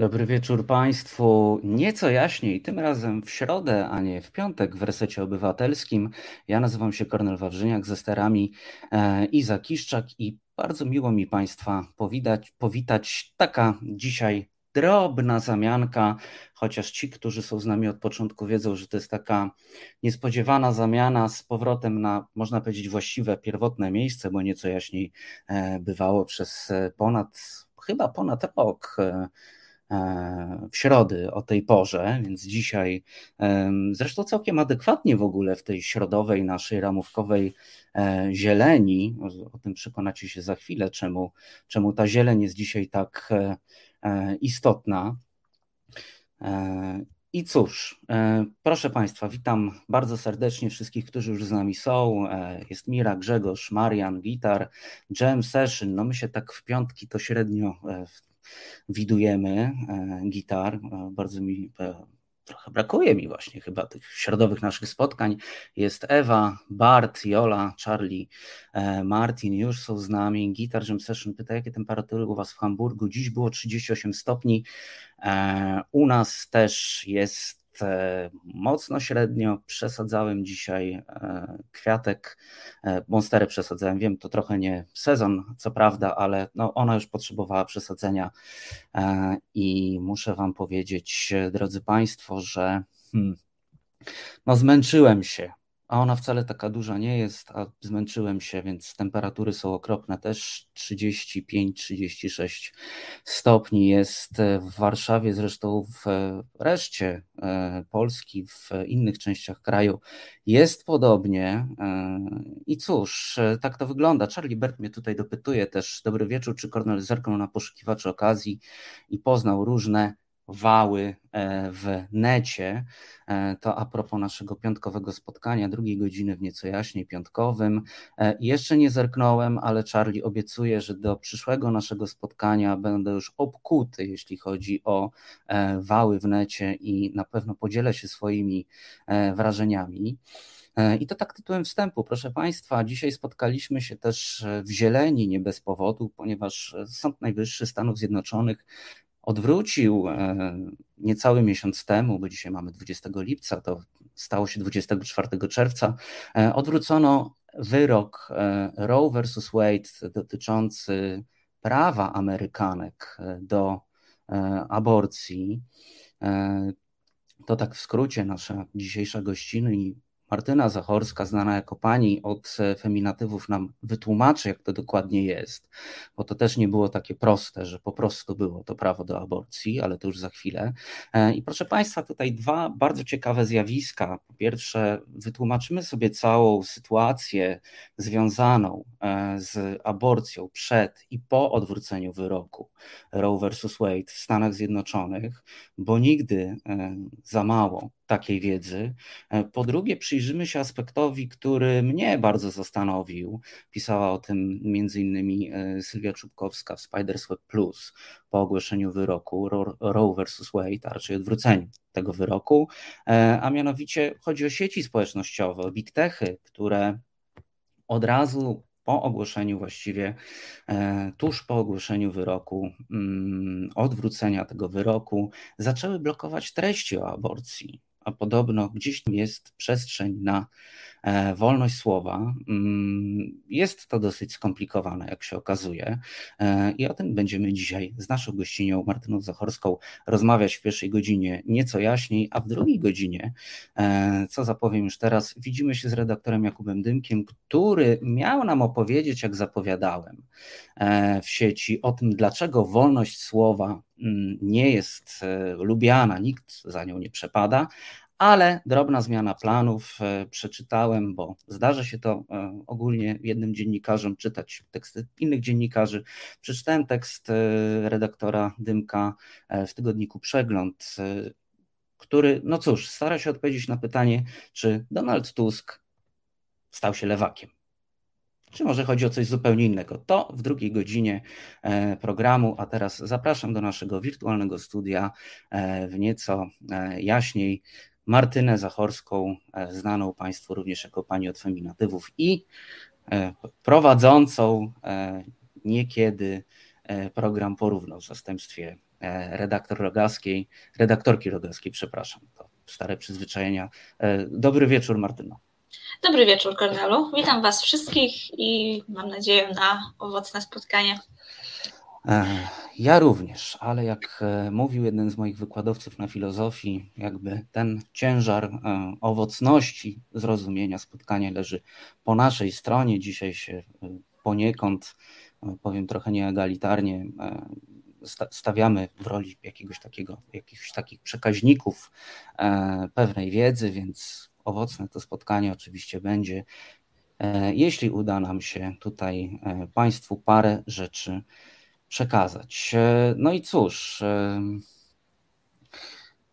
Dobry wieczór Państwu. Nieco jaśniej, tym razem w środę, a nie w piątek w resecie obywatelskim. Ja nazywam się Kornel Wawrzyniak ze sterami e, Iza Kiszczak i bardzo miło mi Państwa powitać, powitać. Taka dzisiaj drobna zamianka, chociaż ci, którzy są z nami od początku, wiedzą, że to jest taka niespodziewana zamiana z powrotem na, można powiedzieć, właściwe, pierwotne miejsce, bo nieco jaśniej e, bywało przez e, ponad, chyba ponad rok w środy o tej porze, więc dzisiaj zresztą całkiem adekwatnie w ogóle w tej środowej naszej ramówkowej e, zieleni, o tym przekonacie się za chwilę, czemu, czemu ta zieleń jest dzisiaj tak e, istotna. I cóż, proszę Państwa, witam bardzo serdecznie wszystkich, którzy już z nami są. Jest Mira, Grzegorz, Marian, Gitar, Jam Session. No my się tak w piątki to średnio widujemy e, gitar. E, bardzo mi e, trochę brakuje mi właśnie chyba tych środowych naszych spotkań. Jest Ewa, Bart, Jola, Charlie, Martin już są z nami. Gitar Jam Session pyta, jakie temperatury u Was w Hamburgu? Dziś było 38 stopni. U nas też jest E, mocno średnio. Przesadzałem dzisiaj e, kwiatek, e, monsterę przesadzałem. Wiem, to trochę nie sezon, co prawda, ale no ona już potrzebowała przesadzenia i muszę Wam powiedzieć, drodzy Państwo, że hmm, no zmęczyłem się a ona wcale taka duża nie jest, a zmęczyłem się, więc temperatury są okropne też 35-36 stopni jest w Warszawie, zresztą w reszcie e, Polski, w innych częściach kraju jest podobnie. E, I cóż, e, tak to wygląda. Charlie Bert mnie tutaj dopytuje też, dobry wieczór, czy Kornel zerknął na poszukiwaczy okazji i poznał różne wały e, w necie. E, to a propos naszego piątkowego spotkania, drugiej godziny w nieco jaśniej piątkowym. E, jeszcze nie zerknąłem, ale Charlie obiecuje, że do przyszłego naszego spotkania będę już obkuty, jeśli chodzi o wały w necie i na pewno podzielę się swoimi wrażeniami. I to tak tytułem wstępu. Proszę Państwa, dzisiaj spotkaliśmy się też w zieleni, nie bez powodu, ponieważ Sąd Najwyższy Stanów Zjednoczonych odwrócił e, niecały miesiąc temu, bo dzisiaj mamy 20 lipca, to stało się 24 czerwca, e, odwrócono wyrok e, Roe versus Wade dotyczący prawa Amerykanek do aborcji. To tak w skrócie nasza dzisiejsza gościna Martyna Zachorska, znana jako pani od feminatywów, nam wytłumaczy, jak to dokładnie jest, bo to też nie było takie proste, że po prostu było to prawo do aborcji, ale to już za chwilę. E, I proszę Państwa, tutaj dwa bardzo ciekawe zjawiska. Po pierwsze, wytłumaczymy sobie całą sytuację związaną e, z aborcją przed i po odwróceniu wyroku Roe versus Wade w Stanach Zjednoczonych, bo nigdy e, za mało takiej wiedzy. E, po drugie, przyjrzymy się aspektowi, który mnie bardzo zastanowił. Pisała o tym innymi e, Sylwia Czubkowska w Spiders Web Plus po ogłoszeniu wyroku Roe vs. Wade, a raczej odwróceniu tego wyroku, e, a mianowicie chodzi o sieci społecznościowe, o big techy, które od razu po ogłoszeniu właściwie, tuż po ogłoszeniu wyroku, mm, odwrócenia tego wyroku, zaczęły blokować treści o aborcji a podobno gdzieś tam jest przestrzeń na wolność słowa. Mm, jest to dosyć skomplikowane, jak się okazuje, e, i o tym będziemy dzisiaj z naszą gościnią Martyną Zachorską rozmawiać w pierwszej godzinie nieco jaśniej, a w drugiej godzinie, e, co zapowiem już teraz, widzimy się z redaktorem Jakubem Dymkiem, który miał nam opowiedzieć, jak zapowiadałem w sieci, o tym, dlaczego wolność słowa mm, nie jest lubiana, nikt za nią nie przepada, ale drobna zmiana planów. E, przeczytałem, bo zdarza się to e, ogólnie jednym dziennikarzom czytać teksty innych dziennikarzy. Przeczytałem tekst e, redaktora Dymka w tygodniku Przegląd, który, no cóż, stara się odpowiedzieć na pytanie, czy Donald Tusk stał się lewakiem. Czy może chodzi o coś zupełnie innego? To w drugiej godzinie programu, a teraz zapraszam do naszego wirtualnego studia w nieco jaśniej Martynę Zachorską, e, znaną Państwu również jako pani od feminatywów i e, prowadzącą e, niekiedy program Porówno w zastępstwie redaktor Rogaskiej, redaktorki Rogaskiej, przepraszam, to stare przyzwyczajenia. Dobry wieczór, Martyno. Dobry wieczór, Kornelu. Witam Was wszystkich i mam nadzieję na owocne spotkanie. Ja również, ale jak e, mówił jeden z moich wykładowców na filozofii, jakby ten ciężar e, owocności zrozumienia spotkania leży po naszej stronie. Dzisiaj się e, poniekąd, powiem trochę nieegalitarnie, stawiamy w roli jakiegoś takiego, jakichś takich przekaźników pewnej wiedzy, więc owocne to spotkanie oczywiście będzie. Jeśli uda nam się tutaj Państwu parę rzeczy przekazać. E, no i cóż. E,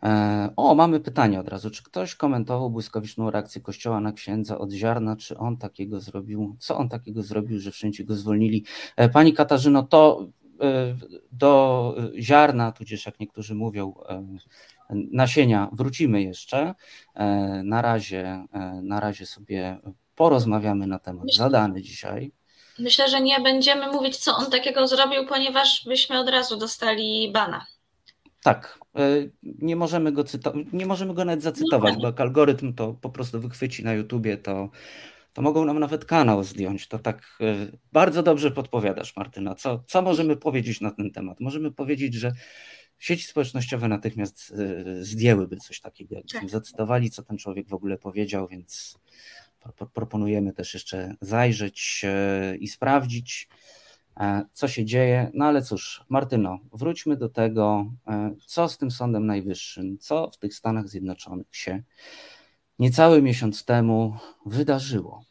e, o, mamy pytanie od razu. Czy ktoś komentował błyskawiczną reakcję Kościoła na księdza od ziarna? Czy on takiego zrobił? Co on takiego zrobił, że wszędzie go zwolnili? Pani Katarzyno, to do ziarna, tudzież jak niektórzy mówią, nasienia wrócimy jeszcze. Na razie, na razie sobie porozmawiamy na temat zadany dzisiaj. Myślę, że nie będziemy mówić, co on takiego zrobił, ponieważ byśmy od razu dostali bana. Tak, e, nie możemy go cytować, nie możemy go nawet zacytować, bo jak algorytm to po prostu wychwyci na YouTubie, to, to mogą nam nawet kanał zdjąć. To tak e, bardzo dobrze podpowiadasz, Martyna. Co, co możemy powiedzieć na ten temat? Możemy powiedzieć, że sieci społecznościowe natychmiast e, zdjęłyby coś takiego, jakbyśmy tak. zacytowali, co ten człowiek w ogóle powiedział, więc proponujemy też jeszcze zajrzeć e, i sprawdzić, e, co się dzieje. No ale cóż, Martyno, wróćmy do tego, e, co z tym Sądem Najwyższym, co w tych Stanach Zjednoczonych się niecały miesiąc temu wydarzyło.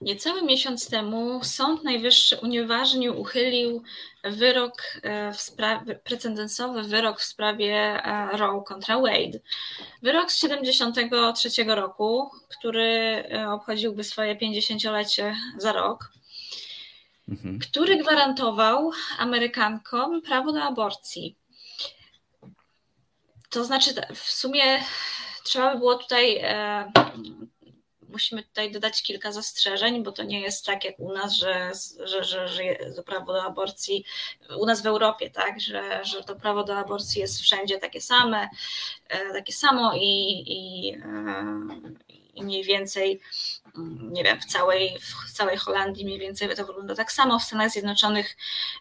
Niecały miesiąc temu Sąd Najwyższy unieważnił, uchylił wyrok e, w sprawie, precedensowy wyrok w sprawie e, Roe kontra Wade. Wyrok z 73 roku, który e, obchodziłby swoje 50-lecie za rok, mhm. który gwarantował Amerykankom prawo do aborcji. To znaczy, w sumie trzeba by było tutaj musimy tutaj dodać kilka zastrzeżeń, bo to nie jest tak jak u nas, że, że, że, że prawo do aborcji, u nas w Europie, tak, że, że to prawo do aborcji jest wszędzie takie same, e, takie samo i, i, e, i mniej więcej mm, nie wiem, w całej, w całej Holandii mniej więcej to wygląda tak samo, w Stanach Zjednoczonych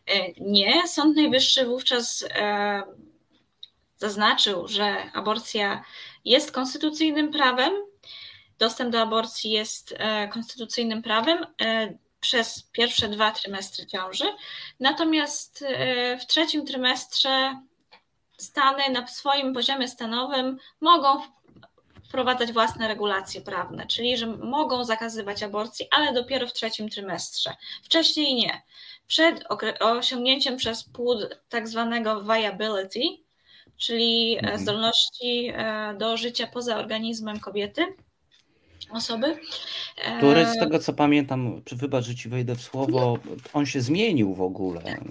e, nie. Sąd Najwyższy wówczas zaznaczył, że aborcja jest konstytucyjnym prawem, dostęp do aborcji jest e, konstytucyjnym prawem e, przez pierwsze dwa trymestry ciąży. Natomiast e, w trzecim trymestrze Stany na swoim poziomie stanowym mogą wprowadzać własne regulacje prawne, czyli że mogą zakazywać aborcji, ale dopiero w trzecim trymestrze. Wcześniej nie. Przed osiągnięciem przez płód tak zwanego viability, czyli mhm. zdolności do życia poza organizmem kobiety, osoby. Który z e, tego co pamiętam, czy wybacz, że ci wejdę w słowo, on się zmienił w ogóle e,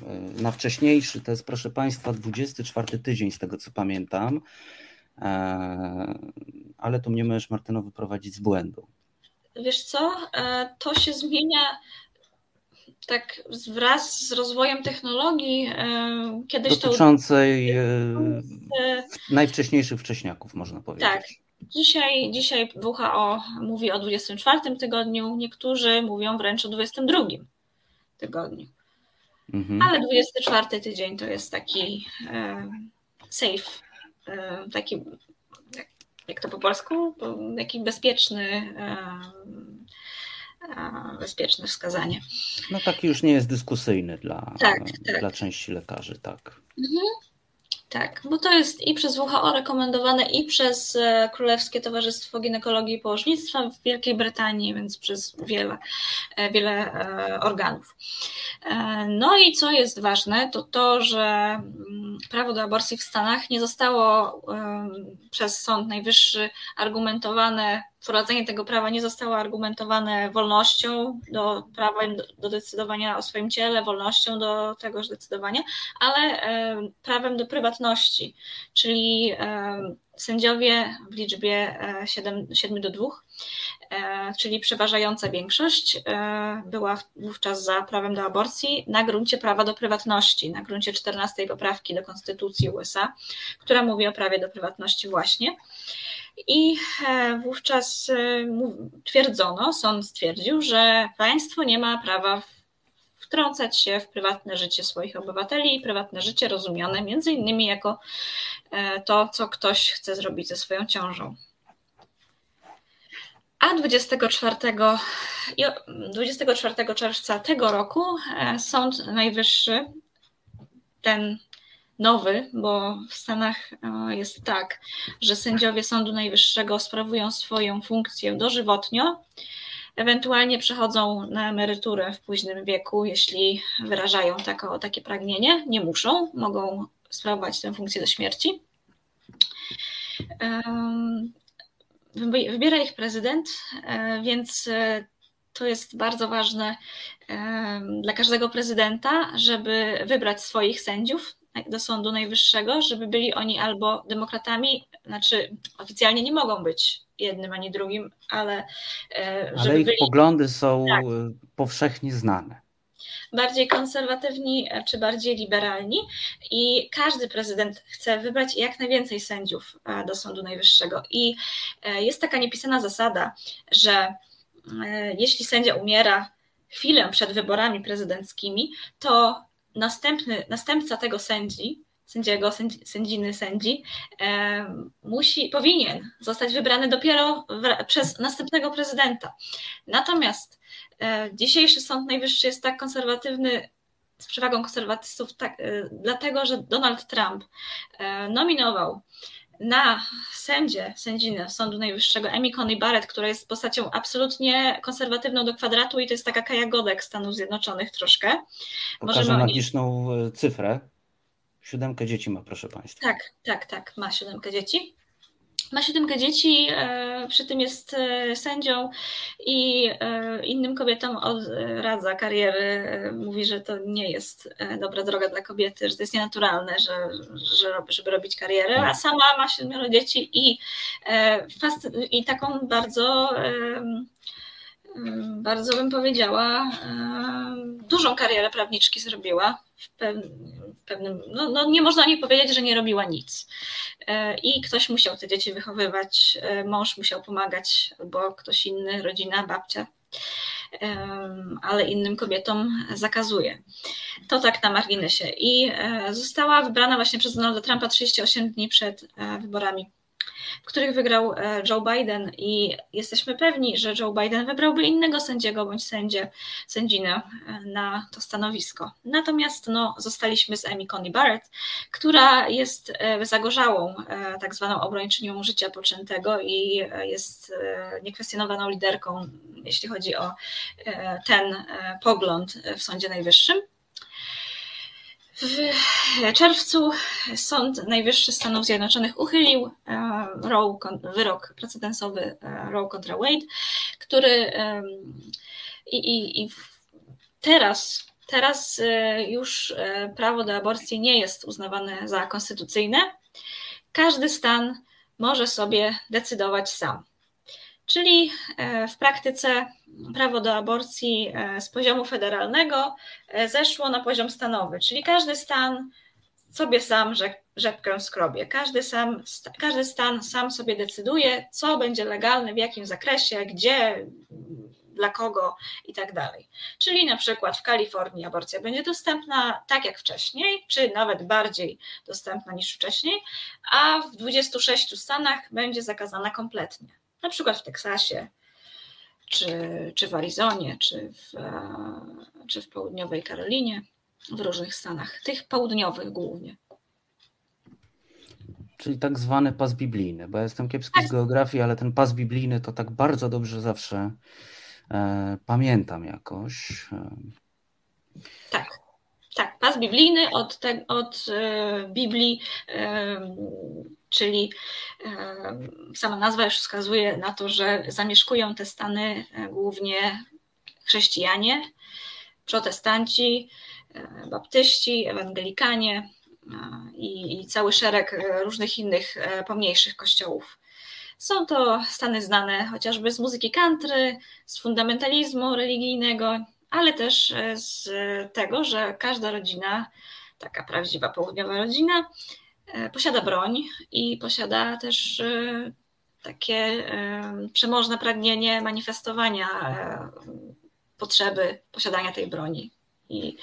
na wcześniejszy, to jest proszę Państwa 24 tydzień z tego co pamiętam, e, ale tu mnie możesz Martyno wyprowadzić z błędu. Wiesz co, to się zmienia tak wraz z rozwojem technologii. Kiedyś Dotyczącej to... najwcześniejszych wcześniaków, można powiedzieć. Tak, Dzisiaj, dzisiaj WHO mówi o 24 tygodniu, niektórzy mówią wręcz o 22 tygodniu. Mhm. Ale 24 tydzień to jest taki e, safe, e, taki, jak, jak, to po polsku, taki bezpieczny, e, e, bezpieczne wskazanie. No taki już nie jest dyskusyjny dla, tak, tak. dla części lekarzy, tak. Mhm. Tak, bo to jest i przez WHO rekomendowane, i przez e, Królewskie Towarzystwo Ginekologii i Położnictwa w Wielkiej Brytanii, więc przez wiele, e, wiele e, organów. No i co jest ważne, to to, że mm, prawo do aborcji w Stanach nie zostało przez Sąd Najwyższy argumentowane wprowadzenie tego prawa nie zostało argumentowane wolnością do prawa do decydowania o swoim ciele, wolnością do tegoż decydowania, ale prawem do prywatności, czyli sędziowie w liczbie 7, 7 do 2, czyli przeważająca większość była wówczas za prawem do aborcji na gruncie prawa do prywatności, na gruncie 14 poprawki do Konstytucji USA, która mówi o prawie do prywatności właśnie. I e, wówczas e, twierdzono, sąd stwierdził, że państwo nie ma prawa wtrącać się w prywatne życie swoich obywateli i prywatne życie rozumiane między innymi jako e, to, co ktoś chce zrobić ze swoją ciążą. A 24, 24 czerwca tego roku Sąd Najwyższy, ten nowy, bo w Stanach e, jest tak, że sędziowie Sądu Najwyższego sprawują swoją funkcję dożywotnio, ewentualnie przechodzą na emeryturę w późnym wieku, jeśli wyrażają tako, takie pragnienie. Nie muszą, mogą sprawować tę funkcję do śmierci. Wybiera ich prezydent, e, więc e, to jest bardzo ważne dla każdego prezydenta, żeby wybrać swoich sędziów do Sądu Najwyższego, żeby byli oni albo demokratami, znaczy oficjalnie nie mogą być jednym ani drugim, ale. E, ale ich byli... poglądy są tak. E, powszechnie znane. Bardziej konserwatywni e, czy bardziej liberalni, i każdy prezydent chce wybrać jak najwięcej sędziów do Sądu Najwyższego. I jest taka niepisana zasada, że jeśli sędzia umiera chwilę przed wyborami prezydenckimi, to następny, następca tego sędzi, sędziego, sędzi, sędziny, sędzi, e, musi, powinien zostać wybrany dopiero w, przez następnego prezydenta. Natomiast e, dzisiejszy Sąd Najwyższy jest tak konserwatywny, z przewagą konserwatystów, tak, e, dlatego że Donald Trump e, nominował na sędzie, sędzinę Sądu Najwyższego Amy Coney Barrett, która jest postacią absolutnie konserwatywną do kwadratu i to jest taka Kaja Godek Stanów Zjednoczonych troszkę. Pokażę Możemy magiczną e, cyfrę. Siódemkę dzieci ma, proszę Państwa. Tak, tak, tak, ma siódemkę dzieci. Ma siódemkę dzieci, e, przy tym jest e, sędzią i e, innym kobietom odradza kariery. Mówi, że to nie jest dobra droga dla kobiety, że to jest nienaturalne, że, że, żeby robić karierę, a sama ma siedmioro dzieci i, i taką bardzo bardzo bym powiedziała, dużą karierę prawniczki zrobiła. Pewnym, no, no nie można nie powiedzieć, że nie robiła nic. E, I ktoś musiał te dzieci wychowywać, e, mąż musiał pomagać, albo ktoś inny, rodzina, babcia ale innym kobietom zakazuje. To tak na marginesie. I e, została wybrana właśnie przez Donalda Trumpa 38 dni przed wyborami w których wygrał e, Joe Biden i jesteśmy pewni, że Joe Biden wybrałby innego sędziego bądź sędzię, sędzinę e, na to stanowisko. Natomiast no, zostaliśmy z Amy Coney Barrett, która jest e, zagorzałą tak zwaną obrończynią życia poczętego i jest niekwestionowaną liderką, jeśli chodzi o ten pogląd w Sądzie Najwyższym. W czerwcu Sąd Najwyższy Stanów Zjednoczonych uchylił e, wyrok precedensowy e, Roe kontra Wade, który i, i, i teraz, teraz e, już prawo do aborcji nie jest uznawane za konstytucyjne. Każdy stan może sobie decydować sam. Czyli e, w praktyce prawo do aborcji e, z poziomu federalnego e, zeszło na poziom stanowy, czyli każdy stan sobie sam rzepkę skrobie. Każdy, sam, każdy stan sam sobie decyduje, co będzie legalne, w jakim zakresie, gdzie, dla kogo i tak dalej. Czyli na przykład w Kalifornii aborcja będzie dostępna tak jak wcześniej, czy nawet bardziej dostępna niż wcześniej, a w 26 stanach będzie zakazana kompletnie na przykład w Teksasie, czy, czy w Arizonie, czy w, e, czy w południowej Karolinie, w różnych stanach, tych południowych głównie. Czyli tak zwany pas biblijny, bo ja jestem kiepski tak. z geografii, ale ten pas biblijny to tak bardzo dobrze zawsze e, pamiętam jakoś. E. Tak, tak, pas biblijny od, te, od e, Biblii e, czyli sama nazwa już wskazuje na to, że zamieszkują te stany głównie chrześcijanie, protestanci, baptyści, ewangelikanie i, i cały szereg różnych innych pomniejszych kościołów. Są to stany znane chociażby z muzyki country, z fundamentalizmu religijnego, ale też z tego, że każda rodzina, taka prawdziwa południowa rodzina, e, posiada broń i posiada też e, takie e, przemożne pragnienie manifestowania potrzeby posiadania tej broni. I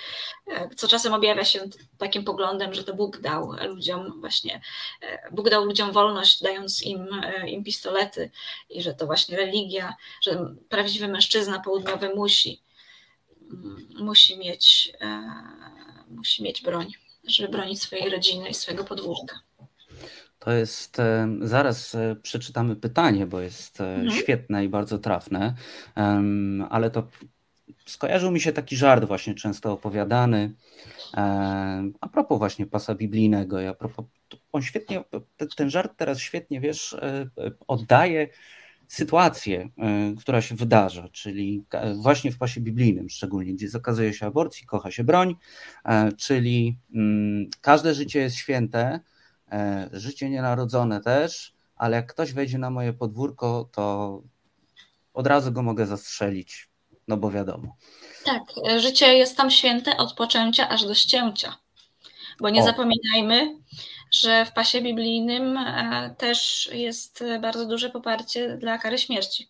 e, co czasem objawia się takim poglądem, że to Bóg dał ludziom właśnie, e, Bóg dał ludziom wolność, dając im, e, im pistolety, i że to właśnie religia, że prawdziwy mężczyzna południowy musi, mm, musi mieć, musi mieć broń, żeby bronić swojej rodziny i swojego podwórka. To jest, zaraz przeczytamy pytanie, bo jest mhm. świetne i bardzo trafne, ale to skojarzył mi się taki żart właśnie często opowiadany a propos właśnie pasa biblijnego. Ja propos, on świetnie, ten żart teraz świetnie, wiesz, e, oddaje sytuację, e, która się wydarza, czyli właśnie w pasie biblijnym szczególnie, gdzie zakazuje się aborcji, kocha się broń, e, czyli mm, każde życie jest święte, życie nienarodzone też, ale jak ktoś wejdzie na moje podwórko, to od razu go mogę zastrzelić no bo wiadomo. Tak, życie jest tam święte od poczęcia aż do ścięcia. Bo nie o. zapominajmy, że w pasie biblijnym e, też jest bardzo duże poparcie dla kary śmierci.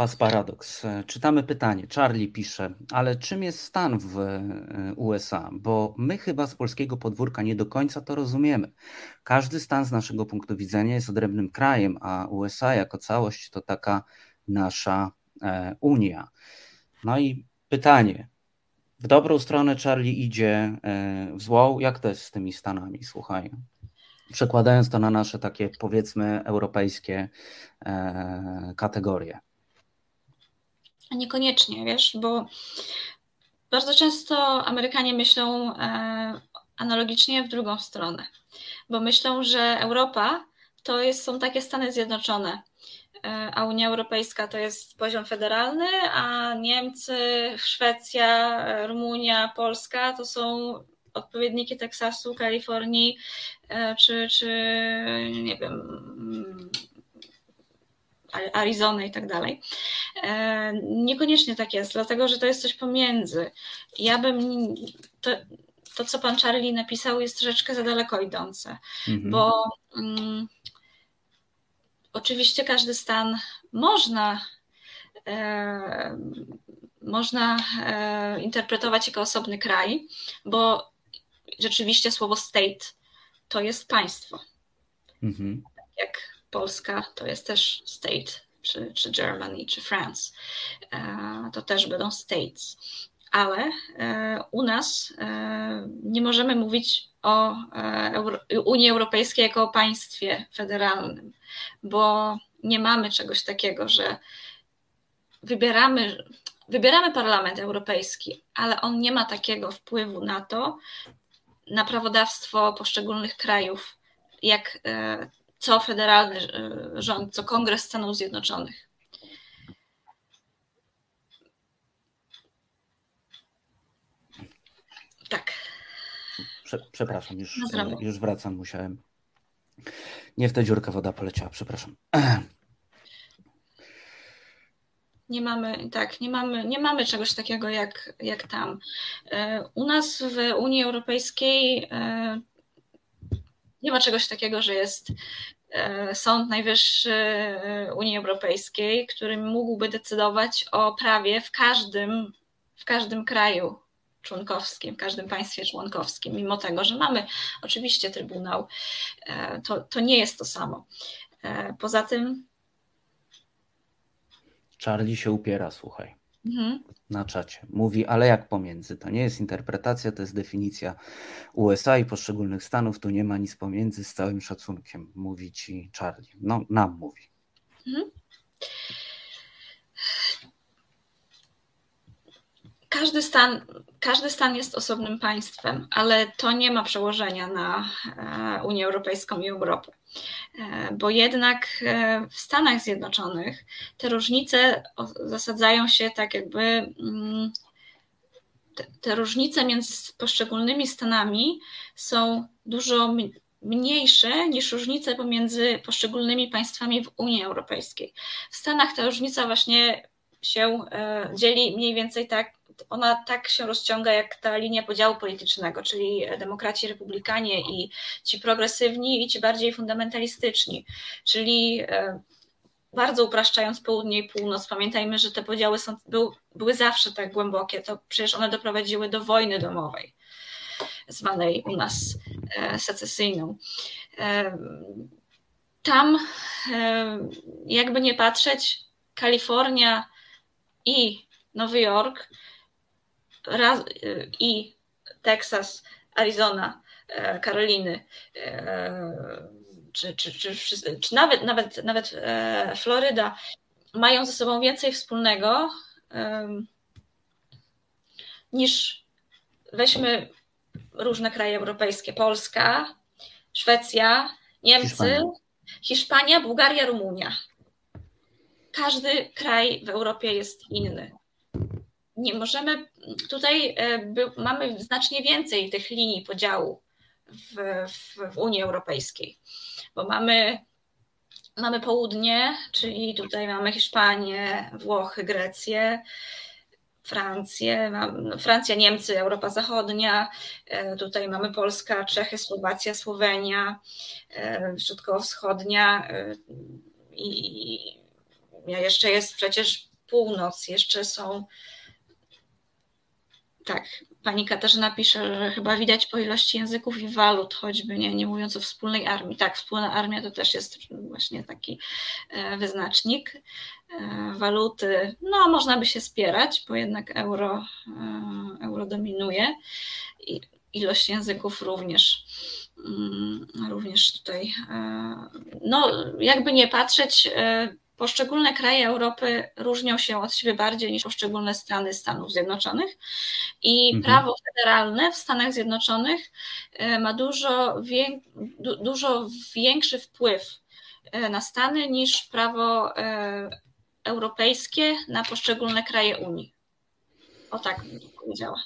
Pas paradoks. Czytamy pytanie. Charlie pisze, ale czym jest stan w e, USA? Bo my chyba z polskiego podwórka nie do końca to rozumiemy. Każdy stan z naszego punktu widzenia jest odrębnym krajem, a USA jako całość to taka nasza e, Unia. No i pytanie, w dobrą stronę Charlie idzie, e, w złą, jak to jest z tymi Stanami, słuchaj? Przekładając to na nasze takie powiedzmy europejskie e, kategorie. Niekoniecznie, wiesz, bo bardzo często Amerykanie myślą analogicznie w drugą stronę, bo myślą, że Europa to jest, są takie Stany Zjednoczone, E, a Unia Europejska to jest poziom federalny, a Niemcy, Szwecja, Rumunia, Polska to są odpowiedniki Teksasu, Kalifornii e, czy, czy nie wiem, Arizony i tak dalej. E, niekoniecznie tak jest, dlatego że to jest coś pomiędzy. Ja bym. To, to co pan Charlie napisał, jest troszeczkę za daleko idące, mhm. bo. Mm, Oczywiście każdy stan można, e, można e, interpretować jako osobny kraj, bo rzeczywiście słowo state to jest państwo. Mhm. Jak Polska to jest też state, czy, czy Germany, czy France. E, to też będą states. Ale e, u nas e, nie możemy mówić o e, Unii Europejskiej jako o państwie federalnym bo nie mamy czegoś takiego, że wybieramy, wybieramy Parlament Europejski, ale on nie ma takiego wpływu na to, na prawodawstwo poszczególnych krajów, jak e, co federalny e, rząd, co Kongres Stanów Zjednoczonych. Tak. Przepraszam, już, już wracam, musiałem. Nie w tę dziurkę woda poleciała, przepraszam. Nie mamy, tak, nie mamy, nie mamy czegoś takiego jak, jak tam. E, u nas w Unii Europejskiej e, nie ma czegoś takiego, że jest e, Sąd Najwyższy Unii Europejskiej, który mógłby decydować o prawie w każdym, w każdym kraju członkowskim, w każdym państwie członkowskim, mimo tego, że mamy oczywiście Trybunał, e, to, to nie jest to samo. E, poza tym. Charlie się upiera, słuchaj. Mhm. Na czacie. Mówi, ale jak pomiędzy? To nie jest interpretacja, to jest definicja USA i poszczególnych stanów. Tu nie ma nic pomiędzy, z całym szacunkiem, mówi ci Charlie. No, nam mówi. Mhm. Każdy stan, każdy stan jest osobnym państwem, ale to nie ma przełożenia na e, Unię Europejską i Europę. E, bo jednak e, w Stanach Zjednoczonych te różnice zasadzają się tak jakby. Mm, te, te różnice między poszczególnymi stanami są dużo mniejsze niż różnice pomiędzy poszczególnymi państwami w Unii Europejskiej. W Stanach ta różnica właśnie się dzieli mniej więcej tak ona tak się rozciąga jak ta linia podziału politycznego, czyli demokraci, republikanie i ci progresywni i ci bardziej fundamentalistyczni, czyli e, bardzo upraszczając południe i północ, pamiętajmy, że te podziały są, był, były zawsze tak głębokie, to przecież one doprowadziły do wojny domowej, zwanej u nas e, secesyjną. E, tam, jakby nie patrzeć, Kalifornia i Nowy Jork raz, i Teksas, Arizona, e, Karoliny, e, czy, czy, czy, czy, nawet, nawet, nawet e, Floryda mają ze sobą więcej wspólnego niż weźmy różne kraje europejskie, Polska, Szwecja, Niemcy, Hiszpania, Hiszpania Bułgaria, Rumunia. Każdy kraj w Europie jest inny nie możemy, tutaj e, mamy znacznie więcej tych linii podziału w, w, w Unii Europejskiej, bo mamy, mamy południe, czyli tutaj mamy Hiszpanię, Włochy, Grecję, Francję, no, Francja, Niemcy, Europa Zachodnia, e, tutaj mamy Polska, Czechy, Słowacja, Słowenia, e, Środkowo-Wschodnia i jeszcze jest przecież północ, jeszcze są tak, pani Katarzyna pisze, że chyba widać po ilości języków i walut, choćby nie, nie mówiąc o wspólnej armii. Tak, wspólna armia to też jest właśnie taki e, wyznacznik. E, waluty, no można by się spierać, bo jednak euro, e, euro dominuje. I ilość języków również mm, również tutaj, no jakby nie patrzeć, poszczególne kraje Europy różnią się od siebie bardziej niż poszczególne strony Stanów Zjednoczonych i mhm. prawo federalne w Stanach Zjednoczonych e, ma dużo, wiek, dużo większy wpływ e, na Stany niż prawo e, europejskie na poszczególne kraje Unii. O tak bym powiedziała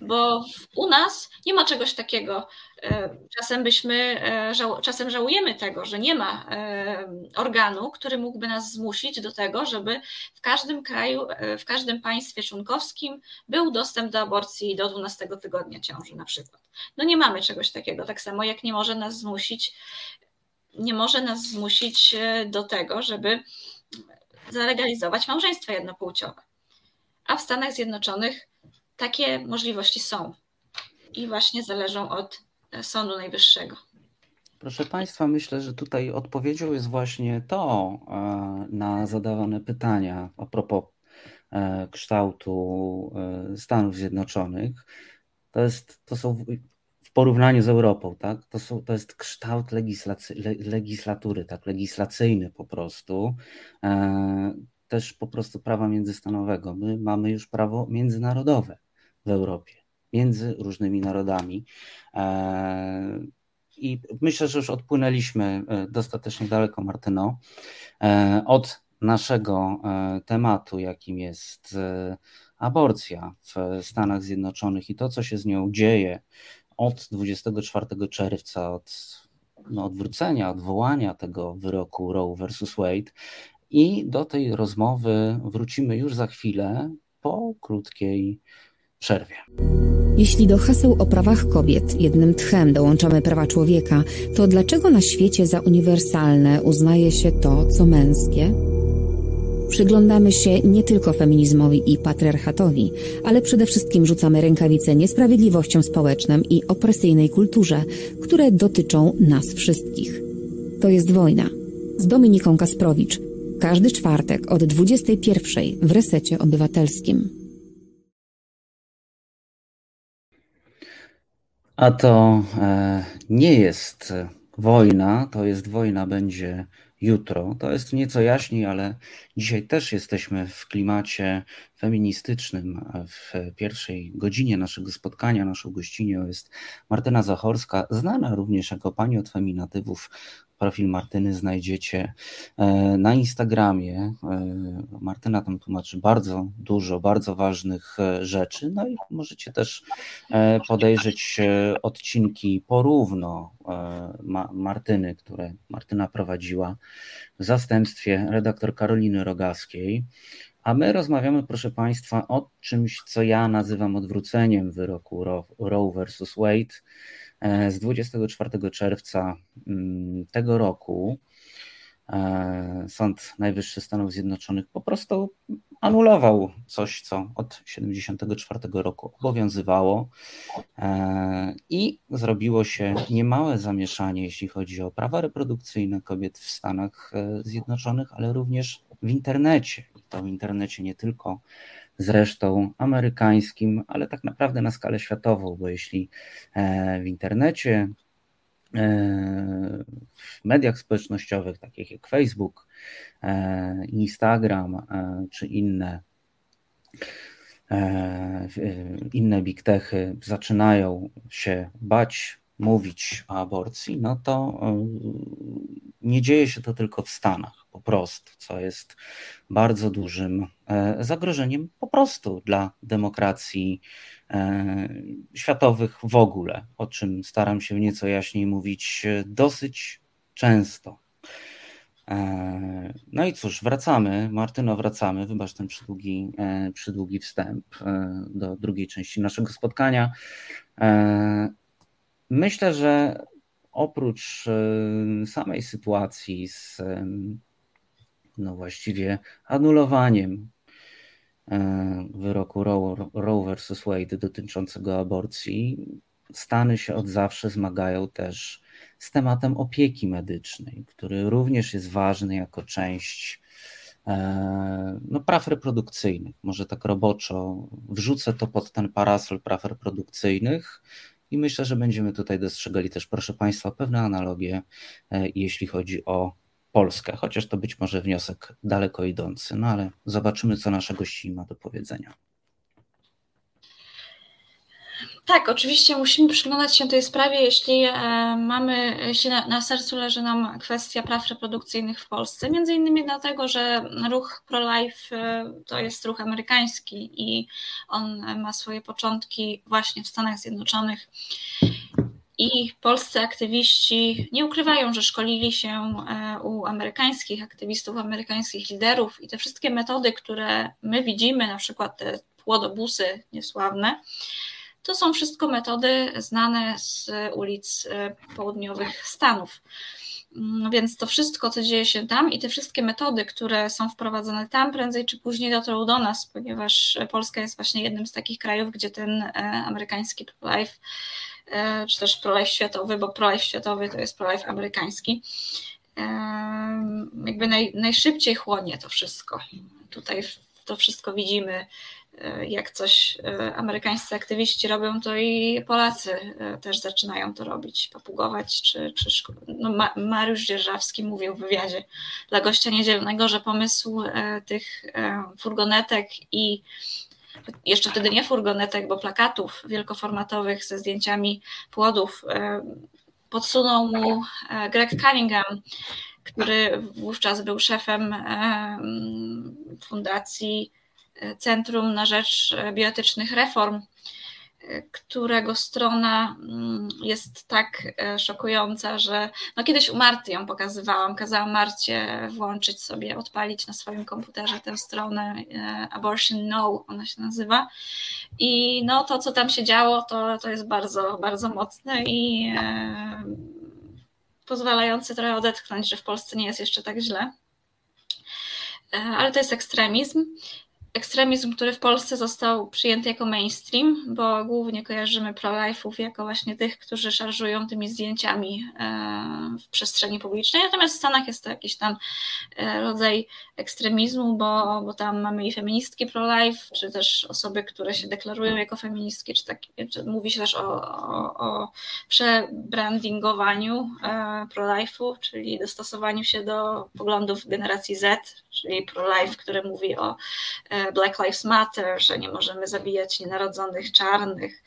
bo u nas nie ma czegoś takiego. E, czasem byśmy, e, czasem żałujemy tego, że nie ma e, organu, który mógłby nas zmusić do tego, żeby w każdym kraju, w każdym państwie członkowskim był dostęp do aborcji do 12 tygodnia ciąży na przykład. No nie mamy czegoś takiego, tak samo jak nie może nas zmusić, nie może nas zmusić do tego, żeby zalegalizować małżeństwa jednopłciowe. A w Stanach Zjednoczonych takie możliwości są i właśnie zależą od e, Sądu Najwyższego. Proszę Państwa, myślę, że tutaj odpowiedzią jest właśnie to e, na zadawane pytania a propos e, kształtu Stanów Zjednoczonych. To, jest, to są w porównaniu z Europą, tak? To, są, to jest kształt legislacy, legislatury, tak, legislacyjny po prostu. Też po prostu prawa międzystanowego. My mamy już prawo międzynarodowe w Europie między różnymi narodami. E, I myślę, że już odpłynęliśmy e, dostatecznie daleko, Martyno, e, od naszego tematu, jakim jest aborcja w Stanach Zjednoczonych i to, co się z nią dzieje od 24 czerwca, od no, odwrócenia, odwołania tego wyroku Roe versus Wade. I do tej rozmowy wrócimy już za chwilę po krótkiej przerwie. Jeśli do haseł o prawach kobiet jednym tchem dołączamy prawa człowieka, to dlaczego na świecie za uniwersalne uznaje się to, co męskie? Przyglądamy się nie tylko feminizmowi i patriarchatowi, ale przede wszystkim rzucamy rękawice niesprawiedliwościom społecznym i opresyjnej kulturze, które dotyczą nas wszystkich. To jest wojna. Z Dominiką Kasprowicz. Każdy czwartek od 21 w Resecie Obywatelskim. A to e, nie jest wojna, to jest wojna będzie jutro. To jest nieco jaśniej, ale dzisiaj też jesteśmy w klimacie feministycznym. W pierwszej godzinie naszego spotkania, naszą gościnią jest Martyna Zachorska, znana również jako pani od feminatywów, Profil Martyny znajdziecie e, na Instagramie. E, Martyna tam tłumaczy bardzo dużo, bardzo ważnych e, rzeczy. No i możecie też podejrzeć odcinki porówno Martyny, które Martyna prowadziła w zastępstwie redaktor Karoliny Rogaskiej. A my rozmawiamy, proszę Państwa, o czymś, co ja nazywam odwróceniem wyroku Roe versus Wade z 24 czerwca mm, tego roku e, Sąd Najwyższy Stanów Zjednoczonych po prostu anulował coś, co od 74 roku obowiązywało e, i zrobiło się niemałe zamieszanie, jeśli chodzi o prawa reprodukcyjne kobiet w Stanach e, Zjednoczonych, ale również w internecie. To w internecie nie tylko zresztą amerykańskim, ale tak naprawdę na skalę światową, bo jeśli e, w internecie, e, w mediach społecznościowych, takich jak Facebook, e, Instagram czy inne, inne big techy zaczynają się bać mówić o aborcji, no to nie dzieje się to tylko w Stanach po prostu, co jest bardzo dużym e, zagrożeniem po prostu dla demokracji e, światowych w ogóle, o czym staram się nieco jaśniej mówić e, dosyć często. No i cóż, wracamy, Martyno, wracamy, wybacz ten przydługi, przydługi wstęp do drugiej części naszego spotkania. Myślę, że oprócz samej sytuacji z no właściwie anulowaniem e, wyroku Roe, Roe vs. Wade dotyczącego aborcji, Stany się od zawsze zmagają też z tematem opieki medycznej, który również jest ważny jako część e, no, praw reprodukcyjnych. Może tak roboczo wrzucę to pod ten parasol praw reprodukcyjnych i myślę, że będziemy tutaj dostrzegali też, proszę Państwa, pewne analogie, e, jeśli chodzi o Polskę, chociaż to być może wniosek daleko idący, no ale zobaczymy, co nasza gości ma do powiedzenia. Tak, oczywiście musimy przyglądać się tej sprawie, jeśli e, mamy, jeśli na, na, sercu leży nam kwestia praw reprodukcyjnych w Polsce. Między innymi dlatego, że ruch pro-life e, to jest ruch amerykański i on ma swoje początki właśnie w Stanach Zjednoczonych i polscy aktywiści nie ukrywają, że szkolili się e, u amerykańskich aktywistów, amerykańskich liderów i te wszystkie metody, które my widzimy, na przykład te płodobusy niesławne, to są wszystko metody znane z ulic e, południowych Stanów. Mm, więc to wszystko, co dzieje się tam i te wszystkie metody, które są wprowadzone tam, prędzej czy później dotrą do nas, ponieważ Polska jest właśnie jednym z takich krajów, gdzie ten e, amerykański life E, czy też pro-life światowy, bo pro-life światowy to jest pro-life amerykański, e, jakby naj, najszybciej chłonie to wszystko. Tutaj to wszystko widzimy, jak coś amerykańscy aktywiści robią, to i Polacy też zaczynają to robić, papugować, czy, czy no Mariusz Dzierżawski mówił w wywiadzie dla gościa niedzielnego, że pomysł tych furgonetek i jeszcze wtedy nie furgonetek, bo plakatów wielkoformatowych ze zdjęciami płodów e, podsunął mu e, Greg Cunningham, który wówczas był szefem e, fundacji Centrum na Rzecz Bioetycznych Reform którego strona mm, jest tak e, szokująca, że no kiedyś u Marty ją pokazywałam, kazałam Marcie włączyć sobie, odpalić na swoim komputerze tę stronę e, Abortion No, ona się nazywa i no to, co tam się działo, to, to jest bardzo, bardzo mocne i e, pozwalające trochę odetchnąć, że w Polsce nie jest jeszcze tak źle. Ale to jest ekstremizm. Ekstremizm, który w Polsce został przyjęty jako mainstream, bo głównie kojarzymy pro-life'ów jako właśnie tych, którzy szarżują tymi zdjęciami e, w przestrzeni publicznej. Natomiast w Stanach jest to jakiś tam e, rodzaj ekstremizmu, bo, bo tam mamy i feministki pro-life, czy też osoby, które się deklarują jako feministki, czy, tak, czy mówi się też o, o, o przebrandingowaniu e, pro-life'u, czyli dostosowaniu się do poglądów generacji Z, czyli pro-life, który mówi o Black Lives Matter, że nie możemy zabijać nienarodzonych czarnych,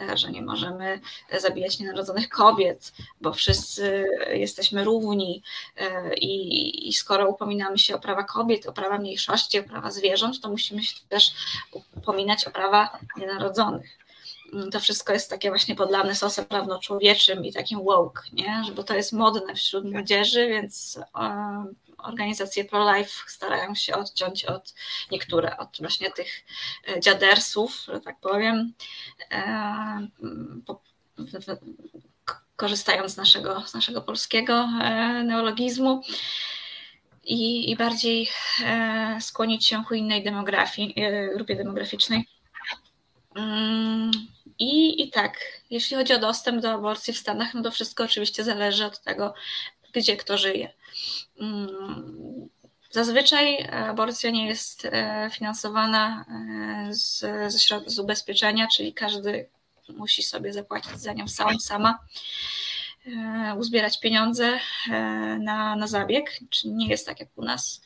e, że nie możemy zabijać nienarodzonych kobiet, bo wszyscy jesteśmy równi e, i, i skoro upominamy się o prawa kobiet, o prawa mniejszości, o prawa zwierząt, to musimy się też upominać o prawa nienarodzonych to wszystko jest takie właśnie podlane sosem prawnoczłowieczym i takim woke, nie? bo to jest modne wśród młodzieży, więc organizacje pro-life starają się odciąć od niektóre, od właśnie tych e, dziadersów, że tak powiem, e, korzystając z naszego, z naszego polskiego e, neologizmu. I, i bardziej skłonić się ku innej demografii, grupie demograficznej. Mm, I, I tak, jeśli chodzi o dostęp do aborcji w Stanach, no to wszystko oczywiście zależy od tego, gdzie kto żyje. Mm, zazwyczaj aborcja nie jest e, finansowana e, z, z, ubezpieczenia, czyli każdy musi sobie zapłacić za nią sam, sama, e, uzbierać pieniądze na, na zabieg, czy nie jest tak jak u nas.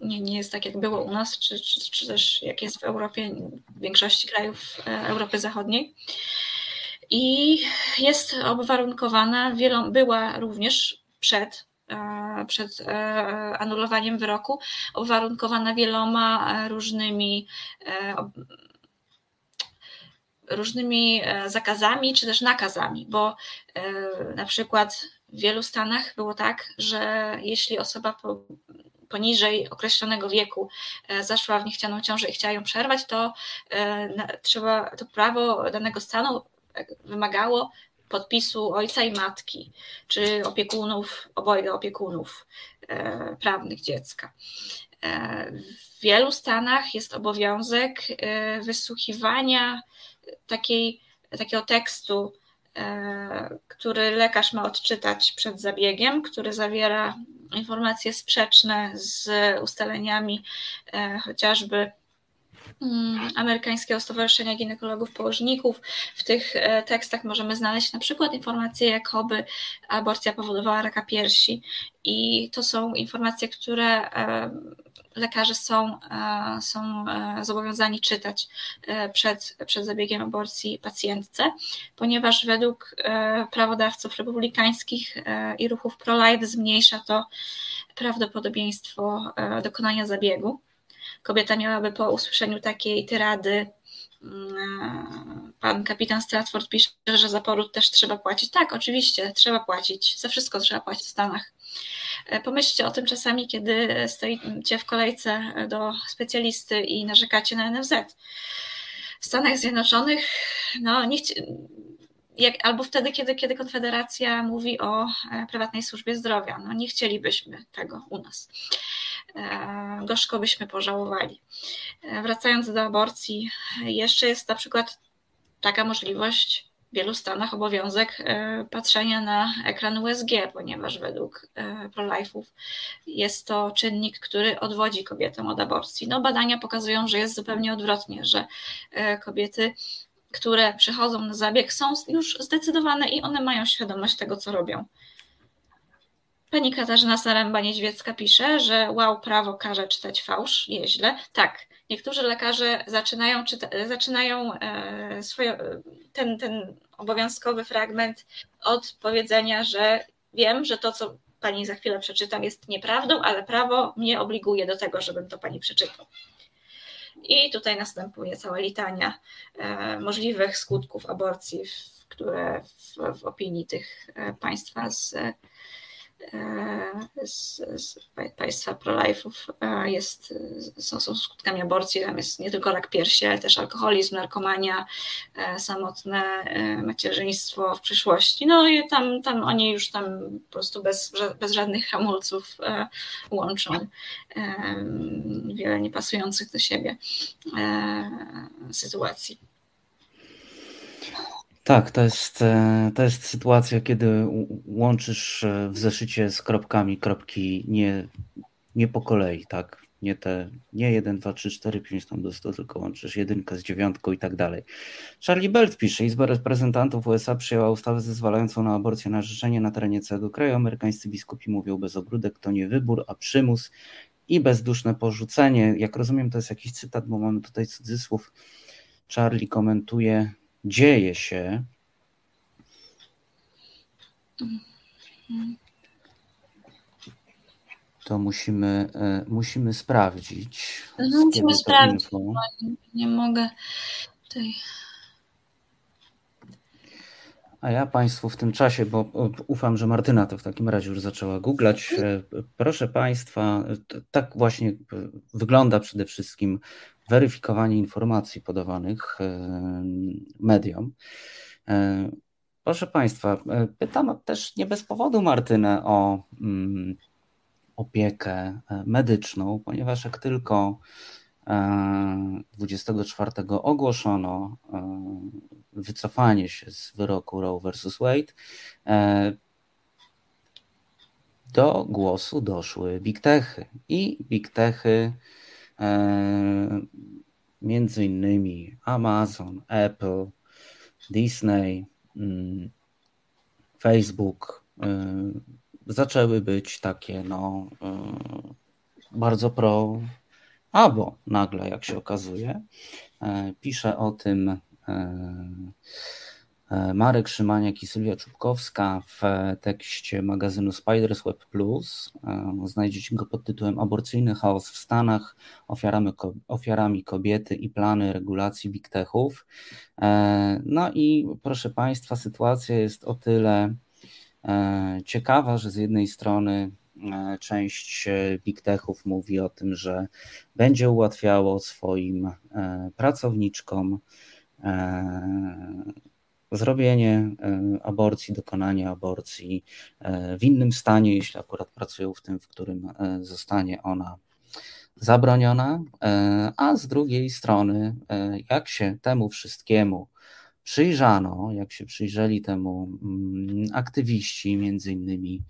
Nie, nie jest tak, jak było u nas, czy, czy, czy też jak jest w Europie, w większości krajów Europy Zachodniej. I jest obwarunkowana, wielą, była również przed E, przed e, anulowaniem wyroku, uwarunkowana wieloma e, różnymi różnymi zakazami czy też nakazami, bo na przykład w wielu stanach było tak, że jeśli osoba poniżej określonego wieku zaszła w niechcianą ciążę i chciała ją przerwać, to trzeba, to prawo danego stanu wymagało podpisu ojca i matki, czy opiekunów, obojga opiekunów e, prawnych dziecka. E, w wielu stanach jest obowiązek e, wysłuchiwania takiej, takiego tekstu, który lekarz ma odczytać przed zabiegiem, który zawiera informacje sprzeczne z ustaleniami chociażby Mm, amerykańskiego Stowarzyszenia Ginekologów Położników. W tych e, tekstach możemy znaleźć na przykład informacje, jakoby aborcja powodowała raka piersi i to są informacje, które e, lekarze są, e, są zobowiązani czytać przed, przed zabiegiem aborcji pacjentce, ponieważ według prawodawców republikańskich i ruchów pro-life zmniejsza to prawdopodobieństwo dokonania zabiegu kobieta miałaby po usłyszeniu takiej tyrady mm, pan kapitan Stratford pisze, że za poród też trzeba płacić. Tak, oczywiście, trzeba płacić. Za wszystko trzeba płacić w Stanach. E, pomyślcie o tym czasami, kiedy stoicie w kolejce do specjalisty i narzekacie na NFZ. W Stanach Zjednoczonych, no nie chci... Jak, albo wtedy, kiedy, kiedy Konfederacja mówi o e, prywatnej służbie zdrowia. No nie chcielibyśmy tego u nas. E, gorzko byśmy pożałowali. E, wracając do aborcji, jeszcze jest na przykład taka możliwość w wielu stanach obowiązek e, patrzenia na ekran USG, ponieważ według pro-life'ów jest to czynnik, który odwodzi kobietę od aborcji. No, badania pokazują, że jest zupełnie odwrotnie, że kobiety, które przychodzą na zabieg, są już zdecydowane i one mają świadomość tego, co robią. Pani Katarzyna Saręba-Niedźwiecka pisze, że wow, prawo każe czytać fałsz, nieźle. Tak, niektórzy lekarze zaczynają, czyta, zaczynają e, swoje, ten, ten obowiązkowy fragment od powiedzenia, że wiem, że to, co pani za chwilę przeczytam, jest nieprawdą, ale prawo mnie obliguje do tego, żebym to pani przeczytał. I tutaj następuje cała litania e, możliwych skutków aborcji, które w, w opinii tych e, państwa z z, z państwa pro-life'ów jest, są, są skutkami aborcji. Tam jest nie tylko rak piersi, ale też alkoholizm, narkomania, samotne macierzyństwo w przyszłości. No i tam, tam oni już tam po prostu bez, bez żadnych hamulców łączą wiele niepasujących do siebie sytuacji. Tak, to jest, e, to jest sytuacja, kiedy łączysz e, w zeszycie z kropkami kropki nie, nie po kolei, tak? Nie te, nie 1, 2, 3, 4, 5 tam do 100, tylko łączysz jedynkę z dziewiątką i tak dalej. Charlie Belt pisze, Izba Reprezentantów USA przyjęła ustawę zezwalającą na aborcję na życzenie na terenie całego kraju. Amerykańscy biskupi mówią bez ogródek, to nie wybór, a przymus i bezduszne porzucenie. Jak rozumiem, to jest jakiś cytat, bo mamy tutaj cudzysłów. Charlie komentuje, dzieje się, to musimy, e, musimy sprawdzić. No, musimy sprawdzić. Nie mogę tutaj. A ja Państwu w tym czasie, bo ufam, że Martyna to w takim razie już zaczęła googlać. E, proszę Państwa, tak właśnie wygląda przede wszystkim weryfikowanie informacji podawanych e, mediom. E, proszę Państwa, e, pytam też nie bez powodu Martynę o mm, opiekę medyczną, ponieważ jak tylko 24 ogłoszono wycofanie się z wyroku Roe vs. Wade, do głosu doszły big techy i big techy E, między innymi Amazon, Apple, Disney, mm, Facebook e, zaczęły być takie no e, bardzo pro albo nagle jak się okazuje pisze o tym E, Marek Szymaniak i Sylwia Czubkowska w tekście magazynu Spiders Web Plus. E, znajdziecie go pod tytułem Aborcyjny chaos w Stanach, ofiarami, ofiarami kobiety i plany regulacji big techów. E, no i proszę Państwa, sytuacja jest o tyle ciekawa, że z jednej strony część big techów mówi o tym, że będzie ułatwiało swoim pracowniczkom zrobienie e, aborcji, dokonanie aborcji e, w innym stanie, jeśli akurat pracują w tym, w którym e, zostanie ona zabroniona, a z drugiej strony, jak się temu wszystkiemu przyjrzano, jak się przyjrzeli temu mm, aktywiści, między innymi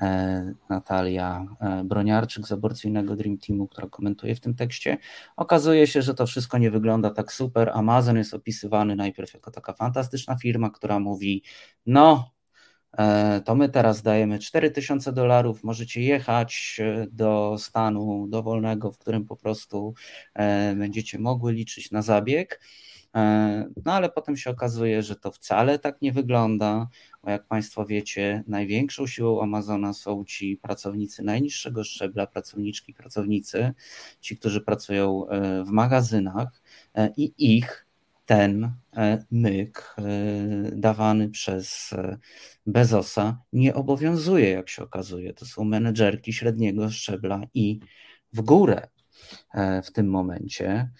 e, Natalia e, Broniarczyk z aborcyjnego Dream Teamu, która komentuje w tym tekście, okazuje się, że to wszystko nie wygląda tak super. Amazon jest opisywany najpierw jako taka fantastyczna firma, która mówi, no e, to my teraz dajemy 4000 dolarów, możecie jechać do stanu dowolnego, w którym po prostu będziecie mogły liczyć na zabieg. E, no ale potem się okazuje, że to wcale tak nie wygląda, bo jak Państwo wiecie, największą siłą Amazona są ci pracownicy najniższego szczebla, pracowniczki, pracownicy, ci, którzy pracują e, w magazynach e, i ich ten myk dawany przez Bezosa nie obowiązuje, jak się okazuje. To są menedżerki średniego szczebla i w górę w tym momencie.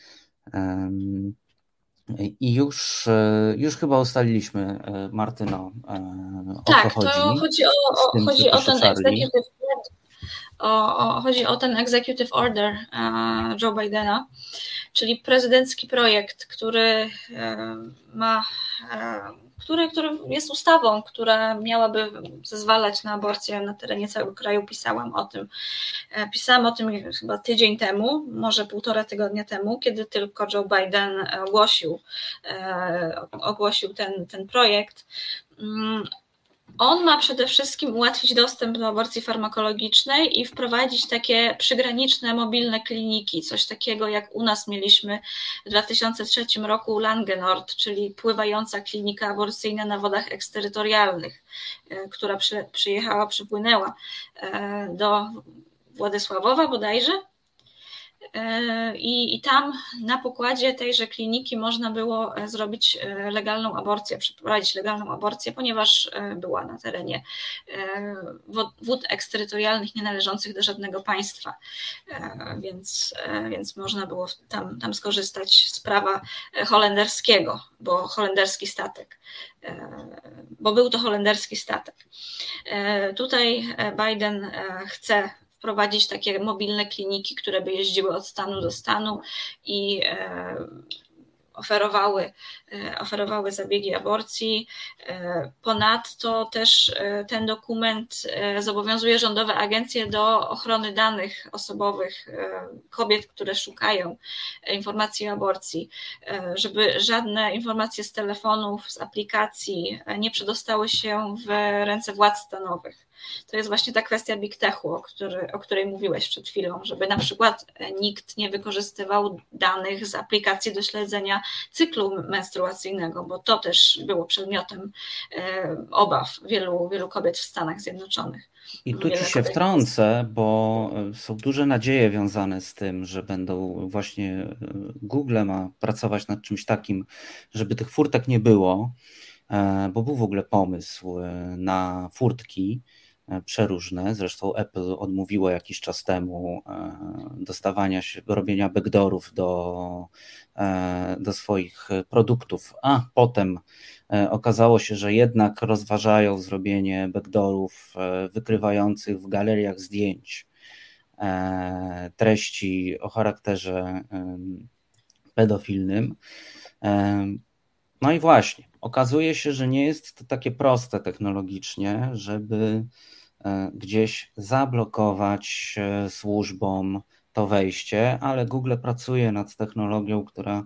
I już, e, już chyba ustaliliśmy, e, Martyno, e, o tak, co chodzi. Tak, to chodzi o, o, tym, chodzi o ten executive, o, o, chodzi o ten executive order Joe Bidena, czyli prezydencki projekt, który ma który, który jest ustawą, która miałaby zezwalać na aborcję na terenie całego kraju. Pisałam o tym. E, pisałam o tym chyba tydzień temu, może półtora tygodnia temu, kiedy tylko Joe Biden ogłosił, e, ogłosił ten, ten projekt. On ma przede wszystkim ułatwić dostęp do aborcji farmakologicznej i wprowadzić takie przygraniczne, mobilne kliniki, coś takiego jak u nas mieliśmy w 2003 roku Langenort, czyli pływająca klinika aborcyjna na wodach eksterytorialnych, e, która przy, przyjechała, przypłynęła e, do Władysławowa bodajże I, I tam na pokładzie tejże kliniki można było e, zrobić e, legalną aborcję, przeprowadzić legalną aborcję, ponieważ była na terenie wód eksterytorialnych nie należących do żadnego państwa, więc, więc można było tam, tam skorzystać z prawa holenderskiego, bo holenderski statek, bo był to holenderski statek. Tutaj Biden chce wprowadzić takie mobilne kliniki, które by jeździły od stanu do stanu i e, oferowały, e, oferowały zabiegi aborcji. E, ponadto też ten dokument zobowiązuje rządowe agencje do ochrony danych osobowych kobiet, które szukają informacji o aborcji, żeby żadne informacje z telefonów, z aplikacji nie przedostały się w ręce władz stanowych to jest właśnie ta kwestia big techu, o, który, o której mówiłeś przed chwilą, żeby na przykład nikt nie wykorzystywał danych z aplikacji do śledzenia cyklu menstruacyjnego, bo to też było przedmiotem e, obaw wielu, wielu kobiet w Stanach Zjednoczonych. I tu ci się wtrącę, bo e, są duże nadzieje wiązane z tym, że będą właśnie e, Google ma pracować nad czymś takim, żeby tych furtek nie było, bo był w ogóle pomysł na furtki przeróżne. Zresztą Apple odmówiło jakiś czas temu e, dostawania się, robienia backdoorów do, e, do swoich produktów, a potem okazało się, że jednak rozważają zrobienie backdoorów wykrywających w galeriach zdjęć treści o charakterze pedofilnym. No i właśnie, okazuje się, że nie jest to takie proste technologicznie, żeby e, gdzieś zablokować e, służbom to wejście, ale Google pracuje nad technologią, która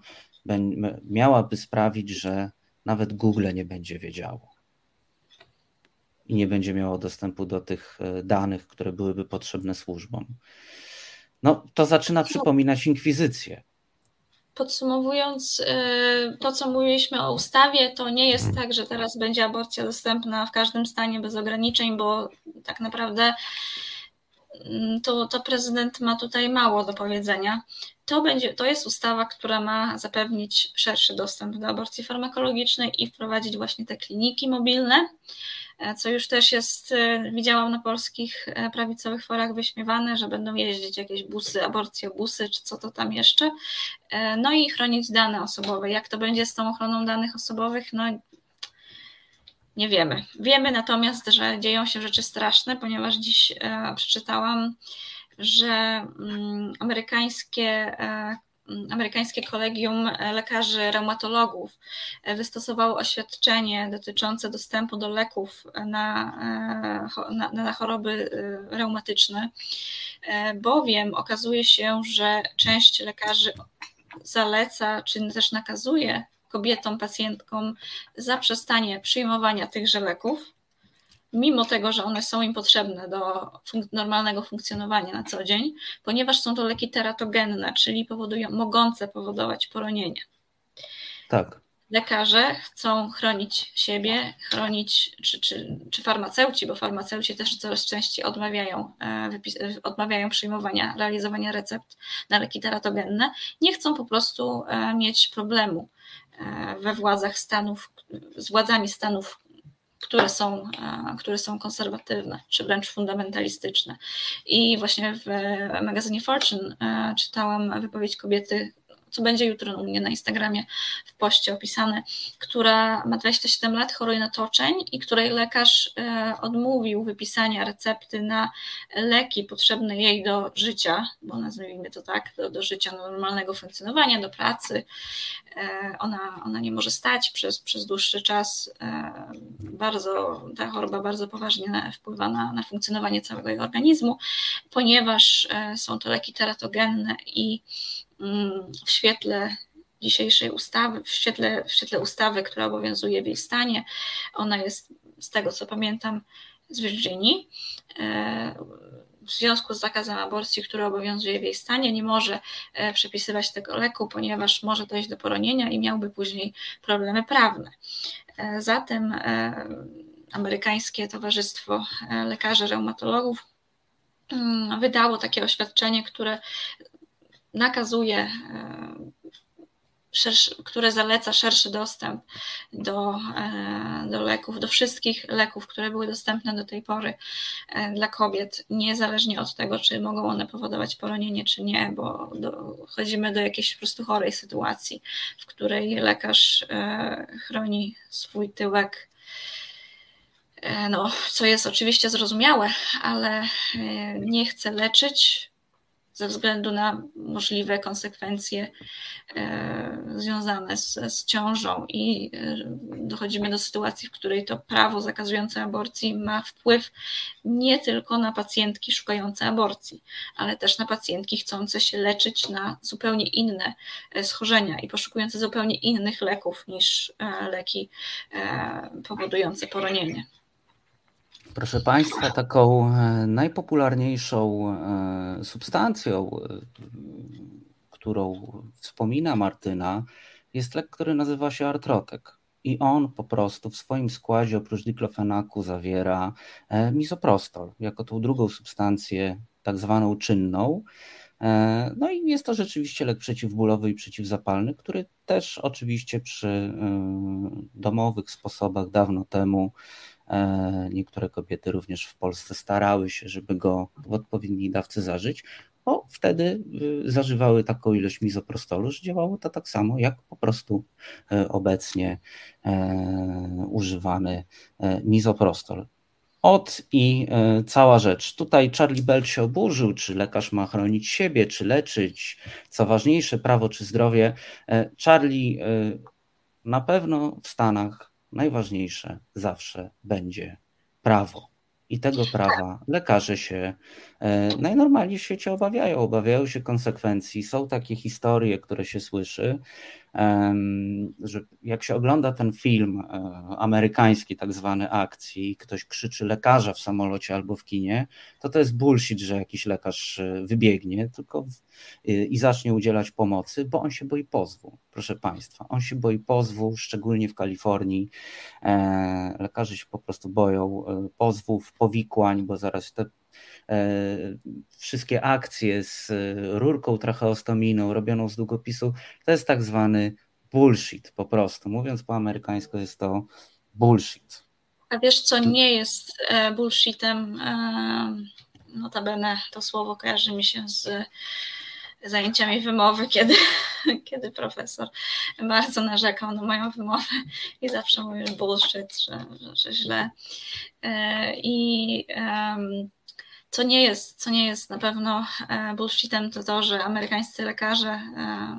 miałaby sprawić, że nawet Google nie będzie wiedziało i nie będzie miało dostępu do tych e, danych, które byłyby potrzebne służbom. No, to zaczyna przypominać inkwizycję. Podsumowując to, co mówiliśmy o ustawie, to nie jest tak, że teraz będzie aborcja dostępna w każdym stanie bez ograniczeń, bo tak naprawdę mm, to, to prezydent ma tutaj mało do powiedzenia. To, będzie, to jest ustawa, która ma zapewnić szerszy dostęp do aborcji farmakologicznej i wprowadzić właśnie te kliniki mobilne. E, co już też jest, e, widziałam na polskich e, prawicowych forach wyśmiewane, że będą jeździć jakieś busy, aborcjobusy, czy co to tam jeszcze, no i chronić dane osobowe. Jak to będzie z tą ochroną danych osobowych, no nie wiemy. Wiemy natomiast, że dzieją się rzeczy straszne, ponieważ dziś przeczytałam, że mm, amerykańskie amerykańskie kolegium lekarzy reumatologów wystosowało oświadczenie dotyczące dostępu do leków na, na, na choroby e, reumatyczne, e, bowiem okazuje się, że część lekarzy zaleca czy też nakazuje kobietom, pacjentkom zaprzestanie przyjmowania tychże leków mimo tego, że one są im potrzebne do funk normalnego funkcjonowania na co dzień, ponieważ są to leki teratogenne, czyli powodują, mogące powodować poronienie. Tak. Lekarze chcą chronić siebie, chronić, czy, czy, czy farmaceuci, bo farmaceuci też coraz częściej odmawiają, e, odmawiają przyjmowania, realizowania recept na leki teratogenne, nie chcą po prostu e, mieć problemu e, we władzach Stanów, z władzami Stanów które są, e, które są konserwatywne, czy wręcz fundamentalistyczne. I właśnie w magazynie Fortune e, czytałam wypowiedź kobiety, co będzie jutro u mnie na Instagramie w poście opisane, która ma 27 lat, choruje na toczeń i której lekarz e, odmówił wypisania recepty na leki potrzebne jej do życia, bo nazwijmy to tak, do, do życia normalnego funkcjonowania, do pracy. E, ona, ona nie może stać przez, przez dłuższy czas. E, bardzo, ta choroba bardzo poważnie wpływa na, na funkcjonowanie całego jej organizmu, ponieważ są to leki teratogenne i w świetle dzisiejszej ustawy, w świetle, w świetle ustawy, która obowiązuje w jej stanie. Ona jest, z tego co pamiętam, z Virginii. E, w związku z zakazem aborcji, który obowiązuje w jej stanie, nie może e, przepisywać tego leku, ponieważ może dojść do poronienia i miałby później problemy prawne. E, zatem amerykańskie Towarzystwo Lekarzy Reumatologów mm, wydało takie oświadczenie, które nakazuje szerszy, które zaleca szerszy dostęp do, e, do leków, do wszystkich leków, które były dostępne do tej pory e, dla kobiet, niezależnie od tego, czy mogą one powodować poronienie, czy nie, bo dochodzimy do jakiejś po prostu chorej sytuacji, w której lekarz e, chroni swój tyłek. No, co jest oczywiście zrozumiałe, ale nie chce leczyć, ze względu na możliwe konsekwencje e, związane z, z ciążą i e, dochodzimy do sytuacji, w której to prawo zakazujące aborcji ma wpływ nie tylko na pacjentki szukające aborcji, ale też na pacjentki chcące się leczyć na zupełnie inne e, schorzenia i poszukujące zupełnie innych leków niż leki powodujące poronienie. Proszę Państwa, taką e, najpopularniejszą e, substancją, e, którą wspomina Martyna, jest lek, który nazywa się artrotek. I on po prostu w swoim składzie oprócz diklofenaku zawiera misoprostol, jako tą drugą substancję, tak zwaną czynną. No i jest to rzeczywiście lek przeciwbólowy i przeciwzapalny, który też oczywiście przy domowych sposobach dawno temu niektóre kobiety również w Polsce starały się, żeby go w odpowiedniej dawce zażyć, bo wtedy y, zażywały taką ilość mizoprostolu, że działało to tak samo jak po prostu e, obecnie e, używany mizoprostol. Od i cała rzecz. Tutaj Charlie Bell się oburzył, czy lekarz ma chronić siebie, czy leczyć, co ważniejsze, prawo czy zdrowie. Charlie na pewno w Stanach najważniejsze zawsze będzie prawo. I tego prawa lekarze się e, najnormalniej w świecie obawiają, obawiają się konsekwencji. Są takie historie, które się słyszy, że jak się ogląda ten film e, amerykański, tak zwany akcji, ktoś krzyczy lekarza w samolocie albo w kinie, to to jest bullshit, że jakiś lekarz e, wybiegnie tylko w, i zacznie udzielać pomocy, bo on się boi pozwu, proszę Państwa. On się boi pozwu, szczególnie w Kalifornii. E, lekarze się po prostu boją pozwów, powikłań, bo zaraz te wszystkie akcje z rurką tracheostominą robioną z długopisu, to jest tak zwany bullshit po prostu. Mówiąc po amerykańsku jest to bullshit. A wiesz co nie jest e, bullshitem? E, notabene to słowo kojarzy mi się z zajęciami wymowy, kiedy, kiedy profesor bardzo narzekał na moją wymowę i zawsze mówił bullshit, że, że źle. E, I um, co nie jest, co nie jest na pewno e, bullshitem, to to, że amerykańscy lekarze, e,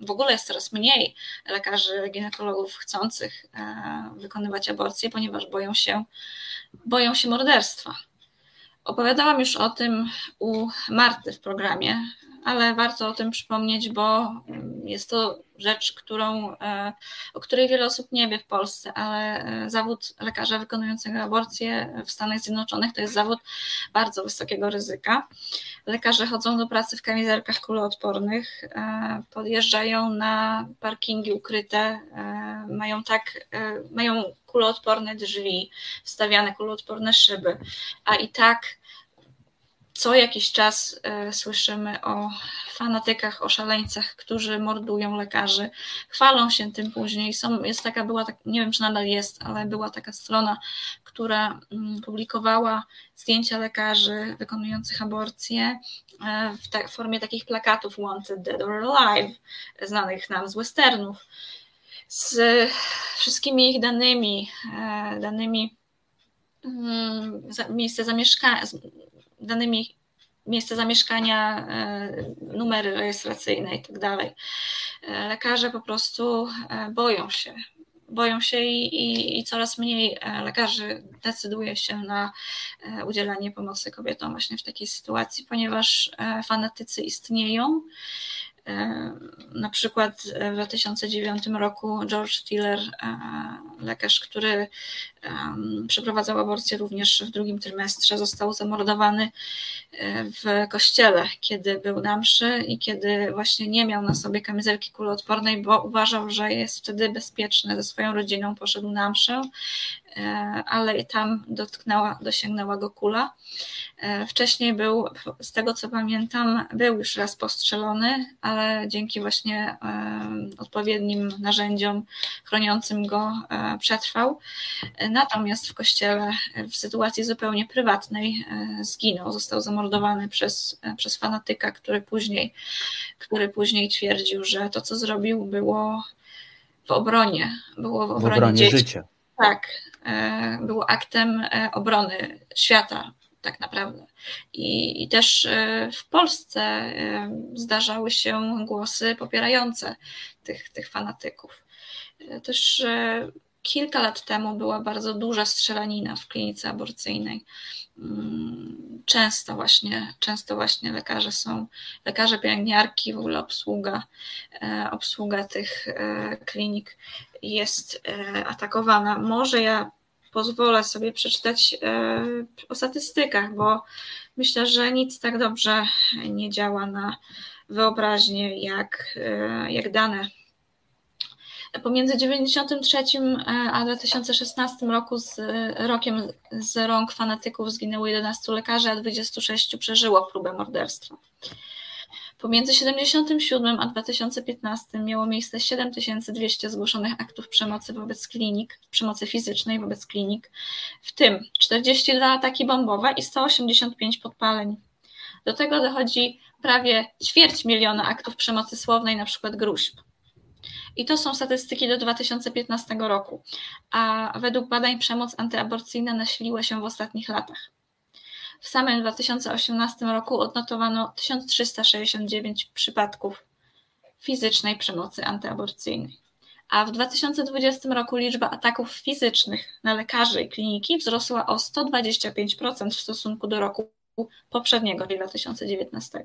w ogóle jest coraz mniej lekarzy ginekologów chcących e, wykonywać aborcję, ponieważ boją się, boją się morderstwa. Opowiadałam już o tym u Marty w programie, ale warto o tym przypomnieć, bo jest to rzecz, którą, e, o której wiele osób nie wie w Polsce, ale e, zawód lekarza wykonującego aborcję w Stanach Zjednoczonych to jest zawód bardzo wysokiego ryzyka. Lekarze chodzą do pracy w kamizelkach kuloodpornych, e, podjeżdżają na parkingi ukryte, mają tak, mają kuloodporne drzwi, wstawiane kuloodporne szyby, a i tak co jakiś czas e, słyszymy o fanatykach, o szaleńcach, którzy mordują lekarzy, chwalą się tym później. Są, jest taka, była, tak, nie wiem czy nadal jest, ale była taka strona, która mm, publikowała zdjęcia lekarzy wykonujących aborcje e, w, ta, w formie takich plakatów Wanted Dead or Alive, znanych nam z westernów, z wszystkimi ich danymi, e, danymi mm, miejsce zamieszkania, danymi miejsce zamieszkania, e, numery rejestracyjne i tak. E, lekarze po prostu e, boją się. Boją się i, i, i, coraz mniej lekarzy decyduje się na udzielanie pomocy kobietom właśnie w takiej sytuacji, ponieważ fanatycy istnieją na przykład w 2009 roku George Tiller, e, lekarz, który przeprowadzał aborcję również w drugim trymestrze, został zamordowany e, w kościele, kiedy był na mszy i kiedy właśnie nie miał na sobie kamizelki kuloodpornej, bo uważał, że jest wtedy bezpieczny ze swoją rodziną, poszedł na mszę, e, ale tam dotknęła, dosięgnęła go kula E, wcześniej był, z tego co pamiętam, był już raz postrzelony, ale dzięki właśnie odpowiednim narzędziom chroniącym go przetrwał. Natomiast w kościele w sytuacji zupełnie prywatnej zginął, został zamordowany przez, przez fanatyka, który później, który później twierdził, że to co zrobił było w obronie, było w obronie, w obronie dzieci. życia. Tak, e, było aktem e, obrony świata, tak naprawdę. I, I, też e, w Polsce zdarzały się głosy popierające tych, tych fanatyków. Też kilka lat temu była bardzo duża strzelanina w klinice aborcyjnej. Mm, często właśnie, często właśnie lekarze są, lekarze, pielęgniarki, w ogóle obsługa, obsługa tych klinik jest e, atakowana. Może ja pozwolę sobie przeczytać o statystykach, bo myślę, że nic tak dobrze nie działa na wyobraźnię jak, jak dane Pomiędzy 1993 e, a 2016 roku z rokiem z rąk fanatyków zginęło 11 lekarzy, a 26 przeżyło próbę morderstwa. Pomiędzy 1977 a 2015 miało miejsce 7200 zgłoszonych aktów przemocy wobec klinik, przemocy fizycznej wobec klinik, w tym 42 ataki bombowe i 185 podpaleń. Do tego dochodzi prawie ćwierć miliona aktów przemocy słownej, na przykład gruźb. I to są statystyki do 2015 roku, a według badań przemoc antyaborcyjna nasiliła się w ostatnich latach. W samym 2018 roku odnotowano 1369 przypadków fizycznej przemocy antyaborcyjnej. A w 2020 roku liczba ataków fizycznych na lekarzy i kliniki wzrosła o 125% w stosunku do roku poprzedniego, czyli 2019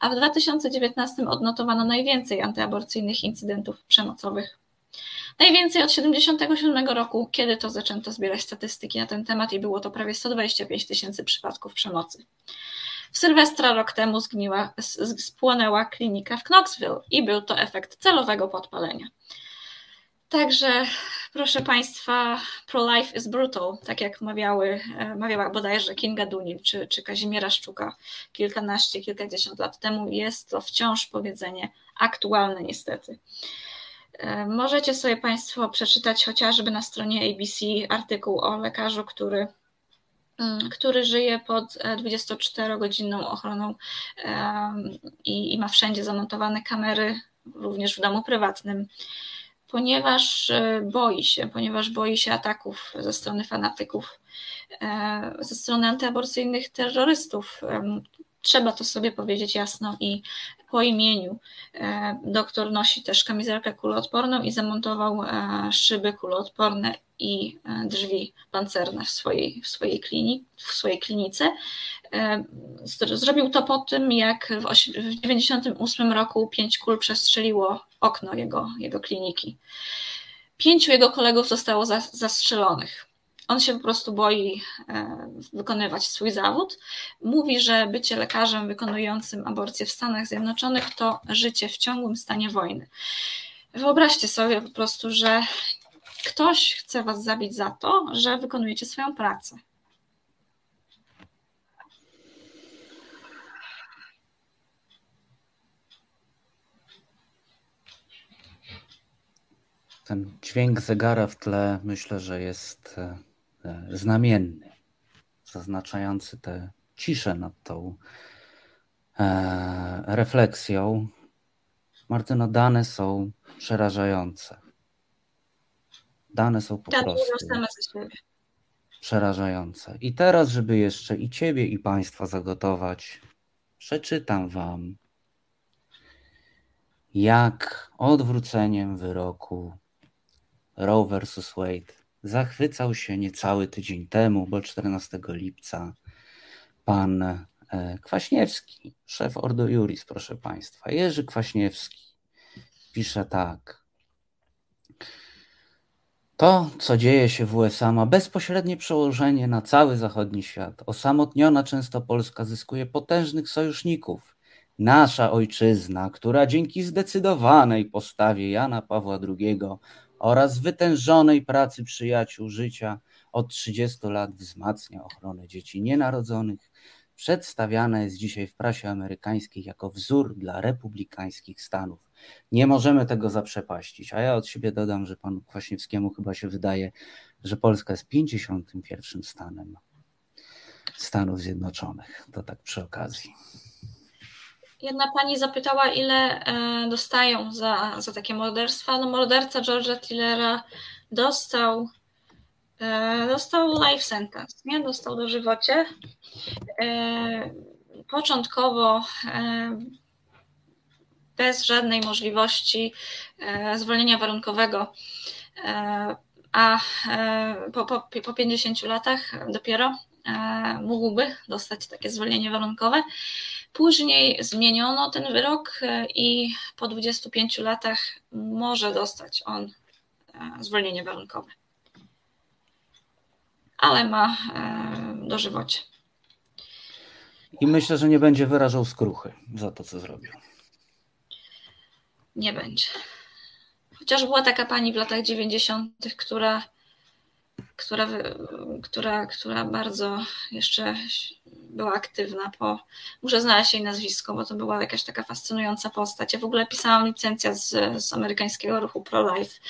a w 2019 odnotowano najwięcej antyaborcyjnych incydentów przemocowych. Najwięcej od 1977 roku, kiedy to zaczęto zbierać statystyki na ten temat i było to prawie 125 tysięcy przypadków przemocy. W Sylwestra rok temu zgniła, spłonęła klinika w Knoxville i był to efekt celowego podpalenia. Także, proszę Państwa, pro-life is brutal, tak jak mawiały, e, mawiała bodajże Kinga Dunil czy, czy Kazimiera Szczuka kilkanaście, kilkadziesiąt lat temu. Jest to wciąż powiedzenie aktualne niestety. E, możecie sobie Państwo przeczytać chociażby na stronie ABC artykuł o lekarzu, który, mm, który żyje pod 24-godzinną e, ochroną i, i ma wszędzie zamontowane kamery, również w domu prywatnym ponieważ e, boi się, ponieważ boi się ataków ze strony fanatyków, ze strony antyaborcyjnych terrorystów. Trzeba to sobie powiedzieć jasno i po imieniu. E, doktor nosi też kamizelkę kuloodporną i zamontował szyby kuloodporne i drzwi pancerne w swojej, w swojej, w swojej klinice. Zrobił to po tym, jak w 1998 roku pięć kul przestrzeliło okno jego, jego kliniki. Pięciu jego kolegów zostało zastrzelonych. On się po prostu boi e, wykonywać swój zawód. Mówi, że bycie lekarzem wykonującym aborcję w Stanach Zjednoczonych to życie w ciągłym stanie wojny. Wyobraźcie sobie po prostu, że ktoś chce was zabić za to, że wykonujecie swoją pracę. ten dźwięk zegara w tle myślę, że jest e, znamienny, zaznaczający tę ciszę nad tą e, refleksją. Martyno, dane są przerażające. Dane są po tak, prostu przerażające. I teraz, żeby jeszcze i Ciebie, i Państwa zagotować, przeczytam Wam, jak odwróceniem wyroku Roe vs. Wade zachwycał się niecały tydzień temu, bo 14 lipca pan e, Kwaśniewski, szef Ordo Juris, proszę Państwa, Jerzy Kwaśniewski pisze tak. To, co dzieje się w USA, ma bezpośrednie przełożenie na cały zachodni świat. Osamotniona często Polska zyskuje potężnych sojuszników. Nasza ojczyzna, która dzięki zdecydowanej postawie Jana Pawła II oraz wytężonej pracy przyjaciół życia od 30 lat wzmacnia ochronę dzieci nienarodzonych, przedstawiana jest dzisiaj w prasie amerykańskiej jako wzór dla republikańskich stanów. Nie możemy tego zaprzepaścić, a ja od siebie dodam, że panu Kwaśniewskiemu chyba się wydaje, że Polska jest 51 stanem Stanów Zjednoczonych. To tak przy okazji. Jedna pani zapytała, ile e, dostają za, za takie morderstwa. No, morderca George'a Tillera dostał e, dostał life sentence, nie? Dostał dożywocie. E, początkowo bez żadnej możliwości zwolnienia warunkowego, a po, po, po 50 latach dopiero mógłby dostać takie zwolnienie warunkowe. Później zmieniono ten wyrok e, i po 25 latach może dostać on e, zwolnienie warunkowe. Ale ma e, dożywocie. I myślę, że nie będzie wyrażał skruchy za to, co zrobił. Nie będzie. Chociaż była taka pani w latach 90., która która, która, która bardzo jeszcze była aktywna po. Muszę znaleźć jej nazwisko, bo to była jakaś taka fascynująca postać. Ja w ogóle pisałam licencjat z, z amerykańskiego ruchu pro-life,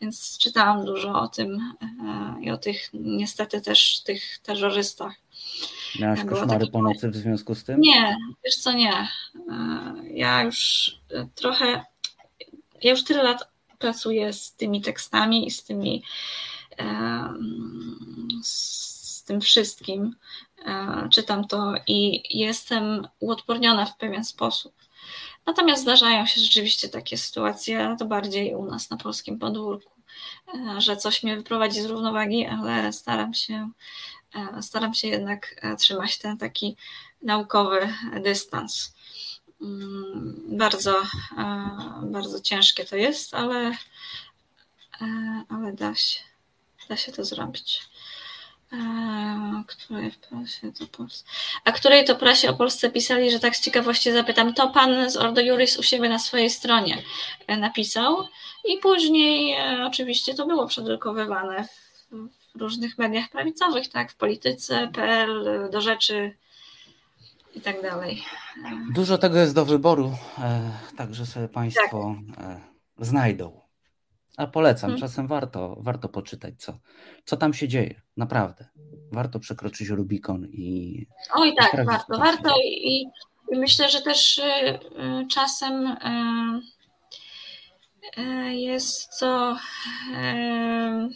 więc czytałam dużo o tym e, i o tych niestety też tych terrorystach. Miałaś koszmary po nocy w związku z tym? Nie, wiesz co, nie. E, ja już trochę, ja już tyle lat pracuję z tymi tekstami i z tymi z tym wszystkim. E, czytam to i jestem uodporniona w pewien sposób. Natomiast zdarzają się rzeczywiście takie sytuacje, to bardziej u nas na polskim podwórku, e, że coś mnie wyprowadzi z równowagi, ale staram się, e, staram się jednak trzymać ten taki naukowy dystans. Mm, bardzo, bardzo ciężkie to jest, ale, ale da się da się to zrobić. A której w prasie to Polsce. A której to prasie o Polsce pisali, że tak z ciekawości zapytam, to pan z Ordo Juris u siebie na swojej stronie e, napisał i później e, oczywiście to było przedrukowywane w różnych mediach prawicowych, tak, w polityce, PL, do rzeczy i tak dalej. Dużo tego jest do wyboru, e, także sobie Państwo tak. znajdą. A polecam, hmm. czasem warto, warto poczytać, co, co tam się dzieje. Naprawdę. Warto przekroczyć Rubikon i. Oj, tak, warto, warto i, i, myślę, że też y, y, czasem y, y jest to y,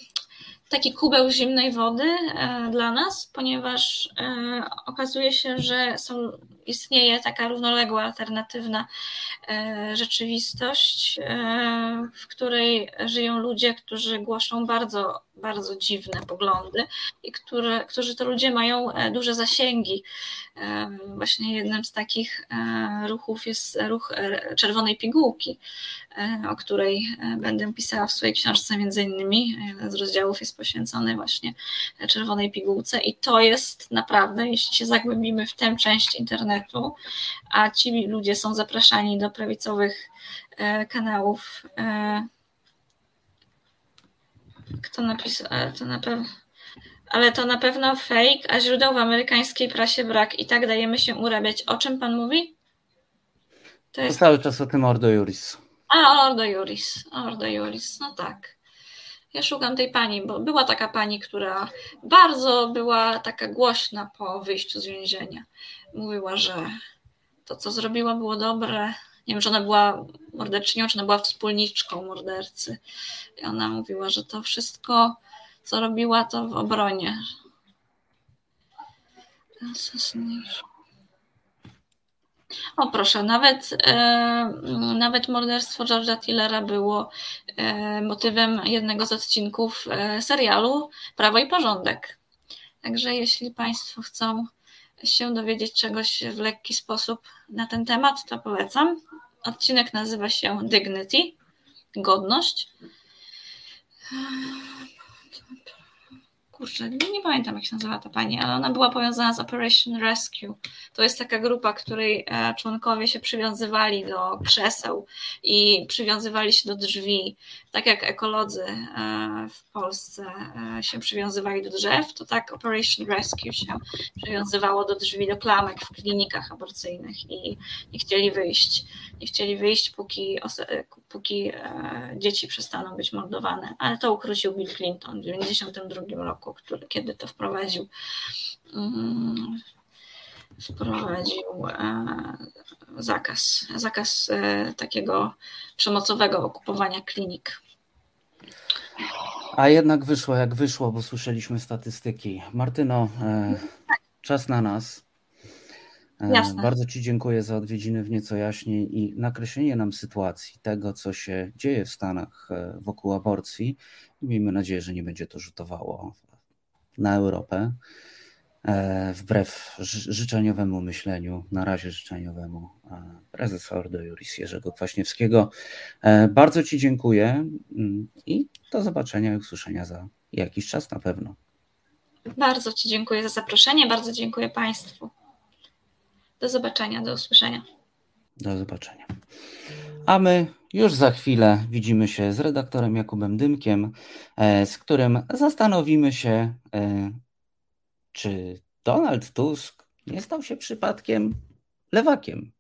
taki kubeł zimnej wody y, dla nas, ponieważ okazuje się, że są istnieje taka równoległa, alternatywna e, rzeczywistość, e, w której żyją ludzie, którzy głoszą bardzo, bardzo dziwne poglądy i które, którzy to ludzie mają e, duże zasięgi. Właśnie jednym z takich ruchów jest ruch czerwonej pigułki, o której będę pisała w swojej książce między innymi. Jeden z rozdziałów jest poświęcony właśnie czerwonej pigułce i to jest naprawdę, jeśli się zagłębimy w tę część internetu, a ci ludzie są zapraszani do prawicowych e, kanałów. Kto napisał? To na pewno. Ale to na pewno fake, a źródeł w amerykańskiej prasie brak i tak dajemy się urabiać. O czym pan mówi? To jest... Cały czas o tym Ordo Juris. A, Ordo Juris. Ordo Juris, no tak. Ja szukam tej pani, bo była taka pani, która bardzo była taka głośna po wyjściu z więzienia mówiła, że to, co zrobiła, było dobre. Nie wiem, czy ona była morderczynią, czy ona była wspólniczką mordercy. I ona mówiła, że to wszystko, co robiła, to w obronie. O proszę, nawet, e, nawet morderstwo George'a Tillera było e, motywem jednego z odcinków e, serialu Prawo i Porządek. Także jeśli Państwo chcą się dowiedzieć czegoś w lekki sposób na ten temat, to polecam. Odcinek nazywa się Dignity, godność. Kurczę, nie pamiętam jak się nazywa ta pani, ale ona była powiązana z Operation Rescue. To jest taka grupa, której e, członkowie się przywiązywali do krzeseł i przywiązywali się do drzwi. Tak jak ekolodzy e, w Polsce e, się przywiązywali do drzew, to tak Operation Rescue się przywiązywało do drzwi, do klamek w klinikach aborcyjnych i nie chcieli wyjść. Nie chcieli wyjść, póki, póki dzieci przestaną być mordowane. Ale to ukrócił Bill Clinton w 1992 roku roku, który, kiedy to wprowadził, mm, wprowadził e, zakaz, zakaz e, takiego przemocowego okupowania klinik. A jednak wyszło jak wyszło, bo słyszeliśmy statystyki. Martyno, e, czas na nas. Jasne. Bardzo Ci dziękuję za odwiedziny w nieco jaśniej i nakreślenie nam sytuacji, tego, co się dzieje w Stanach wokół aborcji. Miejmy nadzieję, że nie będzie to rzutowało na Europę, e, wbrew życzeniowemu myśleniu, na razie życzeniowemu e, prezesa Ordo Juris Jerzego Kwaśniewskiego. E, bardzo Ci dziękuję mm, i do zobaczenia i usłyszenia za jakiś czas na pewno. Bardzo Ci dziękuję za zaproszenie, bardzo dziękuję Państwu. Do zobaczenia, do usłyszenia. Do zobaczenia. A my już za chwilę widzimy się z redaktorem Jakubem Dymkiem, e, z którym zastanowimy się, e, czy Donald Tusk nie stał się przypadkiem lewakiem.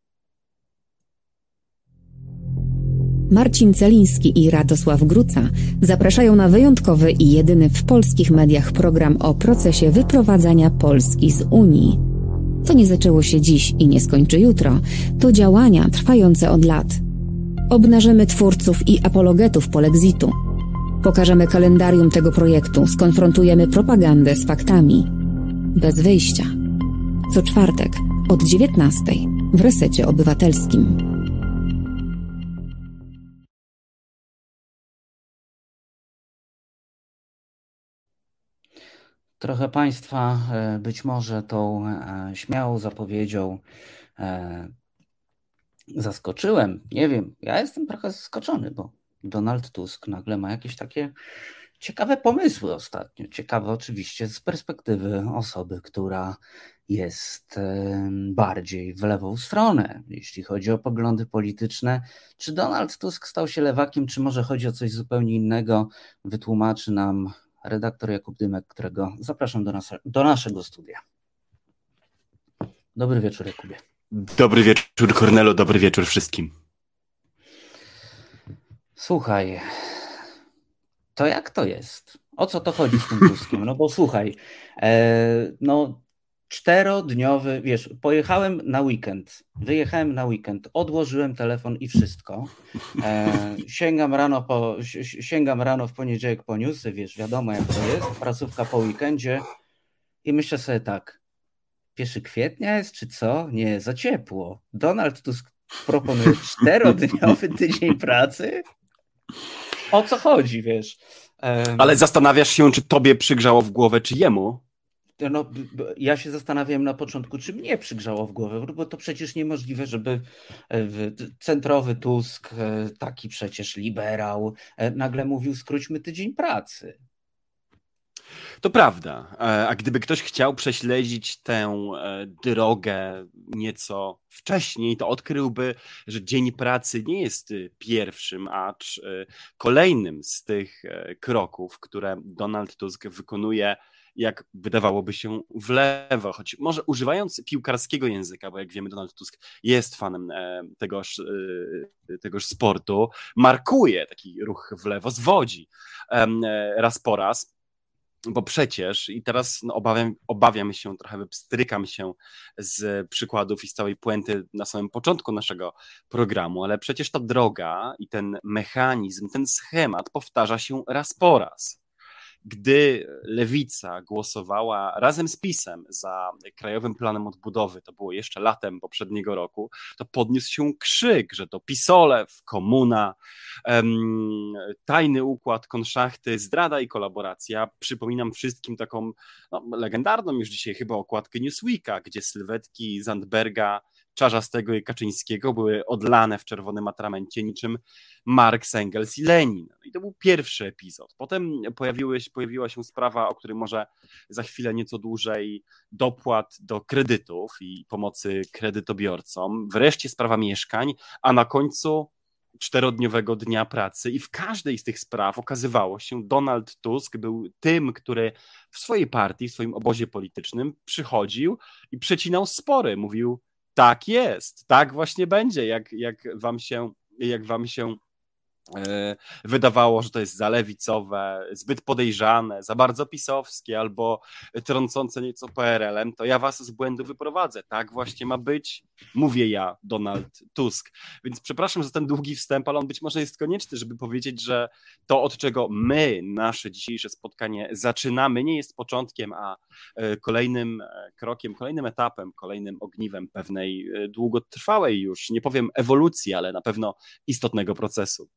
Marcin Celiński i Radosław Gruca zapraszają na wyjątkowy i jedyny w polskich mediach program o procesie wyprowadzania Polski z Unii. To nie zaczęło się dziś i nie skończy jutro. To działania trwające od lat. Obnażymy twórców i apologetów polexitu. Pokażemy kalendarium tego projektu, skonfrontujemy propagandę z faktami. Bez wyjścia. Co czwartek od 19 w resecie obywatelskim. Trochę Państwa e, być może tą e, śmiałą zapowiedzią e, zaskoczyłem. Nie wiem, ja jestem trochę zaskoczony, bo Donald Tusk nagle ma jakieś takie ciekawe pomysły ostatnio. Ciekawe oczywiście z perspektywy osoby, która jest bardziej w lewą stronę, jeśli chodzi o poglądy polityczne. Czy Donald Tusk stał się lewakiem, czy może chodzi o coś zupełnie innego? Wytłumaczy nam redaktor Jakub Dymek, którego zapraszam do, nas, do naszego studia. Dobry wieczór, Jakubie. Dobry wieczór, Kornelo, dobry wieczór wszystkim. Słuchaj, to jak to jest? O co to chodzi z tym Tuskiem? No bo słuchaj, e, no czterodniowy, wiesz, pojechałem na weekend, wyjechałem na weekend, odłożyłem telefon i wszystko. E, sięgam, rano po, sięgam rano w poniedziałek po newsy, wiesz, wiadomo jak to jest, pracówka po weekendzie i myślę sobie tak, 1 kwietnia jest, czy co? Nie, za ciepło. Donald Tusk proponuje czterodniowy tydzień pracy? O co chodzi, wiesz? Ale zastanawiasz się, czy tobie przygrzało w głowę, czy jemu? No, ja się zastanawiałem na początku, czy mnie przygrzało w głowę, bo to przecież niemożliwe, żeby e, centrowy Tusk, e, taki przecież liberał, e, nagle mówił skróćmy tydzień pracy. To prawda. E, a gdyby ktoś chciał prześledzić tę e, drogę nieco wcześniej, to odkryłby, że Dzień Pracy nie jest y, pierwszym, acz y, kolejnym z tych e, kroków, które Donald Tusk wykonuje jak wydawałoby się w lewo, choć może używając piłkarskiego języka, bo jak wiemy Donald Tusk jest fanem tegoż, tegoż sportu, markuje taki ruch w lewo, zwodzi raz po raz, bo przecież, i teraz no, obawiam, obawiam się, trochę wypstrykam się z przykładów i z całej puenty na samym początku naszego programu, ale przecież ta droga i ten mechanizm, ten schemat powtarza się raz po raz gdy lewica głosowała razem z PiSem za Krajowym Planem Odbudowy, to było jeszcze latem poprzedniego roku, to podniósł się krzyk, że to Pisolew, komuna, tajny układ konszachty, zdrada i kolaboracja. Przypominam wszystkim taką no, legendarną już dzisiaj chyba okładkę Newsweeka, gdzie sylwetki Zandberga Czarzastego i Kaczyńskiego były odlane w czerwonym atramencie niczym Marx, Engels i Lenin. I to był pierwszy epizod. Potem pojawiły, pojawiła się sprawa, o której może za chwilę nieco dłużej, dopłat do kredytów i pomocy kredytobiorcom. Wreszcie sprawa mieszkań, a na końcu czterodniowego dnia pracy i w każdej z tych spraw okazywało się, Donald Tusk był tym, który w swojej partii, w swoim obozie politycznym przychodził i przecinał spory. Mówił, tak jest, tak właśnie będzie, jak, jak wam się, jak wam się wydawało, że to jest za lewicowe, zbyt podejrzane, za bardzo pisowskie albo trącące nieco PRL-em, to ja was z błędu wyprowadzę. Tak właśnie ma być, mówię ja, Donald Tusk. Więc przepraszam za ten długi wstęp, ale on być może jest konieczny, żeby powiedzieć, że to, od czego my, nasze dzisiejsze spotkanie zaczynamy, nie jest początkiem, a e, kolejnym e, krokiem, kolejnym etapem, kolejnym ogniwem pewnej długotrwałej już, nie powiem ewolucji, ale na pewno istotnego procesu.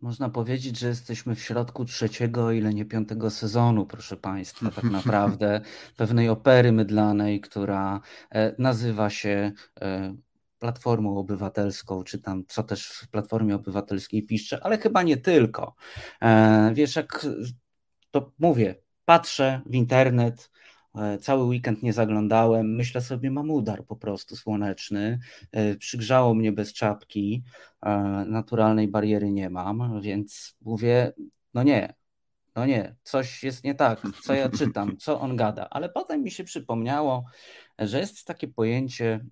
Można powiedzieć, że jesteśmy w środku trzeciego, ile nie piątego sezonu, proszę Państwa, tak naprawdę, pewnej opery mydlanej, która e, nazywa się e, Platformą Obywatelską, czy tam co też w Platformie Obywatelskiej pisze, ale chyba nie tylko. E, wiesz, jak to mówię, patrzę w internet, cały weekend nie zaglądałem. Myślę sobie, mam udar po prostu słoneczny. E, przygrzało mnie bez czapki. E, naturalnej bariery nie mam, więc mówię, no nie, no nie, coś jest nie tak, co ja czytam, co on gada. Ale potem mi się przypomniało, że jest takie pojęcie,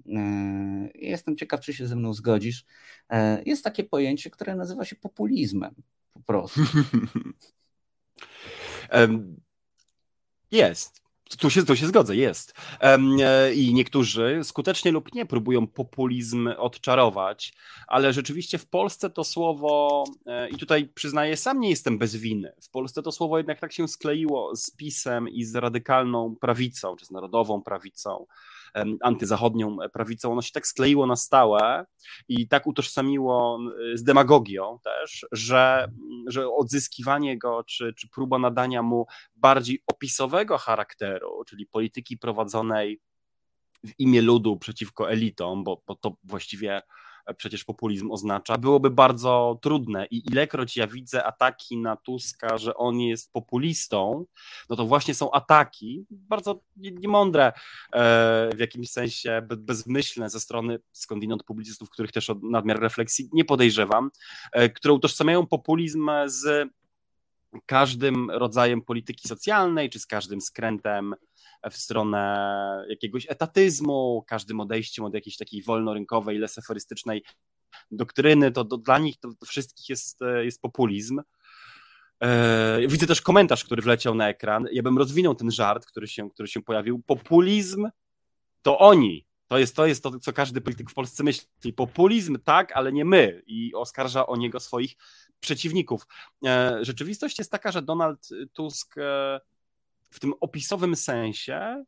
jestem ciekaw, czy się ze mną zgodzisz, jest takie pojęcie, które nazywa się populizmem po prostu. Jest. Tu się, tu się zgodzę, jest. E, I niektórzy skutecznie lub nie próbują populizm odczarować, ale rzeczywiście w Polsce to słowo, e, i tutaj przyznaję, sam nie jestem bez winy, w Polsce to słowo jednak tak się skleiło z PiSem i z radykalną prawicą, czy z narodową prawicą, antyzachodnią prawicą, ono się tak skleiło na stałe i tak utożsamiło z demagogią też, że, że odzyskiwanie go, czy, czy próba nadania mu bardziej opisowego charakteru, czyli polityki prowadzonej w imię ludu przeciwko elitom, bo, bo to właściwie przecież populizm oznacza, byłoby bardzo trudne. I ilekroć ja widzę ataki na Tuska, że on jest populistą, no to właśnie są ataki, bardzo niemądre, e, w jakimś sensie bezmyślne ze strony skądinąd publicystów, których też od nadmiar refleksji nie podejrzewam, e, które utożsamiają populizm z każdym rodzajem polityki socjalnej, czy z każdym skrętem w stronę jakiegoś etatyzmu, każdym odejściem od jakiejś takiej wolnorynkowej, leseforystycznej doktryny, to, dla nich to, to wszystkich jest, jest populizm. E, widzę też komentarz, który wleciał na ekran. Ja bym rozwinął ten żart, który się, który się pojawił. Populizm to oni. To jest, to jest to, co każdy polityk w Polsce myśli. Populizm tak, ale nie my. I oskarża o niego swoich przeciwników. E, rzeczywistość jest taka, że Donald Tusk e, w tym opisowym sensie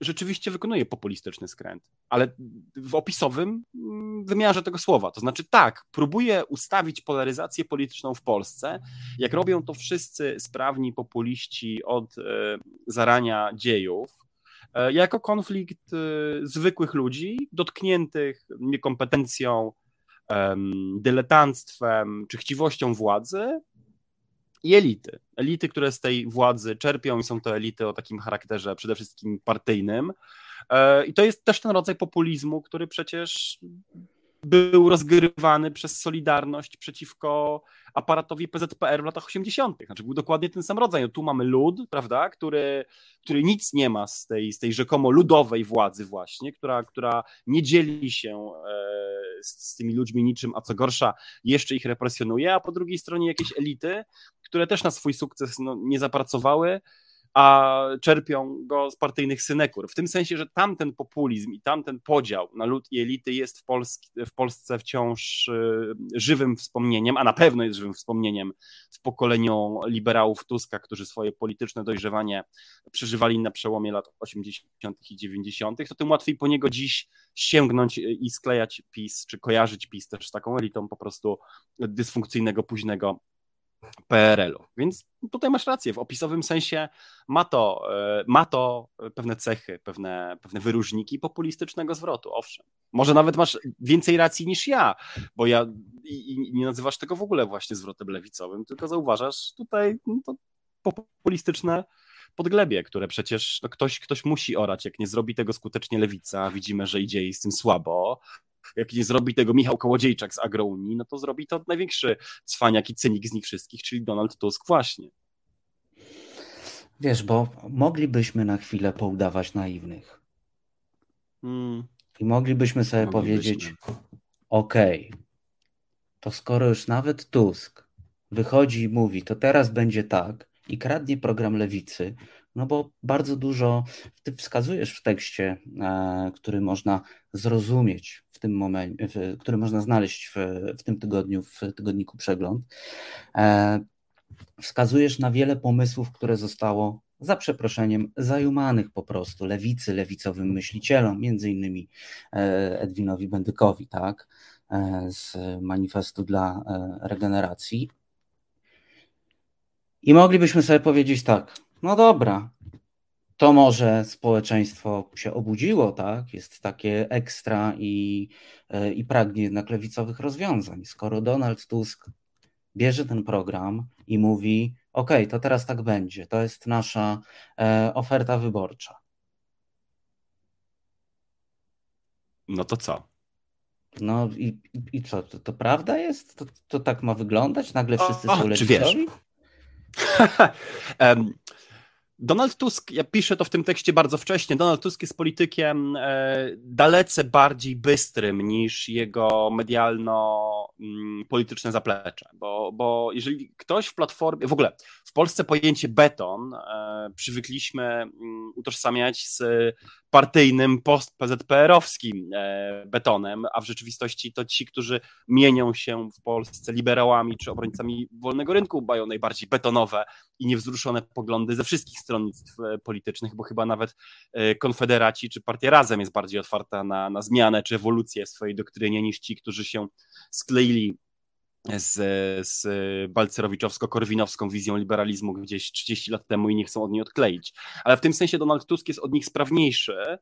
rzeczywiście wykonuje populistyczny skręt, ale w opisowym mm, wymiarze tego słowa. To znaczy, tak, próbuje ustawić polaryzację polityczną w Polsce, jak robią to wszyscy sprawni populiści od e, zarania dziejów, e, jako konflikt e, zwykłych ludzi, dotkniętych niekompetencją, dyletanctwem czy chciwością władzy, i elity. Elity, które z tej władzy czerpią i są to elity o takim charakterze przede wszystkim partyjnym. E, I to jest też ten rodzaj populizmu, który przecież był rozgrywany przez Solidarność przeciwko aparatowi PZPR w latach 80. Znaczy był dokładnie ten sam rodzaj. No, tu mamy lud, prawda, który, który nic nie ma z tej, z tej rzekomo ludowej władzy właśnie, która, która nie dzieli się e, z, z tymi ludźmi niczym, a co gorsza jeszcze ich represjonuje, a po drugiej stronie jakieś elity, które też na swój sukces no, nie zapracowały, a czerpią go z partyjnych synekur. W tym sensie, że tamten populizm i tamten podział na lud i elity jest w, w Polsce wciąż y, żywym wspomnieniem, a na pewno jest żywym wspomnieniem w pokoleniu liberałów Tuska, którzy swoje polityczne dojrzewanie przeżywali na przełomie lat 80. i 90., to tym łatwiej po niego dziś sięgnąć i sklejać PiS, czy kojarzyć PiS też z taką elitą po prostu dysfunkcyjnego, późnego PRL-u. Więc tutaj masz rację, w opisowym sensie ma to, e, ma to pewne cechy, pewne, pewne wyróżniki populistycznego zwrotu, owszem. Może nawet masz więcej racji niż ja, bo ja i, i nie nazywasz tego w ogóle właśnie zwrotem lewicowym, tylko zauważasz tutaj no, to populistyczne podglebie, które przecież no, ktoś, ktoś musi orać. Jak nie zrobi tego skutecznie lewica, widzimy, że idzie jej z tym słabo, jak nie zrobi tego Michał Kołodziejczak z Agrounii, no to zrobi to największy cwaniak i cynik z nich wszystkich, czyli Donald Tusk właśnie. Wiesz, bo moglibyśmy na chwilę poudawać naiwnych. Hmm. I moglibyśmy sobie moglibyśmy. powiedzieć, okej, okay, to skoro już nawet Tusk wychodzi i mówi, to teraz będzie tak i kradnie program lewicy, no bo bardzo dużo ty wskazujesz w tekście, e, który można zrozumieć w tym momencie, który można znaleźć w, w tym tygodniu w tygodniku Przegląd. E, wskazujesz na wiele pomysłów, które zostało za przeproszeniem zajumanych po prostu lewicy, lewicowym myślicielom, między innymi e, Edwinowi Bendykowi, tak, z manifestu dla regeneracji. I moglibyśmy sobie powiedzieć tak, no dobra, to może społeczeństwo się obudziło, tak? Jest takie ekstra i, e, i pragnie jednak lewicowych rozwiązań. Skoro Donald Tusk bierze ten program i mówi: OK, to teraz tak będzie, to jest nasza e, oferta wyborcza. No to co? No i, i, co? To, to, prawda jest? To, to tak ma wyglądać? Nagle wszyscy o, są lewicowi? Czy wiesz? um, Donald Tusk, ja piszę to w tym tekście bardzo wcześnie, Donald Tusk jest politykiem e, dalece bardziej bystrym niż jego medialno-polityczne mm, zaplecze, bo, bo jeżeli ktoś w platformie, w ogóle Polsce pojęcie beton e, przywykliśmy mm, utożsamiać z partyjnym post-PZPR-owskim e, betonem, a w rzeczywistości to ci, którzy mienią się w Polsce liberałami czy obrońcami wolnego rynku, mają najbardziej betonowe i niewzruszone poglądy ze wszystkich stronnictw e, politycznych, bo chyba nawet Konfederaci czy Partia Razem jest bardziej otwarta na, na zmianę czy ewolucję w swojej doktrynie niż ci, którzy się skleili z, z balcerowiczowsko-korwinowską wizją liberalizmu gdzieś 30 lat temu i nie chcą od niej odkleić. Ale w tym sensie Donald Tusk jest od nich sprawniejszy,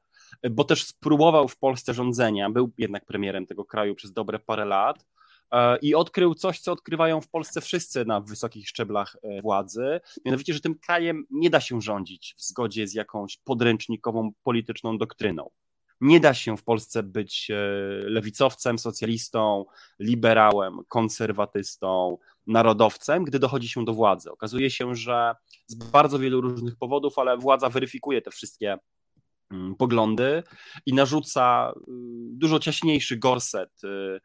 bo też spróbował w Polsce rządzenia, był jednak premierem tego kraju przez dobre parę lat e, i odkrył coś, co odkrywają w Polsce wszyscy na wysokich szczeblach e, władzy, mianowicie, że tym krajem nie da się rządzić w zgodzie z jakąś podręcznikową polityczną doktryną. Nie da się w Polsce być e, lewicowcem, socjalistą, liberałem, konserwatystą, narodowcem, gdy dochodzi się do władzy. Okazuje się, że z bardzo wielu różnych powodów, ale władza weryfikuje te wszystkie mm, poglądy i narzuca y, dużo ciaśniejszy gorset y,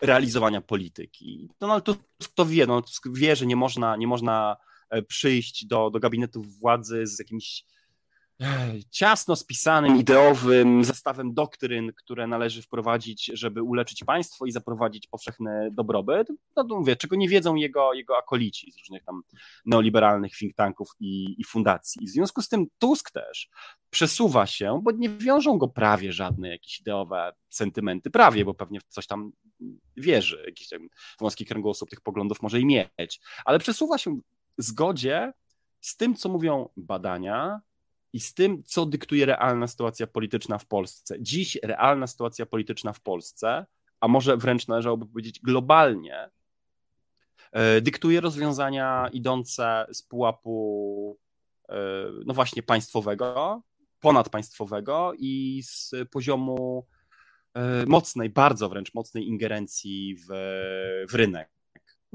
realizowania polityki. Donald Tusk to wie, Donald Tusk wie, że nie można, nie można e, przyjść do, do gabinetu władzy z jakimś ciasno spisanym, ideowym zestawem doktryn, które należy wprowadzić, żeby uleczyć państwo i zaprowadzić powszechny dobrobyt, no to mówię, czego nie wiedzą jego, jego akolici z różnych tam neoliberalnych think tanków i, i fundacji. I w związku z tym Tusk też przesuwa się, bo nie wiążą go prawie żadne jakieś ideowe sentymenty, prawie, bo pewnie coś tam wierzy, jakiś tam wąski kręgosłup tych poglądów może i mieć, ale przesuwa się w zgodzie z tym, co mówią badania, i z tym, co dyktuje realna sytuacja polityczna w Polsce. Dziś realna sytuacja polityczna w Polsce, a może wręcz należałoby powiedzieć globalnie, e, dyktuje rozwiązania idące z pułapu e, no właśnie państwowego, ponadpaństwowego i z poziomu e, mocnej, bardzo wręcz mocnej ingerencji w, w rynek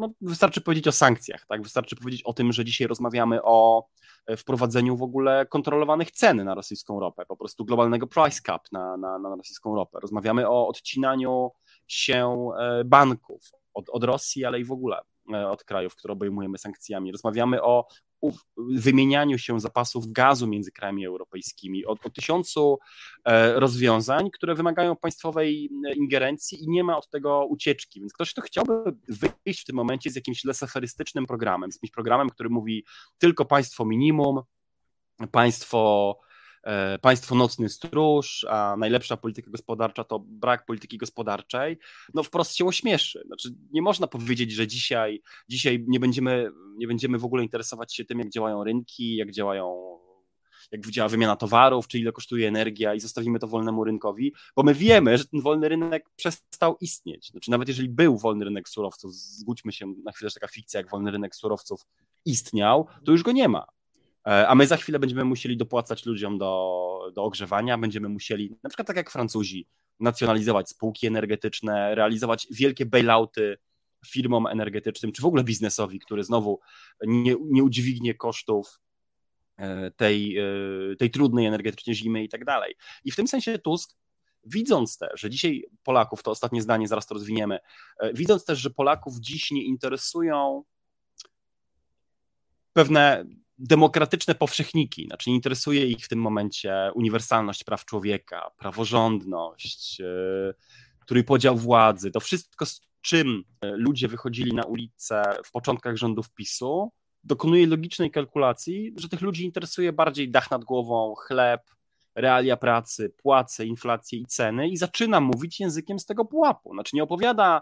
no, wystarczy powiedzieć o sankcjach, tak? Wystarczy powiedzieć o tym, że dzisiaj rozmawiamy o e, wprowadzeniu w ogóle kontrolowanych cen na rosyjską ropę, po prostu globalnego price cap na, na, na rosyjską ropę. Rozmawiamy o odcinaniu się e, banków od, od Rosji, ale i w ogóle e, od krajów, które obejmujemy sankcjami. Rozmawiamy o wymienianiu się zapasów gazu między krajami europejskimi, o, o tysiącu e, rozwiązań, które wymagają państwowej e, ingerencji i nie ma od tego ucieczki. Więc ktoś, kto chciałby wyjść w tym momencie z jakimś lesaferystycznym programem, z jakimś programem, który mówi tylko państwo minimum, państwo państwo nocny stróż, a najlepsza polityka gospodarcza to brak polityki gospodarczej, no wprost się ośmieszy. Znaczy, nie można powiedzieć, że dzisiaj, dzisiaj nie, będziemy, nie będziemy w ogóle interesować się tym, jak działają rynki, jak działają jak działa wymiana towarów, czy ile kosztuje energia i zostawimy to wolnemu rynkowi, bo my wiemy, że ten wolny rynek przestał istnieć. Znaczy nawet jeżeli był wolny rynek surowców, zgódźmy się na chwilę, że taka fikcja jak wolny rynek surowców istniał, to już go nie ma. E, a my za chwilę będziemy musieli dopłacać ludziom do, do ogrzewania, będziemy musieli, na przykład tak jak Francuzi, nacjonalizować spółki energetyczne, realizować wielkie bailouty firmom energetycznym, czy w ogóle biznesowi, który znowu nie, nie udźwignie kosztów E, tej, e, tej trudnej energetycznie zimy i tak dalej. I w tym sensie Tusk widząc też, że dzisiaj Polaków, to ostatnie zdanie, zaraz to rozwiniemy, widząc też, że Polaków dziś nie interesują pewne demokratyczne powszechniki, znaczy nie interesuje ich w tym momencie uniwersalność praw człowieka, praworządność, trójpodział władzy, to wszystko z czym ludzie wychodzili na ulicę w początkach rządów PiSu, dokonuje logicznej kalkulacji, że tych ludzi interesuje bardziej dach nad głową, chleb, realia pracy, płace, inflacje i ceny i zaczyna mówić językiem z tego pułapu. Znaczy nie opowiada, e,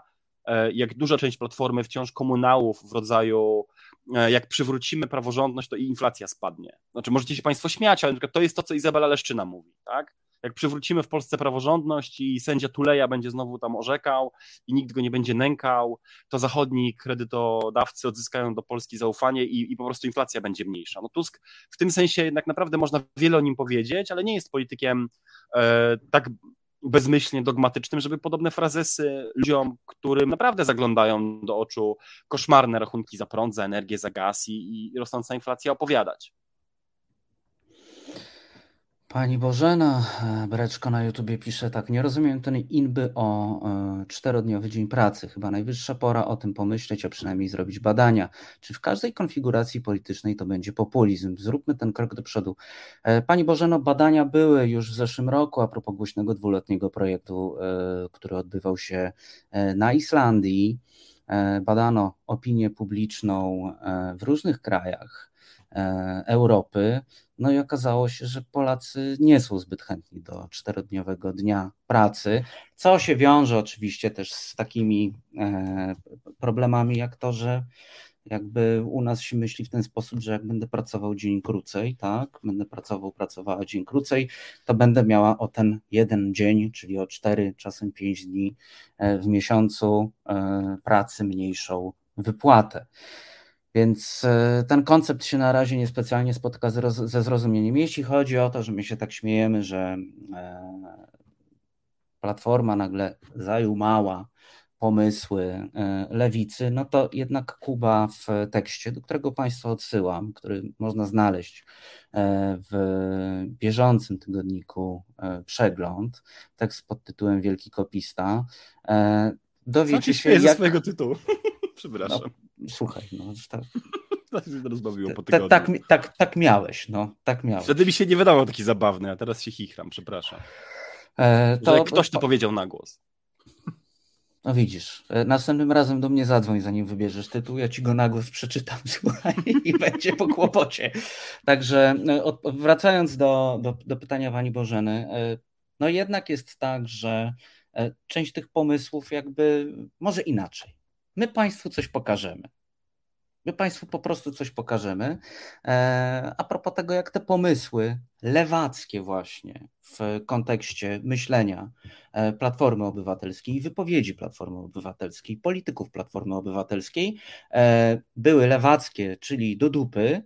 jak duża część platformy wciąż komunałów w rodzaju e, jak przywrócimy praworządność, to i inflacja spadnie. Znaczy możecie się Państwo śmiać, ale to jest to, co Izabela Leszczyna mówi, tak? jak przywrócimy w Polsce praworządność i sędzia Tuleja będzie znowu tam orzekał i nikt go nie będzie nękał, to zachodni kredytodawcy odzyskają do Polski zaufanie i, i po prostu inflacja będzie mniejsza. No Tusk w tym sensie jednak naprawdę można wiele o nim powiedzieć, ale nie jest politykiem e, tak bezmyślnie dogmatycznym, żeby podobne frazesy ludziom, którym naprawdę zaglądają do oczu koszmarne rachunki za prąd, za energię, za gaz i, i rosnąca inflacja opowiadać. Pani Bożena e, Breczko na YouTubie pisze tak, nie rozumiem ten inby o e, czterodniowy dzień pracy. Chyba najwyższa pora o tym pomyśleć, a przynajmniej zrobić badania. Czy w każdej konfiguracji politycznej to będzie populizm? Zróbmy ten krok do przodu. E, pani Bożeno, badania były już w zeszłym roku a propos głośnego dwuletniego projektu, który odbywał się na Islandii. Badano opinię publiczną w różnych krajach Europy. No i okazało się, że Polacy nie są zbyt chętni do czterodniowego dnia pracy, co się wiąże oczywiście też z takimi e, problemami, jak to, że jakby u nas się myśli w ten sposób, że jak będę pracował dzień krócej, tak, będę pracował, pracowała dzień krócej, to będę miała o ten jeden dzień, czyli o cztery, czasem pięć dni e, w miesiącu e, pracy mniejszą wypłatę. Więc e, ten koncept się na razie niespecjalnie spotka ze zrozumieniem. Jeśli chodzi o to, że my się tak śmiejemy, że e, Platforma nagle zajumała pomysły e, lewicy, no to jednak Kuba w tekście, do którego Państwu odsyłam, który można znaleźć w bieżącym tygodniku Przegląd, tekst pod tytułem Wielki Kopista, dowiecie się, jak... ze swojego tytułu. Przepraszam. No, słuchaj, no tak. Rozbawiło po tygodniu. Tak, tak, tak miałeś, no, tak miałeś. Wtedy mi się nie wydało taki zabawny, a teraz się chichram, przepraszam. E, to, ktoś to powiedział na głos. No widzisz, e, następnym razem do mnie zadzwoń, zanim wybierzesz tytuł, ja ci go na głos przeczytam, słuchaj, i będzie po kłopocie. Także e, wracając do, do, do pytania Pani Bożeny, e, no jednak jest tak, że część tych pomysłów jakby może inaczej. My Państwu coś pokażemy. My Państwu po prostu coś pokażemy. E, a propos tego, jak te pomysły lewackie, właśnie w kontekście myślenia e, Platformy Obywatelskiej wypowiedzi Platformy Obywatelskiej, polityków Platformy Obywatelskiej, e, były lewackie, czyli do dupy,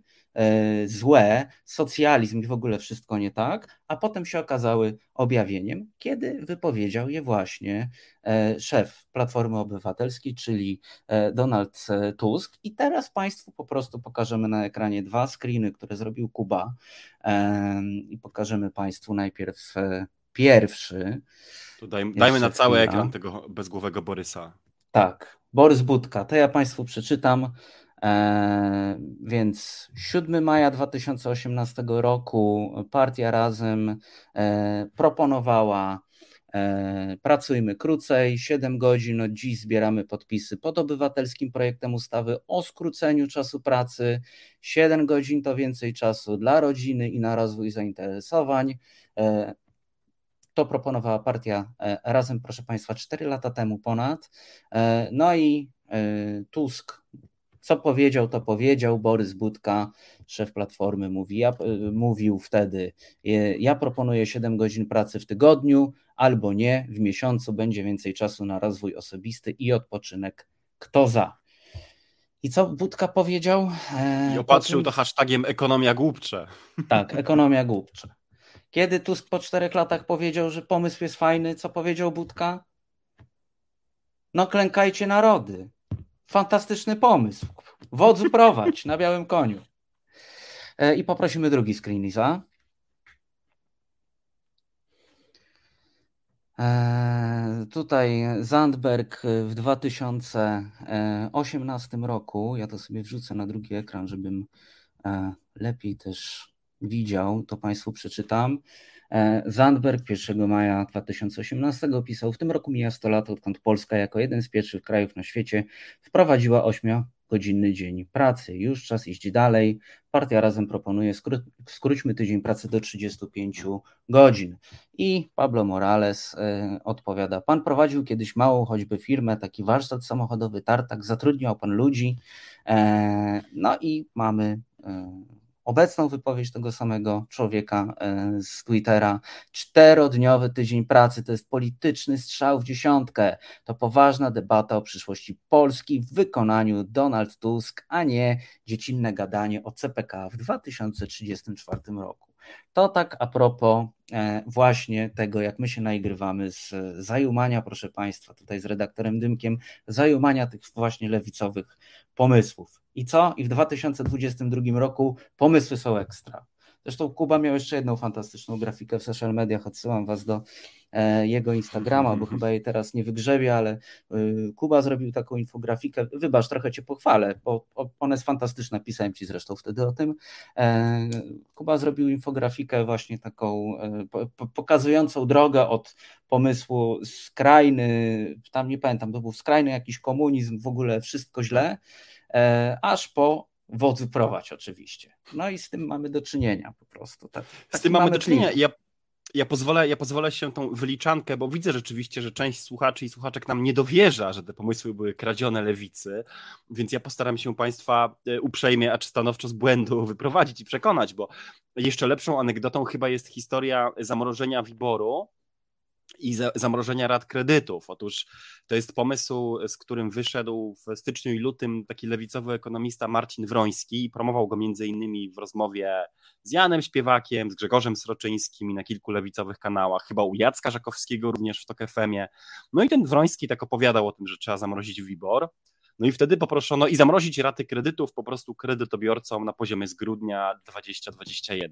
złe, socjalizm i w ogóle wszystko nie tak, a potem się okazały objawieniem, kiedy wypowiedział je właśnie e, szef Platformy Obywatelskiej, czyli e, Donald Tusk. I teraz Państwu po prostu pokażemy na ekranie dwa screeny, które zrobił Kuba i pokażemy Państwu najpierw pierwszy. Daj, dajmy na cały ekran tego bezgłowego Borysa. Tak, Borys Budka. To ja Państwu przeczytam. E, więc 7 maja 2018 roku partia Razem e, proponowała E, pracujmy krócej, 7 godzin. Od dziś zbieramy podpisy pod obywatelskim projektem ustawy o skróceniu czasu pracy. 7 godzin to więcej czasu dla rodziny i na rozwój zainteresowań. To proponowała partia razem, proszę Państwa, 4 lata temu ponad. No i Tusk co powiedział, to powiedział. Borys Budka, szef Platformy, mówi, ja, mówił wtedy: Ja proponuję 7 godzin pracy w tygodniu, albo nie, w miesiącu będzie więcej czasu na rozwój osobisty i odpoczynek. Kto za? I co Budka powiedział? E, I opatrzył to hashtagiem ekonomia głupcze. Tak, ekonomia głupcze. Kiedy Tusk po czterech latach powiedział, że pomysł jest fajny, co powiedział Budka? No klękajcie narody. Fantastyczny pomysł. Wodzu prowadź na białym koniu. E, I poprosimy drugi screen, Lisa. E, tutaj Zandberg w 2018 roku, ja to sobie wrzucę na drugi ekran, żebym e, lepiej też widział, to Państwu przeczytam. E, Zandberg 1 maja 2018 pisał: W tym roku mija 100 lat, odkąd Polska jako jeden z pierwszych krajów na świecie wprowadziła 8-godzinny dzień pracy. Już czas iść dalej. Partia razem proponuje: skró skróćmy tydzień pracy do 35 godzin. I Pablo Morales y, odpowiada: Pan prowadził kiedyś małą choćby firmę, taki warsztat samochodowy, tartak, zatrudniał pan ludzi. E, no i mamy. Y, obecną wypowiedź tego samego człowieka e, z Twittera. Czterodniowy tydzień pracy to jest polityczny strzał w dziesiątkę. To poważna debata o przyszłości Polski w wykonaniu Donald Tusk, a nie dziecinne gadanie o CPK w 2034 roku. To tak a propos e, właśnie tego, jak my się naigrywamy z zajumania, proszę Państwa, tutaj z redaktorem Dymkiem, zajumania tych właśnie lewicowych pomysłów. I co? I w 2022 roku pomysły są ekstra. Zresztą Kuba miał jeszcze jedną fantastyczną grafikę w social mediach. Odsyłam Was do e, jego Instagrama, bo chyba jej teraz nie wygrzebie, ale y, Kuba zrobił taką infografikę. Wybacz, trochę Cię pochwalę, bo ona jest fantastyczna. Pisałem Ci zresztą wtedy o tym. E, Kuba zrobił infografikę właśnie taką e, pokazującą drogę od pomysłu skrajny, tam nie pamiętam, to był skrajny jakiś komunizm, w ogóle wszystko źle, aż po wodzu prowadź oczywiście. No i z tym mamy do czynienia po prostu. Tak, z tym mamy do czynienia. Ja, ja, pozwolę, ja pozwolę się tą wyliczankę, bo widzę rzeczywiście, że część słuchaczy i słuchaczek nam nie dowierza, że te pomysły były kradzione lewicy, więc ja postaram się Państwa e, uprzejmie, a czy stanowczo z błędu wyprowadzić i przekonać, bo jeszcze lepszą anegdotą chyba jest historia zamrożenia wyboru i zamrożenia rat kredytów. Otóż to jest pomysł, z którym wyszedł w styczniu i lutym taki lewicowy ekonomista Marcin Wroński i promował go między innymi w rozmowie z Janem Śpiewakiem, z Grzegorzem Sroczyńskim i na kilku lewicowych kanałach, chyba u Jacka Żakowskiego również w TOK FM-ie. No i ten Wroński tak opowiadał o tym, że trzeba zamrozić WIBOR. No i wtedy poproszono i zamrozić raty kredytów po prostu kredytobiorcom na poziomie z grudnia 2021.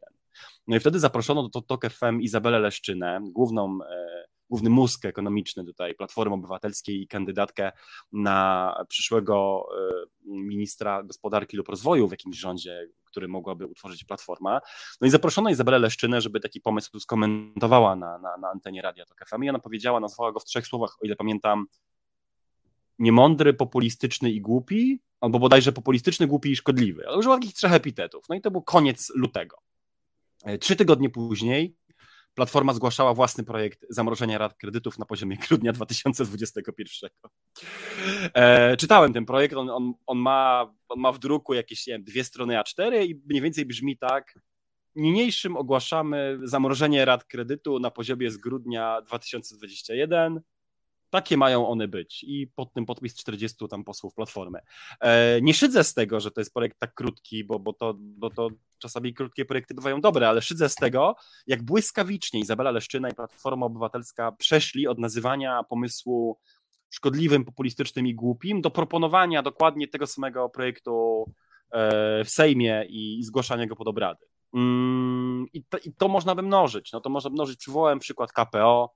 No i wtedy zaproszono do TOK FM Izabelę Leszczynę, główną, e, główny mózg ekonomiczny tutaj Platformy Obywatelskiej i kandydatkę na przyszłego e, ministra gospodarki lub rozwoju w jakimś rządzie, który mogłaby utworzyć Platforma. No i zaproszono Izabelę Leszczynę, żeby taki pomysł skomentowała na, na, na antenie Radia TOK FM i ona powiedziała, nazwała go w trzech słowach, o ile pamiętam, niemądry, populistyczny i głupi, albo bodajże populistyczny, głupi i szkodliwy. Ale użyła takich trzech epitetów. No i to był koniec lutego. E, trzy tygodnie później Platforma zgłaszała własny projekt zamrożenia rat kredytów na poziomie grudnia 2021. E, czytałem ten projekt, on, on, on, ma, on ma w druku jakieś nie wiem, dwie strony A4 i mniej więcej brzmi tak. Niniejszym ogłaszamy zamrożenie rat kredytu na poziomie z grudnia 2021 takie mają one być. I pod tym podpis 40 tam posłów Platformy. E, nie szydzę z tego, że to jest projekt tak krótki, bo, bo, to, bo to czasami krótkie projekty bywają dobre, ale szydzę z tego, jak błyskawicznie Izabela Leszczyna i Platforma Obywatelska przeszli od nazywania pomysłu szkodliwym, populistycznym i głupim do proponowania dokładnie tego samego projektu e, w Sejmie i zgłaszania go pod obrady. Mm, I to, I to można by mnożyć. No to można mnożyć. Przywołałem przykład KPO,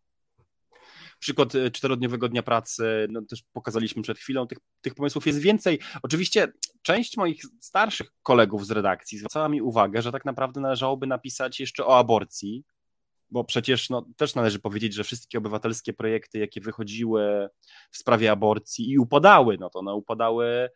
przykład e, czterodniowego dnia pracy, no też pokazaliśmy przed chwilą, tych, tych pomysłów jest więcej. Oczywiście część moich starszych kolegów z redakcji zwracała mi uwagę, że tak naprawdę należałoby napisać jeszcze o aborcji, bo przecież no, też należy powiedzieć, że wszystkie obywatelskie projekty, jakie wychodziły w sprawie aborcji i upadały, no to one upadały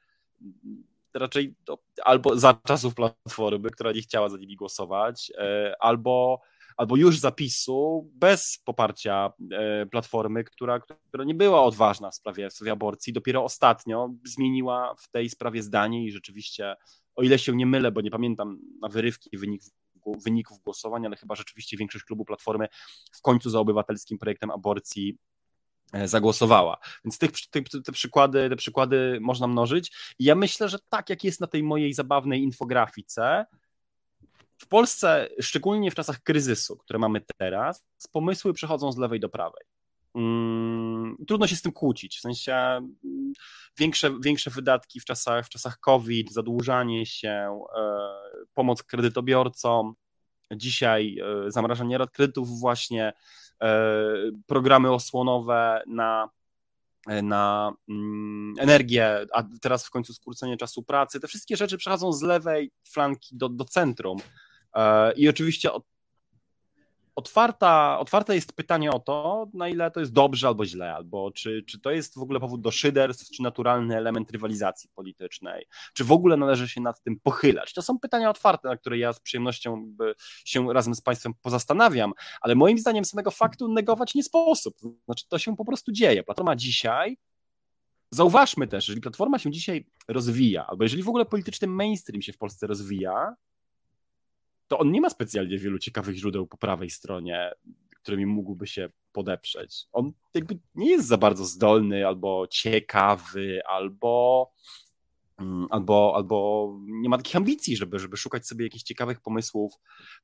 raczej to, albo za czasów Platformy, która nie chciała za nimi głosować, e, albo, albo już zapisu bez poparcia e, Platformy, która, która nie była odważna w sprawie, w sprawie aborcji, dopiero ostatnio zmieniła w tej sprawie zdanie i rzeczywiście, o ile się nie mylę, bo nie pamiętam na wyrywki wyników wyników głosowań, ale chyba rzeczywiście większość klubu Platformy w końcu za obywatelskim projektem aborcji e, zagłosowała. Więc tych, te, te, przykłady, te przykłady można mnożyć. I ja myślę, że tak jak jest na tej mojej zabawnej infografice, w Polsce, szczególnie w czasach kryzysu, które mamy teraz, pomysły przechodzą z lewej do prawej. Hmm, trudno się z tym kłócić, w sensie mm, większe, większe wydatki w czasach, w czasach COVID, zadłużanie się, e, pomoc kredytobiorcom, dzisiaj e, zamrażanie rat kredytów właśnie, e, programy osłonowe na, na mm, energię, a teraz w końcu skrócenie czasu pracy, te wszystkie rzeczy przechodzą z lewej flanki do, do centrum. I oczywiście otwarta, otwarte jest pytanie o to, na ile to jest dobrze albo źle, albo czy, czy to jest w ogóle powód do szyderstw, czy naturalny element rywalizacji politycznej, czy w ogóle należy się nad tym pochylać. To są pytania otwarte, na które ja z przyjemnością się razem z Państwem pozastanawiam, ale moim zdaniem samego faktu negować nie sposób. Znaczy, to się po prostu dzieje. Platforma dzisiaj Zauważmy też, jeżeli platforma się dzisiaj rozwija, albo jeżeli w ogóle polityczny mainstream się w Polsce rozwija, to on nie ma specjalnie wielu ciekawych źródeł po prawej stronie, którymi mógłby się podeprzeć. On jakby nie jest za bardzo zdolny, albo ciekawy, albo, mm, albo, albo nie ma takich ambicji, żeby, żeby szukać sobie jakichś ciekawych pomysłów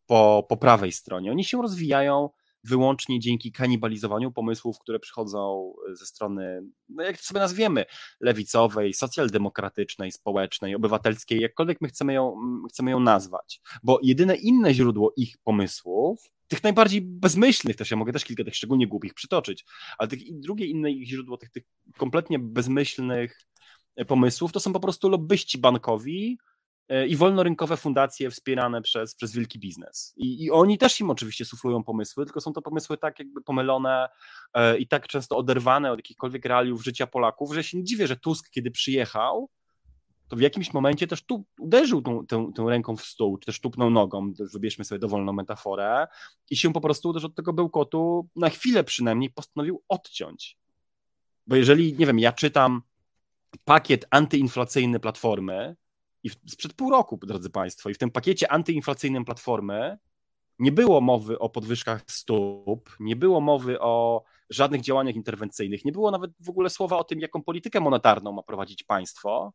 po, po prawej stronie. Oni się rozwijają wyłącznie dzięki kanibalizowaniu pomysłów, które przychodzą ze strony, no jak to sobie nazwiemy, lewicowej, socjaldemokratycznej, społecznej, obywatelskiej, jakkolwiek my chcemy ją, chcemy ją nazwać. Bo jedyne inne źródło ich pomysłów, tych najbardziej bezmyślnych też, ja mogę też kilka tych szczególnie głupich przytoczyć, ale tych, drugie inne ich źródło tych, tych kompletnie bezmyślnych pomysłów, to są po prostu lobbyści bankowi, E, i wolnorynkowe fundacje wspierane przez, przez wielki biznes. I, I oni też im oczywiście suflują pomysły, tylko są to pomysły tak jakby pomylone e, i tak często oderwane od jakichkolwiek realiów życia Polaków, że się nie dziwię, że Tusk, kiedy przyjechał, to w jakimś momencie też tu uderzył tą, tą, tą ręką w stół, czy też tupnął nogą, wybierzmy sobie dowolną metaforę, i się po prostu też od tego bełkotu na chwilę przynajmniej postanowił odciąć. Bo jeżeli, nie wiem, ja czytam pakiet antyinflacyjny Platformy, i sprzed pół roku, drodzy Państwo, i w tym pakiecie antyinflacyjnym Platformy nie było mowy o podwyżkach stóp, nie było mowy o żadnych działaniach interwencyjnych, nie było nawet w ogóle słowa o tym, jaką politykę monetarną ma prowadzić państwo.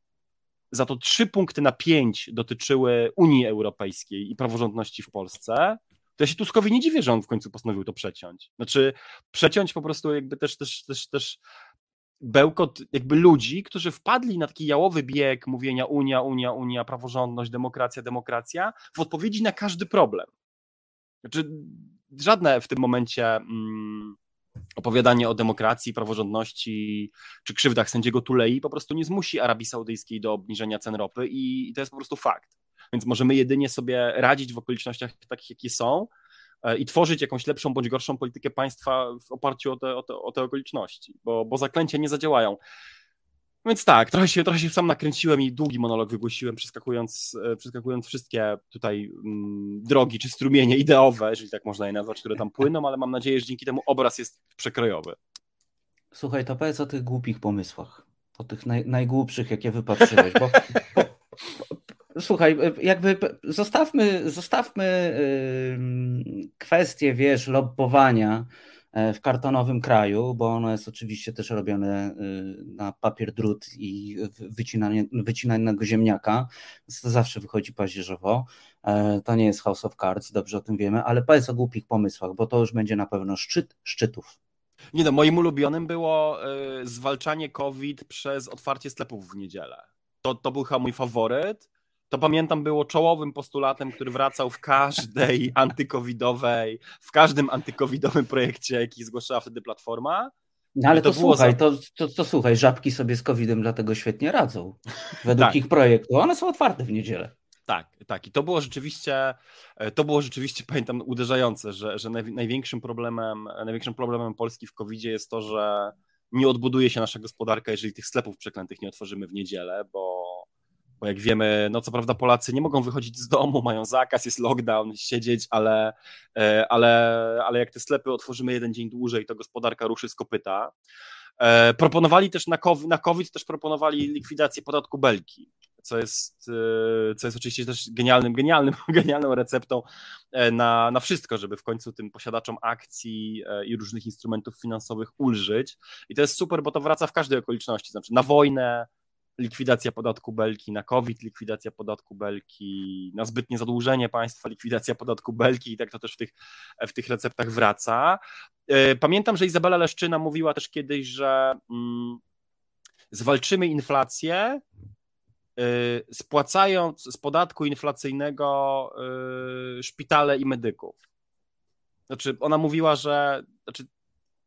Za to trzy punkty na pięć dotyczyły Unii Europejskiej i praworządności w Polsce. To ja się Tuskowi nie dziwię, że on w końcu postanowił to przeciąć. Znaczy, przeciąć po prostu jakby też, też, też, też bełkot jakby ludzi, którzy wpadli na taki jałowy bieg mówienia Unia, Unia, Unia, praworządność, demokracja, demokracja, w odpowiedzi na każdy problem. Znaczy, żadne w tym momencie mm, opowiadanie o demokracji, praworządności czy krzywdach sędziego Tulei po prostu nie zmusi Arabii Saudyjskiej do obniżenia cen ropy i, i to jest po prostu fakt. Więc możemy jedynie sobie radzić w okolicznościach takich, jakie są, i tworzyć jakąś lepszą bądź gorszą politykę państwa w oparciu o te, o te, o te okoliczności, bo, bo zaklęcia nie zadziałają. Więc tak, trochę się, trochę się sam nakręciłem i długi monolog wygłosiłem, przeskakując, e, przeskakując wszystkie tutaj mm, drogi czy strumienie ideowe, jeżeli tak można je nazwać, które tam płyną, ale mam nadzieję, że dzięki temu obraz jest przekrojowy. Słuchaj, to powiedz o tych głupich pomysłach, o tych naj, najgłupszych, jakie wypatrzyłeś, bo, Słuchaj, jakby zostawmy, zostawmy kwestię, wiesz, lobbowania e, w kartonowym kraju, bo ono jest oczywiście też robione y, na papier drut i wycinanie, wycinanego ziemniaka, to zawsze wychodzi paździerzowo. E, to nie jest House of Cards, dobrze o tym wiemy, ale powiedz o głupich pomysłach, bo to już będzie na pewno szczyt szczytów. Nie no, moim ulubionym było y, zwalczanie COVID przez otwarcie sklepów w niedzielę. To, to był chyba mój faworyt to pamiętam było czołowym postulatem, który wracał w każdej antykowidowej, w każdym antykowidowym projekcie, jaki zgłaszała wtedy Platforma. No ale to, to słuchaj, za... to, to, to, słuchaj, żabki sobie z COVID-em dlatego świetnie radzą. Według tak. ich projektu. One są otwarte w niedzielę. Tak, tak. I to było rzeczywiście, e, to było rzeczywiście, pamiętam, uderzające, że, że największym problemem, największym problemem Polski w covid jest to, że nie odbuduje się nasza gospodarka, jeżeli tych sklepów przeklętych nie otworzymy w niedzielę, bo, bo jak wiemy, no co prawda Polacy nie mogą wychodzić z domu, mają zakaz, jest lockdown, siedzieć, ale, e, ale, ale jak te sklepy otworzymy jeden dzień dłużej, to gospodarka ruszy z kopyta. E, proponowali też na COVID, na COVID też proponowali likwidację podatku belki co jest, e, co jest oczywiście też genialnym, genialnym, genialną receptą na, na wszystko, żeby w końcu tym posiadaczom akcji i różnych instrumentów finansowych ulżyć. I to jest super, bo to wraca w każdej okoliczności, znaczy na wojnę, likwidacja podatku belki, na COVID likwidacja podatku belki, na zbytnie zadłużenie państwa, likwidacja podatku belki i tak to też w tych, w tych receptach wraca. Pamiętam, że Izabela Leszczyna mówiła też kiedyś, że mm, zwalczymy inflację, Y, spłacając z podatku inflacyjnego y, szpitale i medyków. Znaczy, ona mówiła, że, znaczy,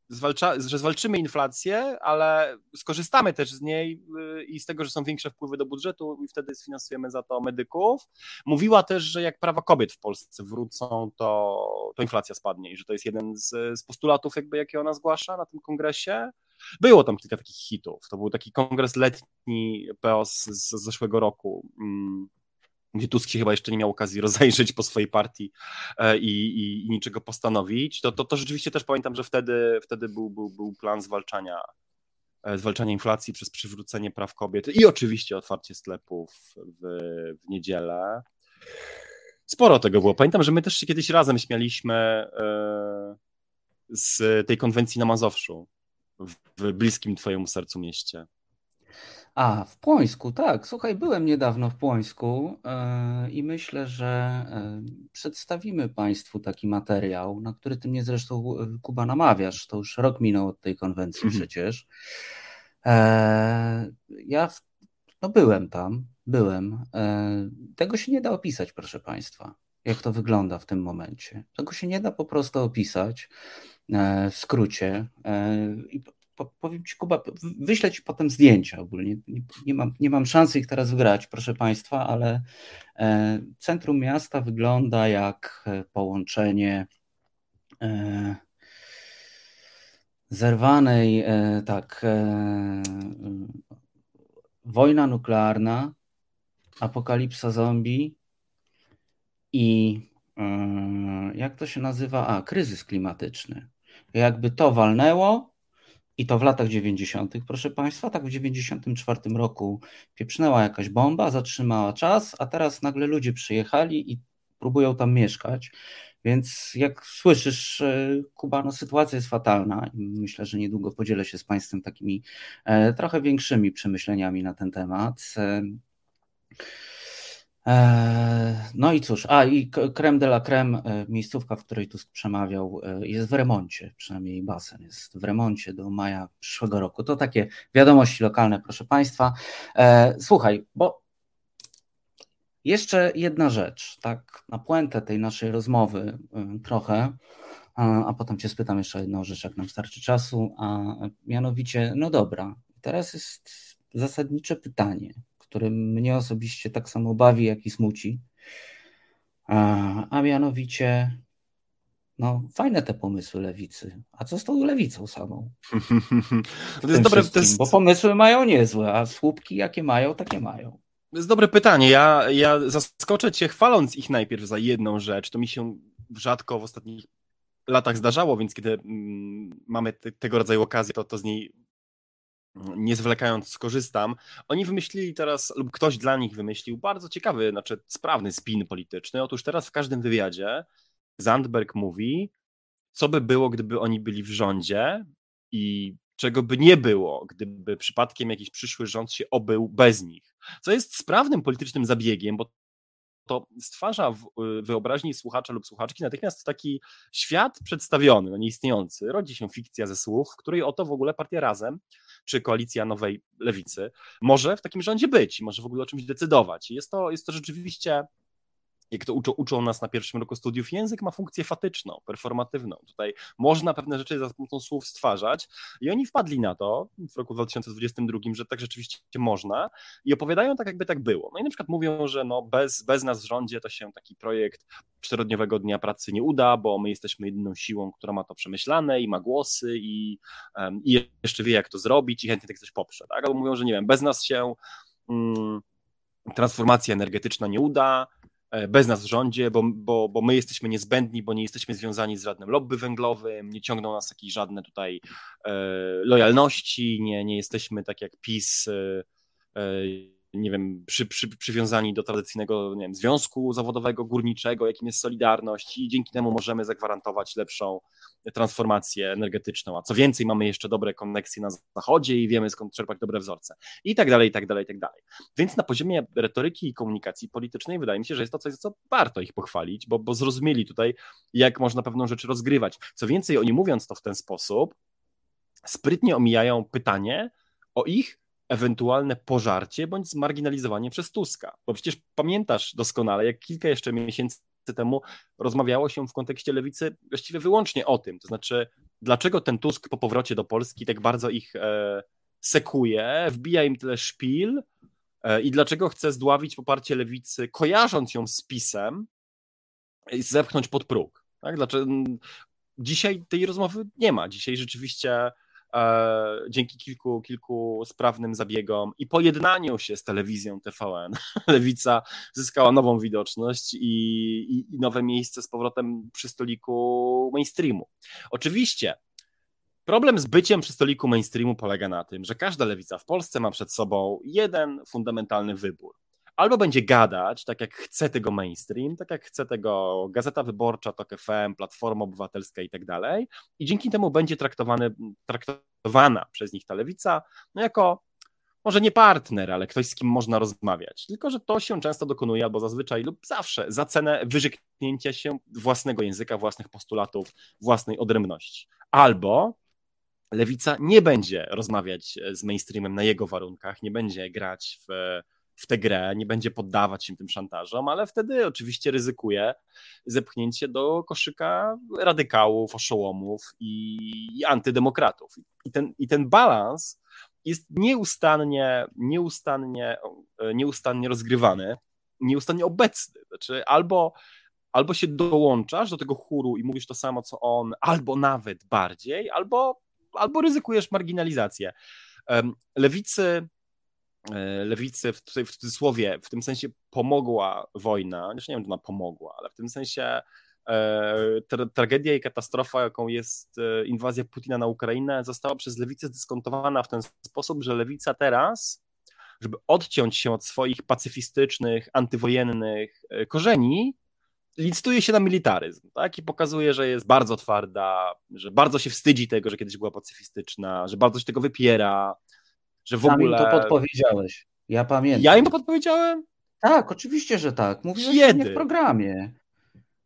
zwalcza, że zwalczymy inflację, ale skorzystamy też z niej y, i z tego, że są większe wpływy do budżetu i wtedy sfinansujemy za to medyków. Mówiła też, że jak prawa kobiet w Polsce wrócą, to, to inflacja spadnie i że to jest jeden z, z postulatów, jakby, jakie ona zgłasza na tym kongresie. Było tam kilka takich hitów. To był taki kongres letni POS z, z zeszłego roku, mm, gdzie Tusk chyba jeszcze nie miał okazji rozejrzeć po swojej partii e, i, i, i niczego postanowić. To, to, to rzeczywiście też pamiętam, że wtedy, wtedy był, był, był plan zwalczania e, zwalczania inflacji przez przywrócenie praw kobiet i oczywiście otwarcie sklepów w, w niedzielę. Sporo tego było. Pamiętam, że my też się kiedyś razem śmialiśmy e, z tej konwencji na Mazowszu, w bliskim twojemu sercu mieście? A, w Płońsku, tak. Słuchaj, byłem niedawno w Płońsku yy, i myślę, że yy, przedstawimy Państwu taki materiał, na który ty mnie zresztą, yy, Kuba, namawiasz. To już rok minął od tej konwencji mhm. przecież. Ja no byłem tam, byłem. Tego się nie da opisać, proszę Państwa, jak to wygląda w tym momencie. Tego się nie da po prostu opisać. W skrócie. I powiem Ci, Kuba, wyślę Ci potem zdjęcia ogólnie. Nie, nie, mam, nie mam szansy ich teraz wygrać, proszę Państwa, ale e, centrum miasta wygląda jak połączenie zerwanej, tak, wojna nuklearna, apokalipsa zombie i jak to się nazywa? A, kryzys klimatyczny jakby to walnęło i to w latach 90., proszę Państwa, tak w 94 roku pieprznęła jakaś bomba, zatrzymała czas, a teraz nagle ludzie przyjechali i próbują tam mieszkać. Więc jak słyszysz, e, Kuba, no sytuacja jest fatalna. Myślę, że niedługo podzielę się z Państwem takimi e, trochę większymi przemyśleniami na ten temat. Eee, no i cóż, a i creme de la creme, e, miejscówka, w której Tusk przemawiał, e, jest w remoncie, przynajmniej basen jest w remoncie do maja przyszłego roku. To takie wiadomości lokalne, proszę Państwa. Eee, słuchaj, bo jeszcze jedna rzecz, tak na puentę tej naszej rozmowy e, trochę, a potem Cię spytam jeszcze jedną rzecz, jak nam starczy czasu, a mianowicie, no dobra, teraz jest zasadnicze pytanie który mnie osobiście tak samo bawi, jak i smuci. A, a mianowicie, no, fajne te pomysły lewicy. A co z tą lewicą samą? to jest dobre, to jest... Bo pomysły mają niezłe, a słupki jakie mają, takie mają. To jest dobre pytanie. Ja, ja zaskoczę cię chwaląc ich najpierw za jedną rzecz. To mi się rzadko w ostatnich latach zdarzało, więc kiedy mm, mamy te, tego rodzaju okazję, to, to z niej nie zwlekając skorzystam. Oni wymyślili teraz, lub ktoś dla nich wymyślił bardzo ciekawy, znaczy sprawny spin polityczny. Otóż teraz w każdym wywiadzie Zandberg mówi, co by było, gdyby oni byli w rządzie i czego by nie było, gdyby przypadkiem jakiś przyszły rząd się obył bez nich. Co jest sprawnym politycznym zabiegiem, bo to stwarza w wyobraźni słuchacza lub słuchaczki natychmiast taki świat przedstawiony, no nieistniejący. Rodzi się fikcja ze słów, w której oto w ogóle partia Razem czy koalicja Nowej Lewicy może w takim rządzie być może w ogóle o czymś decydować. Jest to, jest to rzeczywiście jak to uczą, uczą nas na pierwszym roku studiów, język ma funkcję fatyczną, performatywną. Tutaj można pewne rzeczy za pomocą słów stwarzać i oni wpadli na to w roku 2022, że tak rzeczywiście można i opowiadają tak, jakby tak było. No i na przykład mówią, że no bez, bez nas w rządzie to się taki projekt czterodniowego dnia pracy nie uda, bo my jesteśmy jedyną siłą, która ma to przemyślane i ma głosy i, um, i jeszcze wie, jak to zrobić i chętnie tak coś poprze. Tak? Albo mówią, że nie wiem, bez nas się um, transformacja energetyczna nie uda, bez nas w rządzie, bo, bo, bo my jesteśmy niezbędni, bo nie jesteśmy związani z żadnym lobby węglowym, nie ciągną nas jakieś żadne tutaj e, lojalności, nie, nie jesteśmy tak jak PiS e, e nie wiem, przy, przy, przywiązani do tradycyjnego nie wiem, związku zawodowego, górniczego, jakim jest Solidarność i dzięki temu możemy zagwarantować lepszą transformację energetyczną, a co więcej mamy jeszcze dobre koneksje na zachodzie i wiemy skąd czerpać dobre wzorce i tak dalej, i tak dalej, i tak dalej. Więc na poziomie retoryki i komunikacji politycznej wydaje mi się, że jest to coś, co warto ich pochwalić, bo, bo zrozumieli tutaj, jak można pewną rzecz rozgrywać. Co więcej, oni mówiąc to w ten sposób, sprytnie omijają pytanie o ich ewentualne pożarcie bądź zmarginalizowanie przez Tuska. Bo przecież pamiętasz doskonale, jak kilka jeszcze miesięcy temu rozmawiało się w kontekście lewicy właściwie wyłącznie o tym. To znaczy, dlaczego ten Tusk po powrocie do Polski tak bardzo ich e, sekuje, wbija im tyle szpil e, i dlaczego chce zdławić poparcie lewicy, kojarząc ją z pisem i zepchnąć pod próg. Tak? Dlaczego, dzisiaj tej rozmowy nie ma. Dzisiaj rzeczywiście dzięki kilku, kilku sprawnym zabiegom i pojednaniu się z telewizją TVN, Lewica zyskała nową widoczność i, i, i nowe miejsce z powrotem przy stoliku mainstreamu. Oczywiście Problem z byciem przy stoliku mainstreamu polega na tym, że każda lewica w Polsce ma przed sobą jeden fundamentalny wybór albo będzie gadać, tak jak chce tego mainstream, tak jak chce tego Gazeta Wyborcza, TOK FM, Platforma Obywatelska i tak dalej i dzięki temu będzie traktowany, traktowana przez nich ta lewica no jako może nie partner, ale ktoś, z kim można rozmawiać. Tylko, że to się często dokonuje, albo zazwyczaj lub zawsze, za cenę wyrzeknięcia się własnego języka, własnych postulatów, własnej odrębności. Albo lewica nie będzie rozmawiać z mainstreamem na jego warunkach, nie będzie grać w w tę grę, nie będzie poddawać się tym szantażom, ale wtedy oczywiście ryzykuje zepchnięcie do koszyka radykałów, oszołomów i, i antydemokratów. I ten, i ten balans jest nieustannie, nieustannie, nieustannie rozgrywany, nieustannie obecny. Znaczy, albo, albo się dołączasz do tego chóru i mówisz to samo, co on, albo nawet bardziej, albo, albo ryzykujesz marginalizację. Lewicy E, lewicy w, tutaj w cudzysłowie, w tym sensie pomogła wojna, już nie wiem, czy ona pomogła, ale w tym sensie e, tra tragedia i katastrofa, jaką jest e, inwazja Putina na Ukrainę, została przez lewicę zdyskontowana w ten sposób, że lewica teraz, żeby odciąć się od swoich pacyfistycznych, antywojennych korzeni, licytuje się na militaryzm, tak? I pokazuje, że jest bardzo twarda, że bardzo się wstydzi tego, że kiedyś była pacyfistyczna, że bardzo się tego wypiera, że w Sam ogóle... Im to podpowiedziałeś. Ja pamiętam. Ja im to podpowiedziałem? Tak, oczywiście, że tak. Mówiłeś Kiedy? o mnie w programie.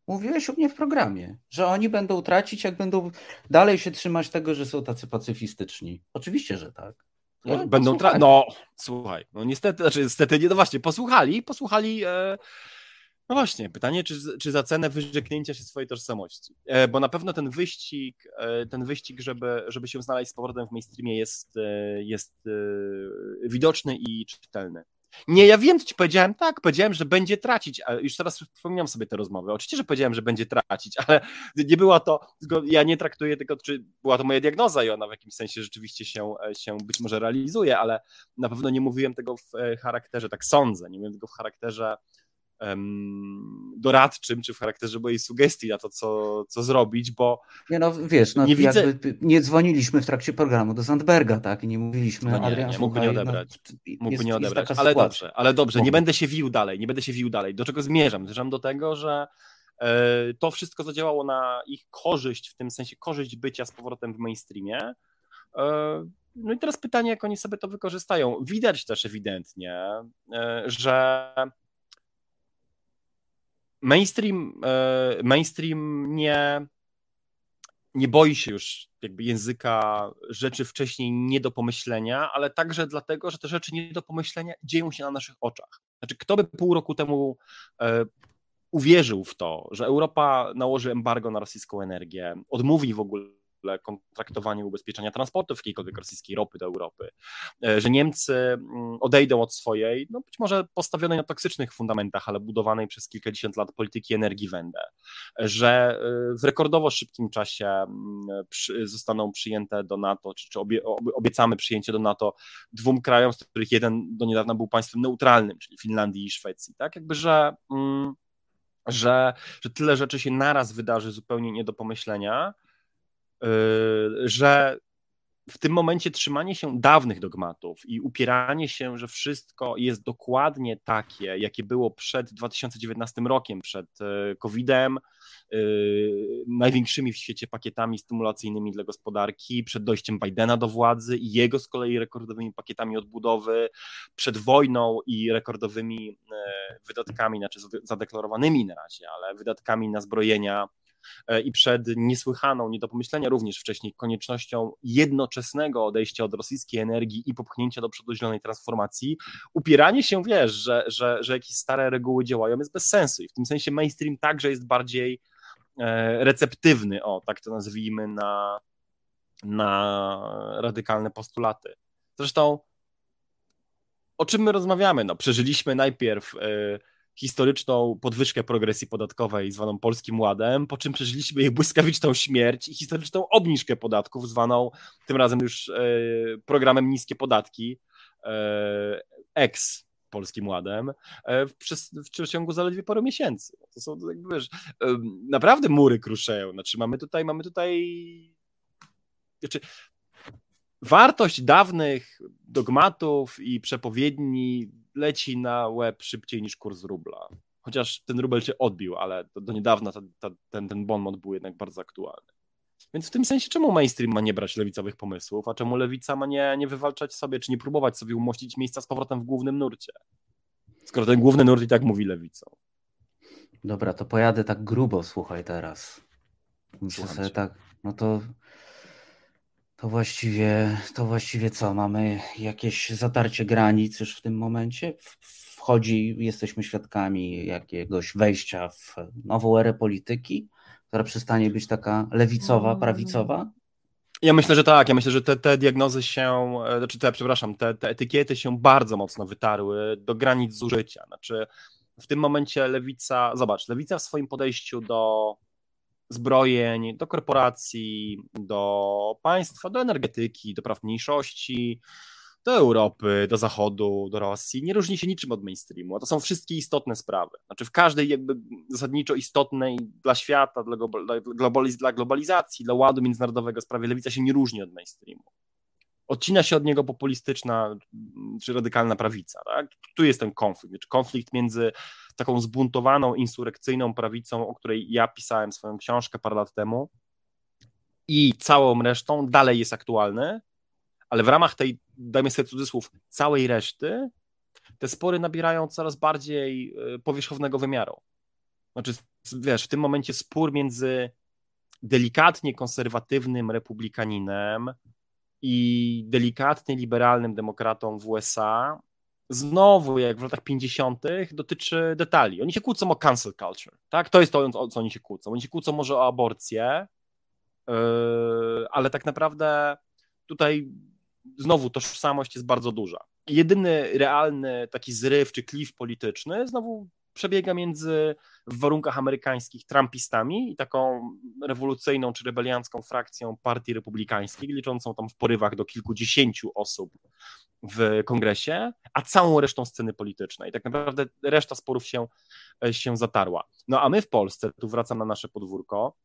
Mówiłeś o mnie w programie, że oni będą tracić, jak będą dalej się trzymać tego, że są tacy pacyfistyczni. Oczywiście, że tak. No, będą tracić. No, słuchaj, no niestety, znaczy niestety nie, no właśnie, posłuchali, posłuchali e, no właśnie, pytanie, czy, czy za cenę wyrzeknięcia się swojej tożsamości? E, bo na pewno ten wyścig, e, ten wyścig, żeby, żeby się znaleźć z powrotem w mainstreamie jest, e, jest widoczny i czytelny. Nie, ja wiem, co ci powiedziałem. Tak, powiedziałem, że będzie tracić, ale już teraz przypominam sobie te rozmowy. Oczywiście, że powiedziałem, że będzie tracić, ale nie była to, ja nie traktuję tego, czy była to moja diagnoza i ona w jakimś sensie rzeczywiście się, się być może realizuje, ale na pewno nie mówiłem tego w charakterze, tak sądzę, nie mówiłem tego w charakterze doradczym, czy w charakterze mojej sugestii na to, co, co zrobić, bo. Nie, no wiesz, no, nie, widzę... nie dzwoniliśmy w trakcie programu do Sandberga, tak? I nie mówiliśmy. No nie, Adrian, nie, mógłby nie odebrać. No, mógłby jest, nie odebrać. Ale dobrze, ale dobrze, nie będę się wił dalej, nie będę się wił dalej. Do czego zmierzam? Zmierzam do tego, że e, to wszystko zadziałało na ich korzyść, w tym sensie korzyść bycia z powrotem w mainstreamie. E, no i teraz pytanie, jak oni sobie to wykorzystają. Widać też ewidentnie, e, że mainstream, e, mainstream nie, nie boi się już jakby języka rzeczy wcześniej nie do pomyślenia, ale także dlatego, że te rzeczy nie do pomyślenia dzieją się na naszych oczach. Znaczy, kto by pół roku temu e, uwierzył w to, że Europa nałoży embargo na rosyjską energię, odmówi w ogóle kontraktowania ubezpieczenia transportu jakiejkolwiek rosyjskiej ropy do Europy, e, że Niemcy mm, odejdą od swojej, no być może postawionej na toksycznych fundamentach, ale budowanej przez kilkadziesiąt lat polityki energii Wende, że e, w rekordowo szybkim czasie mm, zostaną przyjęte do NATO, czy, czy obie, obiecamy przyjęcie do NATO dwóm krajom, z których jeden do niedawna był państwem neutralnym, czyli Finlandii i Szwecji, tak, jakby, że mm, że, że tyle rzeczy się naraz wydarzy zupełnie nie do pomyślenia, że w tym momencie trzymanie się dawnych dogmatów i upieranie się, że wszystko jest dokładnie takie, jakie było przed 2019 rokiem, przed e, COVID-em, yy, największymi w świecie pakietami stymulacyjnymi dla gospodarki, przed dojściem Bidena do władzy i jego z kolei rekordowymi pakietami odbudowy, przed wojną i rekordowymi wydatkami, znaczy zadeklarowanymi na razie, ale wydatkami na zbrojenia i przed niesłychaną, nie do pomyślenia również wcześniej, koniecznością jednoczesnego odejścia od rosyjskiej energii i popchnięcia do przodu zielonej transformacji, upieranie się, wiesz, że, że, że jakieś stare reguły działają jest bez sensu i w tym sensie mainstream także jest bardziej e, receptywny, o tak to nazwijmy, na, na radykalne postulaty. Zresztą o czym my rozmawiamy? No, przeżyliśmy najpierw e, historyczną podwyżkę progresji podatkowej zwaną Polskim Ładem, po czym przeżyliśmy jej błyskawiczną śmierć i historyczną obniżkę podatków zwaną tym razem już e, programem Niskie Podatki, e, ex Polskim Ładem, e, przez, w przeciągu zaledwie paru miesięcy. To są, jakby, wiesz, naprawdę mury kruszeją. Znaczy mamy tutaj, mamy tutaj znaczy, wartość dawnych dogmatów i przepowiedni leci na łeb szybciej niż kurs rubla. Chociaż ten rubel się odbił, ale do, do niedawna ta, ta, ten, ten bon był jednak bardzo aktualny. Więc w tym sensie, czemu mainstream ma nie brać lewicowych pomysłów, a czemu lewica ma nie, nie wywalczać sobie, czy nie próbować sobie umościć miejsca z powrotem w głównym nurcie? Skoro ten główny nurt i tak mówi lewicą. Dobra, to pojadę tak grubo, słuchaj teraz. Myślę sobie tak, no to to właściwie, to właściwie co? Mamy jakieś zatarcie granic już w tym momencie? Wchodzi, jesteśmy świadkami jakiegoś wejścia w nową erę polityki, która przestanie być taka lewicowa, prawicowa? Ja myślę, że tak. Ja myślę, że te, te diagnozy się, e, znaczy te, przepraszam, te, te etykiety się bardzo mocno wytarły do granic zużycia. Znaczy, w tym momencie lewica, zobacz, lewica w swoim podejściu do zbrojeń, do korporacji, do państwa, do energetyki, do praw mniejszości, do Europy, do Zachodu, do Rosji, nie różni się niczym od mainstreamu, a to są wszystkie istotne sprawy. Znaczy w każdej jakby zasadniczo istotnej dla świata, dla, globaliz dla globalizacji, dla ładu międzynarodowego sprawie lewica się nie różni od mainstreamu. Odcina się od niego populistyczna czy radykalna prawica. Tak? Tu jest ten konflikt, znaczy konflikt między taką zbuntowaną, insurekcyjną prawicą, o której ja pisałem swoją książkę parę lat temu i całą resztą dalej jest aktualny, ale w ramach tej, dajmy sobie cudzysłów, całej reszty, te spory nabierają coraz bardziej e, powierzchownego wymiaru. Znaczy, wiesz, w tym momencie spór między delikatnie konserwatywnym republikaninem i delikatnie liberalnym demokratą w USA znowu, jak w latach 50., dotyczy detali. Oni się kłócą o cancel culture. Tak? To jest to, o co oni się kłócą. Oni się kłócą może o aborcję, yy, ale tak naprawdę tutaj znowu tożsamość jest bardzo duża. Jedyny realny taki zryw czy klif polityczny znowu przebiega między w warunkach amerykańskich trumpistami i taką rewolucyjną czy rebeliancką frakcją partii republikańskiej, liczącą tam w porywach do kilkudziesięciu osób w kongresie, a całą resztą sceny politycznej. Tak naprawdę reszta sporów się, się zatarła. No a my w Polsce, tu wracam na nasze podwórko,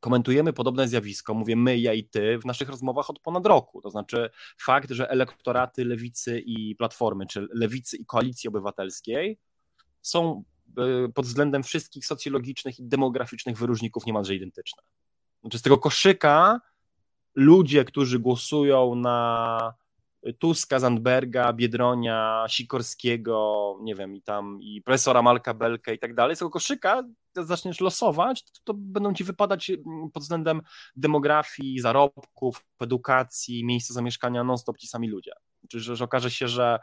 komentujemy podobne zjawisko, mówię my, ja i ty, w naszych rozmowach od ponad roku. To znaczy fakt, że elektoraty lewicy i platformy, czy lewicy i koalicji obywatelskiej są e, pod względem wszystkich socjologicznych i demograficznych wyróżników niemalże identyczne. Znaczy z tego koszyka ludzie, którzy głosują na Tuska, Zandberga, Biedronia, Sikorskiego, nie wiem, i tam i profesora Malka Belkę i tak dalej, z tego koszyka zaczniesz losować, to, to, będą ci wypadać mm, pod względem demografii, zarobków, edukacji, miejsca zamieszkania non-stop ci sami ludzie. Znaczy, że, że okaże się, że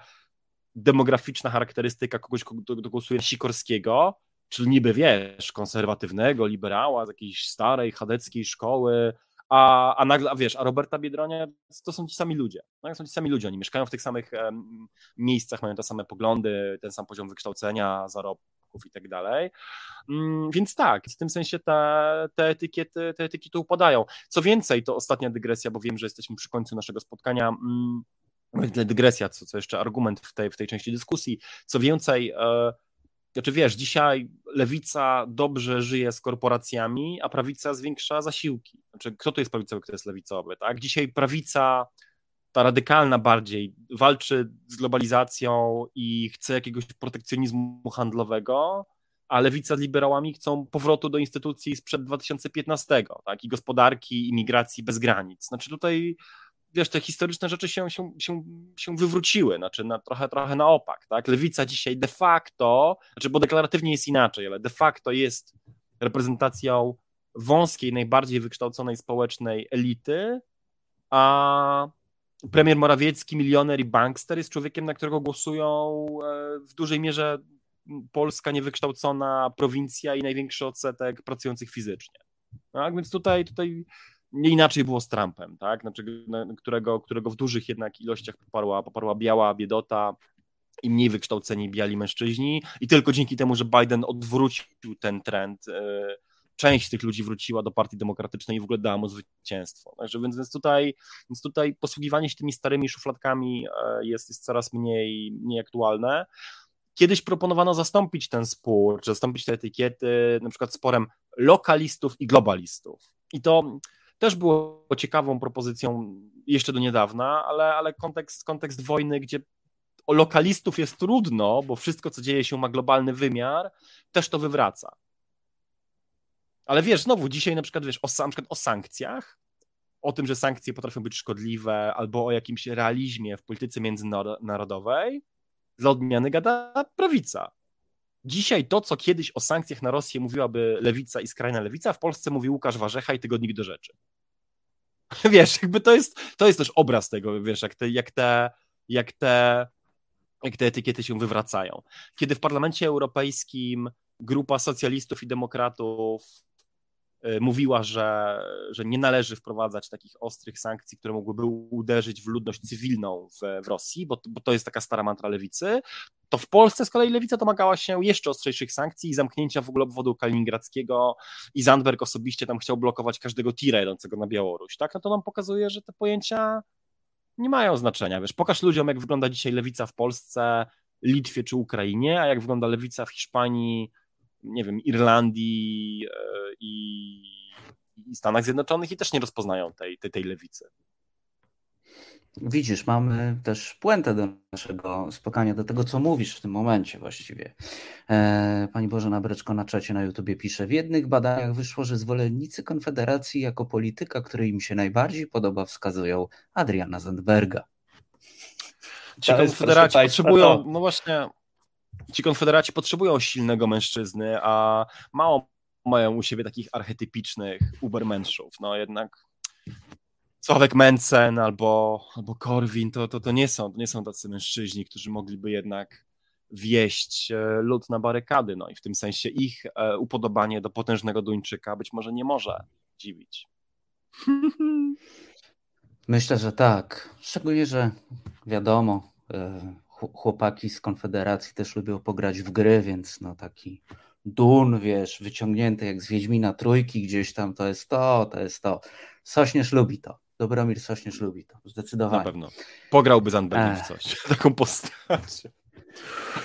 demograficzna charakterystyka kogoś, kto, kto głosuje Sikorskiego, czyli niby wiesz, konserwatywnego, liberała z jakiejś starej chadeckiej szkoły, a, a nagle, a wiesz, a Roberta Biedronia to są ci sami ludzie. No, są ci sami ludzie, oni mieszkają w tych samych um, miejscach, mają te same poglądy, ten sam poziom wykształcenia, zarobków i tak dalej. Um, więc tak, w tym sensie te, te, etykiety, te etykiety upadają. Co więcej, to ostatnia dygresja, bo wiem, że jesteśmy przy końcu naszego spotkania. Um, dygresja, co, co jeszcze argument w tej, w tej części dyskusji. Co więcej, e, znaczy wiesz, dzisiaj lewica dobrze żyje z korporacjami, a prawica zwiększa zasiłki. Znaczy, kto to jest prawicowy, kto jest lewicowy, tak? Dzisiaj prawica, ta radykalna bardziej, walczy z globalizacją i chce jakiegoś protekcjonizmu handlowego, a lewica z liberałami chcą powrotu do instytucji sprzed 2015, tak? I gospodarki, imigracji bez granic. Znaczy tutaj wiesz, te historyczne rzeczy się, się, się, się wywróciły, znaczy na, trochę, trochę na opak, tak? Lewica dzisiaj de facto, znaczy bo deklaratywnie jest inaczej, ale de facto jest reprezentacją wąskiej, najbardziej wykształconej społecznej elity, a premier Morawiecki, milioner i bankster jest człowiekiem, na którego głosują e, w dużej mierze polska niewykształcona prowincja i największy odsetek pracujących fizycznie. Tak? Więc tutaj, tutaj nie inaczej było z Trumpem, tak? Znaczy, którego, którego w dużych jednak ilościach poparła, poparła biała biedota i mniej wykształceni biali mężczyźni i tylko dzięki temu, że Biden odwrócił ten trend, e, część tych ludzi wróciła do Partii Demokratycznej i w ogóle dała mu zwycięstwo. Także więc, więc, tutaj, więc tutaj posługiwanie się tymi starymi szufladkami e, jest, jest coraz mniej, mniej aktualne. Kiedyś proponowano zastąpić ten spór, czy zastąpić te etykiety na przykład sporem lokalistów i globalistów. I to też było ciekawą propozycją jeszcze do niedawna, ale, ale kontekst, kontekst wojny, gdzie o lokalistów jest trudno, bo wszystko, co dzieje się, ma globalny wymiar, też to wywraca. Ale wiesz, znowu dzisiaj na przykład wiesz o, na przykład o sankcjach, o tym, że sankcje potrafią być szkodliwe, albo o jakimś realizmie w polityce międzynarodowej, dla odmiany gada prawica. Dzisiaj to, co kiedyś o sankcjach na Rosję mówiłaby lewica i skrajna lewica, w Polsce mówi Łukasz Warzecha i Tygodnik do Rzeczy. Wiesz, jakby to jest, to jest też obraz tego, wiesz, jak te, jak te, jak te, jak te etykiety się wywracają. Kiedy w Parlamencie Europejskim grupa socjalistów i demokratów mówiła, że, że nie należy wprowadzać takich ostrych sankcji, które mogłyby uderzyć w ludność cywilną w, w Rosji, bo, bo to jest taka stara mantra lewicy, to w Polsce z kolei lewica domagała się jeszcze ostrzejszych sankcji i zamknięcia w ogóle obwodu kaliningradzkiego. I Zandberg osobiście tam chciał blokować każdego tira jadącego na Białoruś, tak? No to nam pokazuje, że te pojęcia nie mają znaczenia, wiesz, pokaż ludziom, jak wygląda dzisiaj lewica w Polsce, Litwie czy Ukrainie, a jak wygląda lewica w Hiszpanii, nie wiem, Irlandii e, i, i Stanach Zjednoczonych i też nie rozpoznają tej, tej, tej lewicy. Widzisz, mamy też puentę do naszego spotkania, do tego, co mówisz w tym momencie właściwie. E, pani Bożena Breczko na czacie na YouTubie pisze, w jednych badaniach wyszło, że zwolennicy Konfederacji jako polityka, który im się najbardziej podoba, wskazują Adriana Zandberga. Ci konfederaci potrzebują, no właśnie, ci konfederaci potrzebują silnego mężczyzny, a mało mają u siebie takich archetypicznych ubermenszów. No jednak Sławek Mencen albo, albo Korwin to, to, to, nie są, to nie są tacy mężczyźni, którzy mogliby jednak wieść e, lud na barykady. No i w tym sensie ich e, upodobanie do potężnego Duńczyka być może nie może dziwić. Myślę, że tak. Szczególnie, że wiadomo, e, chłopaki z Konfederacji też lubią pograć w gry, więc no taki Dun, wiesz, wyciągnięty jak z Wiedźmina trójki gdzieś tam, to jest to, to jest to. Sośnierz lubi to. Dobromir Sośnierz lubi to, zdecydowanie. Na pewno. Pograłby Zandberg w coś, taką postacią.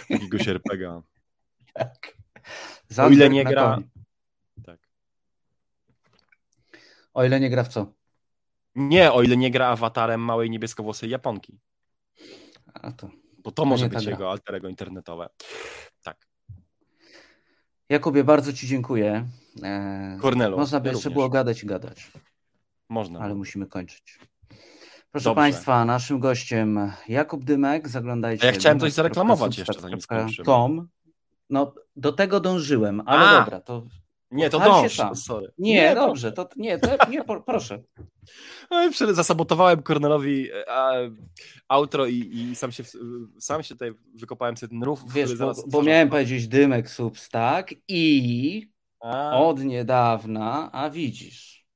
Takiego sierpega. Tak. O ile nie gra... Tak. O ile nie gra w co? Nie, o ile nie gra awatarem małej niebieskowłosej Japonki. A to bo to może być jego alterego internetowe. Tak. Jakubie, bardzo Ci dziękuję. Kornelu. Można by jeszcze było gadać i gadać. Można. Ale musimy kończyć. Proszę Dobrze. Państwa, naszym gościem Jakub Dymek. Zaglądajcie. A ja chciałem coś zareklamować jeszcze, zanim skończymy. Tom. No, do tego dążyłem, ale A! dobra, to. Nie, to dąż, sorry. Nie, nie dobrze, to nie, to, nie, proszę. Zasabotowałem Kornelowi e, outro i, i, sam, się, sam się tutaj wykopałem sobie ten rów. Wiesz, bo, bo miałem powiedzieć dymek substak i a. od niedawna, a widzisz.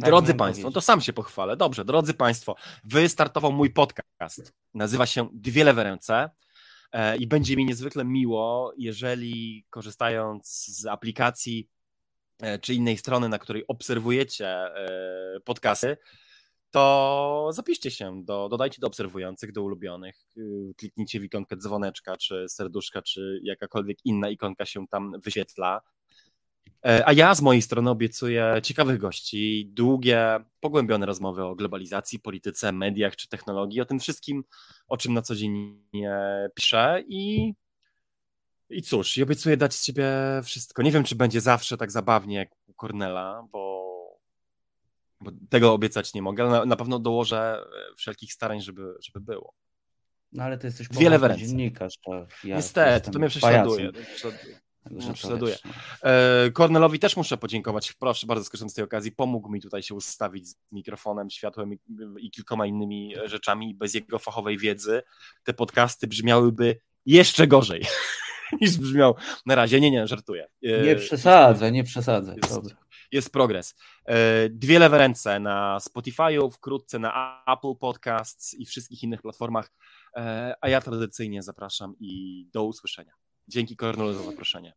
Tak drodzy Państwo, to sam się pochwalę. Dobrze, drodzy Państwo, wystartował mój podcast. Nazywa się Dwie lewe ręce. E, I będzie mi niezwykle miło, jeżeli korzystając z aplikacji czy innej strony, na której obserwujecie e, podcasty, to zapiszcie się, do, dodajcie do obserwujących, do ulubionych, kliknijcie w ikonkę dzwoneczka, czy serduszka, czy jakakolwiek inna ikonka się tam wyświetla. A ja z mojej strony obiecuję ciekawych gości, długie, pogłębione rozmowy o globalizacji, polityce, mediach czy technologii, o tym wszystkim, o czym na co dzień piszę i, i cóż, i obiecuję dać z siebie wszystko. Nie wiem, czy będzie zawsze tak zabawnie jak u Cornela, bo, bo tego obiecać nie mogę, ale na, na pewno dołożę wszelkich starań, żeby, żeby było. No ale ty jesteś Wiele dziennikarz. Ja Niestety, to mnie prześladuje. prześladuje. Prześladuję. E, Kornelowi też muszę podziękować. Proszę bardzo, skorzystam z tej okazji. Pomógł mi tutaj się ustawić z mikrofonem, światłem i, i kilkoma innymi rzeczami. Bez jego fachowej wiedzy te podcasty brzmiałyby jeszcze gorzej niż brzmiał na razie. Nie, nie, żartuję. E, nie przesadzę, nie przesadzę. Jest, jest progres. E, dwie lewe ręce na Spotify'u, wkrótce na Apple Podcasts i wszystkich innych platformach. A ja tradycyjnie zapraszam i do usłyszenia. Dzięki Kornelu za zaproszenie.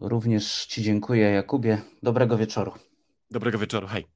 Również Ci dziękuję, Jakubie. Dobrego wieczoru. Dobrego wieczoru, hej.